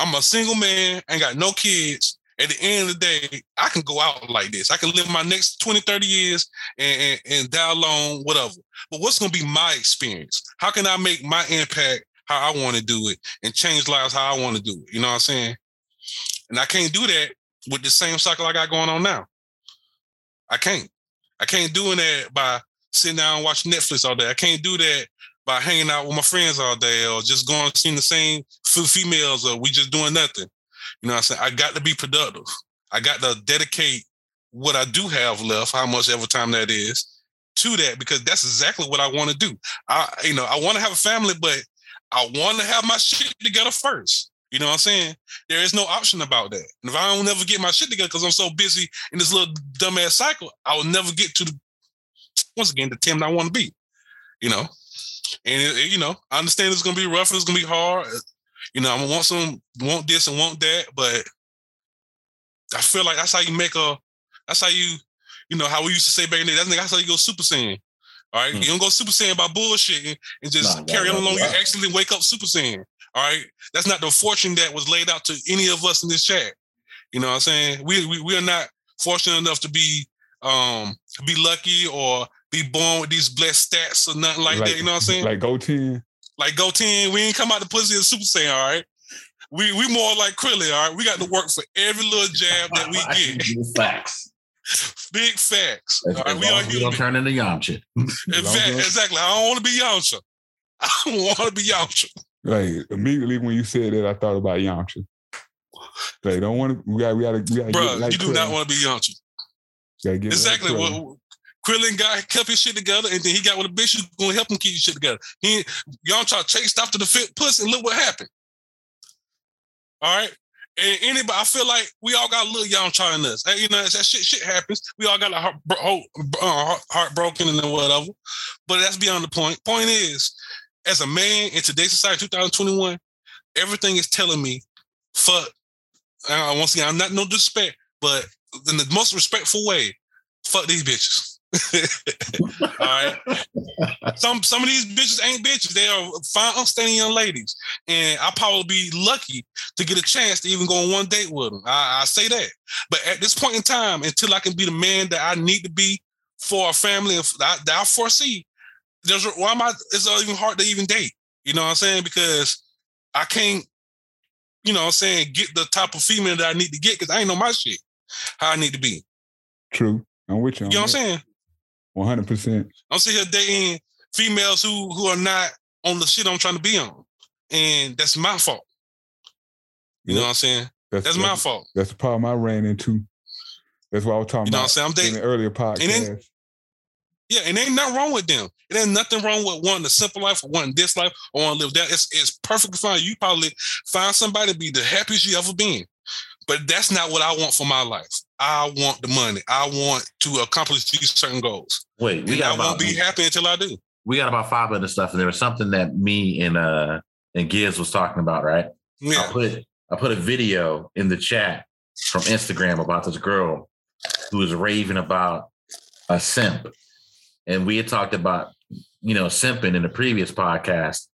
I'm a single man, ain't got no kids at the end of the day, I can go out like this. I can live my next 20, 30 years and, and, and die alone, whatever. But what's going to be my experience? How can I make my impact how I want to do it and change lives how I want to do it? You know what I'm saying? And I can't do that with the same cycle I got going on now. I can't. I can't do that by sitting down and watching Netflix all day. I can't do that by hanging out with my friends all day or just going seeing the same females or we just doing nothing. You know what I'm saying? I got to be productive. I got to dedicate what I do have left, how much ever time that is, to that because that's exactly what I want to do. I, you know, I want to have a family, but I want to have my shit together first. You know what I'm saying? There is no option about that. And if I don't never get my shit together because I'm so busy in this little dumbass cycle, I will never get to the once again the Tim I want to be. You know, and it, you know, I understand it's gonna be rough. It's gonna be hard. You know, I'm gonna want some, want this and want that, but I feel like that's how you make a. That's how you, you know, how we used to say back in the day. That's how you go Super Saiyan. All right, mm. you don't go Super Saiyan by bullshitting and just nah, carry on along. You actually wake up Super Saiyan. All right, that's not the fortune that was laid out to any of us in this chat. You know what I'm saying? We we, we are not fortunate enough to be um be lucky or be born with these blessed stats or nothing like, like that. You know what I'm saying? Like go team. Like Goten, we ain't come out the pussy as Super Saiyan, all right? We we more like Krillin, all right? We got to work for every little jab that we get. Facts. Big facts. As, all right, we are human. don't turn into Yamcha. exactly. I don't want to be Yamcha. I don't want to be Yamcha. Like immediately when you said that, I thought about Yamcha. They don't want to. We got. We got. We got. Bro, like you do Krillin. not want to be Yamcha. Exactly. Like what Krillin got kept his shit together, and then he got with a bitch who's gonna help him keep his shit together. He y'all try chased after the fit puss, and look what happened. All right. And anybody, I feel like we all got a little young in us. Hey, you know, that shit shit happens. We all got a heart, heart, uh, heart broken and whatever. But that's beyond the point. Point is, as a man in today's society, 2021, everything is telling me, fuck. Uh, once again, I'm not no disrespect, but in the most respectful way, fuck these bitches. All right. Some some of these bitches ain't bitches. They are fine, upstanding young ladies, and I probably be lucky to get a chance to even go on one date with them. I, I say that. But at this point in time, until I can be the man that I need to be for a family that, that I foresee, there's why am I? It's even hard to even date. You know what I'm saying? Because I can't, you know what I'm saying, get the type of female that I need to get because I ain't know my shit how I need to be. True. I'm with you. You know what I'm saying? One hundred percent. I'm sitting here dating females who who are not on the shit I'm trying to be on, and that's my fault. You yep. know what I'm saying? That's, that's, that's, my fault. That's the problem I ran into. That's what I was talking you know about what I'm saying? I'm dating, in the earlier podcast. And Yeah, and ain't nothing wrong with them. It ain't nothing wrong with wanting a simple life or wanting this life or want to live that. It's it's perfectly fine. You probably find somebody to be the happiest you ever been. But that's not what I want for my life. I want the money. I want to accomplish these certain goals. Wait, we got I about won't be happy until I do. we got about five other stuff, and there was something that me and uh and Gibbs was talking about, right? Yeah. I put I put a video in the chat from Instagram about this girl who was raving about a simp, and we had talked about you know simping in the previous podcast,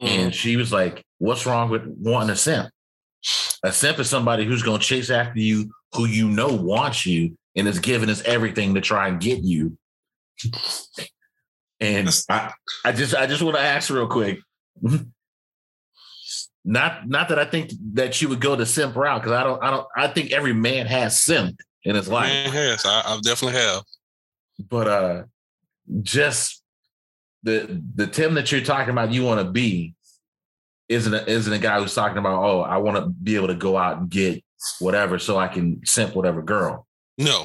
Mhm. and she was like, "What's wrong with wanting a simp? A simp is somebody who's going to chase after you, who you know wants you, and is giving us everything to try and get you." And I, I just I just want to ask real quick. Not not that I think that you would go the simp route because I don't I don't I think every man has simp in his life, Man has. I, I definitely have. but uh just the the Tim that you're talking about you want to be isn't a, isn't a guy who's talking about oh I want to be able to go out and get whatever so I can simp whatever girl. No.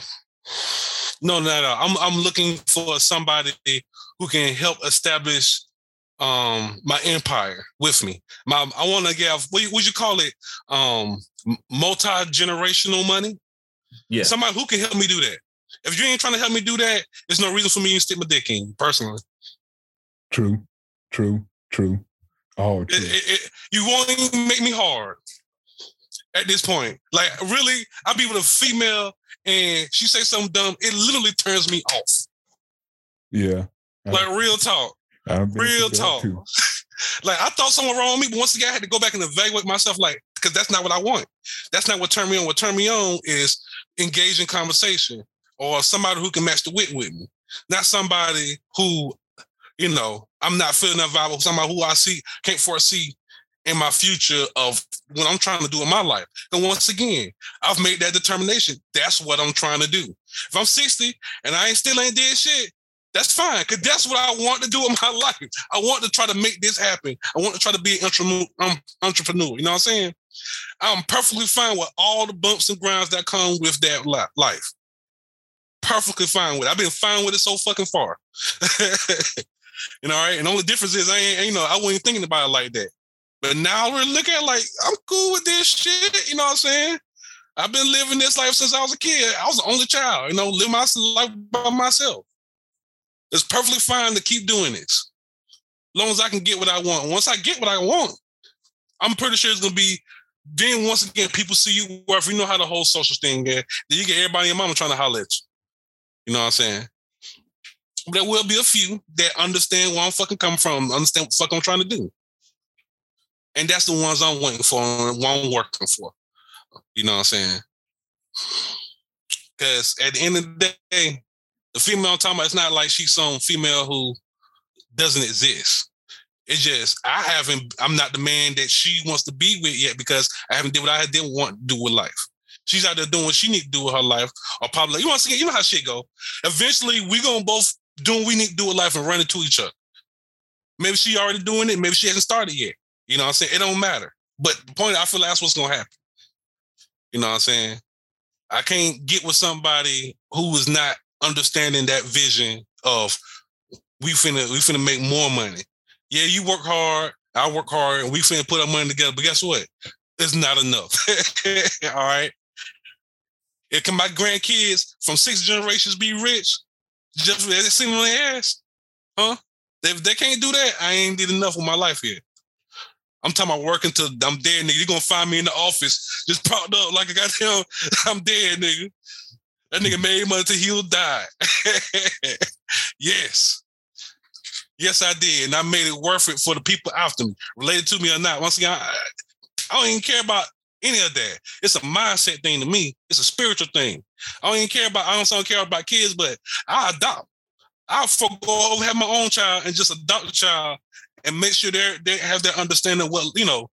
No, no, no. I'm I'm looking for somebody who can help establish um my empire with me. My I want to give what would you call it um multi generational money. Yeah. Somebody who can help me do that. If you ain't trying to help me do that, there's no reason for me to stick my dick in you, personally. True, true, true. Oh, It- it- it- you won't even make me hard at this point. Like really, I'll be with a female and she say something dumb. It literally turns me off. yeah. I- Like real talk. Real talk. Like I thought someone wrong with me, but once again, I had to go back and evaluate myself. Like, because that's not what I want. That's not what turned me on. What turned me on is engaging conversation or somebody who can match the wit with me, not somebody who, you know, I'm not feeling that vibe. with Somebody who I see can't foresee in my future of what I'm trying to do in my life. And once again, I've made that determination. That's what I'm trying to do. If I'm 60 and I ain't still ain't did shit, that's fine. Cause that's what I want to do in my life. I want to try to make this happen. I want to try to be an um, entrepreneur. You know what I'm saying? I'm perfectly fine with all the bumps and grinds that come with that life. Perfectly fine with it. I've been fine with it so fucking far. you know, right? And the only difference is I ain't, you know, I wasn't thinking about it like that. But now we're looking at like, I'm cool with this shit. You know what I'm saying? I've been living this life since I was a kid. I was the only child, you know, live my life by myself. It's perfectly fine to keep doing this. As long as I can get what I want. Once I get what I want, I'm pretty sure it's gonna be then once again, people see you worth. You know how the whole social thing is. Then you get everybody and mama trying to holler at you. You know what I'm saying? There will be a few that understand where I'm fucking coming from, understand what fuck I'm trying to do. And that's the ones I'm waiting for and I'm working for. You know what I'm saying? Because at the end of the day, the female I'm talking about, it's not like she's some female who doesn't exist. It's just I haven't. I'm not the man that she wants to be with yet because I haven't did what I didn't want to do with life. She's out there doing what she need to do with her life, or probably you want to you know how shit go. Eventually, we gonna both do what we need to do with life and run into each other. Maybe she already doing it. Maybe she hasn't started yet. You know what I'm saying? It don't matter. But the point, I feel like that's what's gonna happen. You know what I'm saying? I can't get with somebody who is not understanding that vision of we finna we finna make more money. Yeah, you work hard, I work hard, and we finna put our money together. But guess what? It's not enough. All right. It can my grandkids from six generations be rich? Just they sitting on their ass? Huh? If they can't do that, I ain't did enough with my life here. I'm talking about working till I'm dead, nigga. You're gonna find me in the office just propped up like a goddamn I'm dead, nigga. That nigga made money till he'll die. yes. Yes, I did. And I made it worth it for the people after me, related to me or not. Once again, I, I don't even care about any of that. It's a mindset thing to me. It's a spiritual thing. I don't even care about, I don't, I don't care about kids, but I adopt. I'll forego have my own child and just adopt a child and make sure they they have that understanding of what, you know,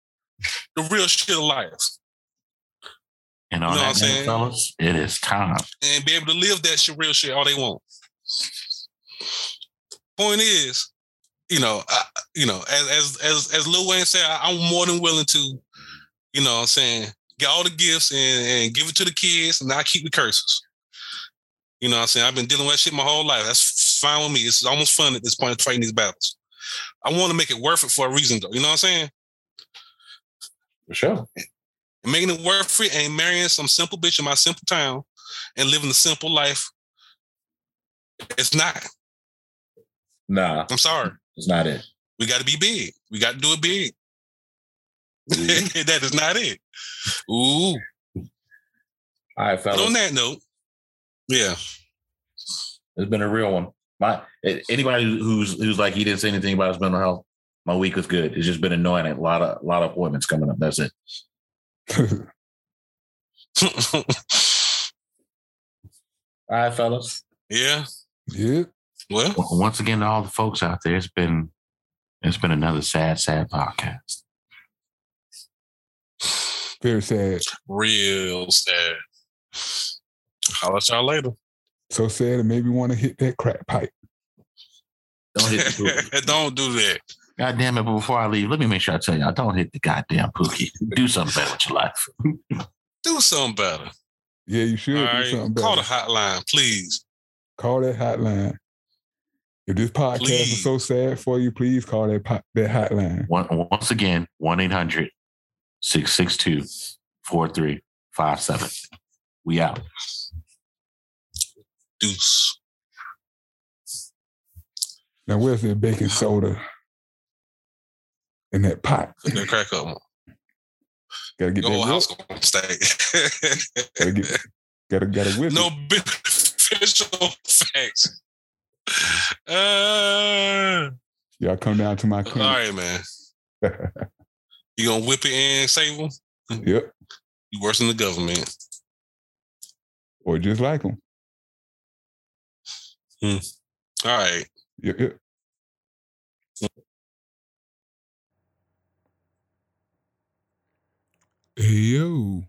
the real shit of life. And on You know that what I'm note, saying? fellas, it is time. and be able to live that shit, real shit, all they want. Point is, you know, I, you know, as as as as Lil Wayne said, I, am more than willing to, you know, what I'm saying, get all the gifts and, and give it to the kids, and I keep the curses. You know, what I'm saying, I've been dealing with that shit my whole life. That's fine with me. It's almost fun at this point fighting these battles. I want to make it worth it for a reason, though. You know what I'm saying? For sure. And making it worth it and marrying some simple bitch in my simple town and living a simple life. It's not. Nah, I'm sorry. it's not it. We got to be big. We got to do it big. Ooh. Mm-hmm. that is not it. Ooh. All right, But on that note, yeah. It's been a real one. My anybody who's who's like he didn't say anything about his mental health. My week was good. It's just been annoying. A lot of a lot of appointments coming up. That's it. All right, fellas. yeah. yeah. Well, Once again, to all the folks out there, it's been it's been another sad, sad podcast. Very sad. real sad. I'll let y'all later. So sad it made me want to hit that crack pipe. Don't hit the pookie. Don't do that. God damn it! But before I leave, let me make sure I tell y'all: don't hit the goddamn pookie. Do something better with your life. Do something better. Yeah, you should All do right. something Call better. the hotline, please. Call that hotline. If this podcast Please. is so sad for you, please call that po- that hotline. One, once again, 1 800 662 4357. We out. Deuce. Now, where's that baking soda in that pot? That crack up. Gotta get Your whole that. house Whip. gonna stay. Gotta get. Gotta gotta whip. no it. beneficial facts. Uh, Y'all come down to my all clinic. right, man. You gonna whip it and save them? Yep. You worse than the government. Or just like them. Hmm. All right. Yep. Yep. Hey yo.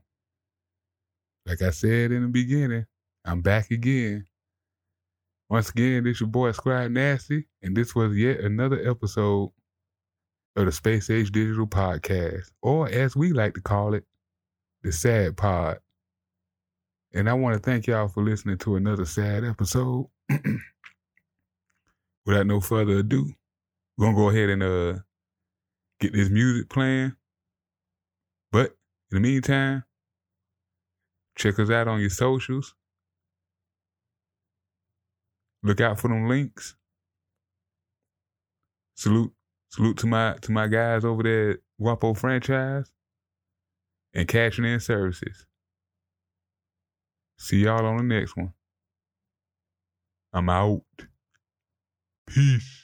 Like I said in the beginning, I'm back again. Once again, this your boy Scribe Nasti, and this was yet another episode of the Space Age Digital Podcast, or as we like to call it, the Sad Pod. And I want to thank y'all for listening to another sad episode. Without no further ado, we're gonna go ahead and uh get this music playing. But in the meantime, check us out on your socials. Look out for them links. Salute, salute to my to my guys over there at Wapo Franchise and Cashing In Services. See y'all on the next one. I'm out. Peace.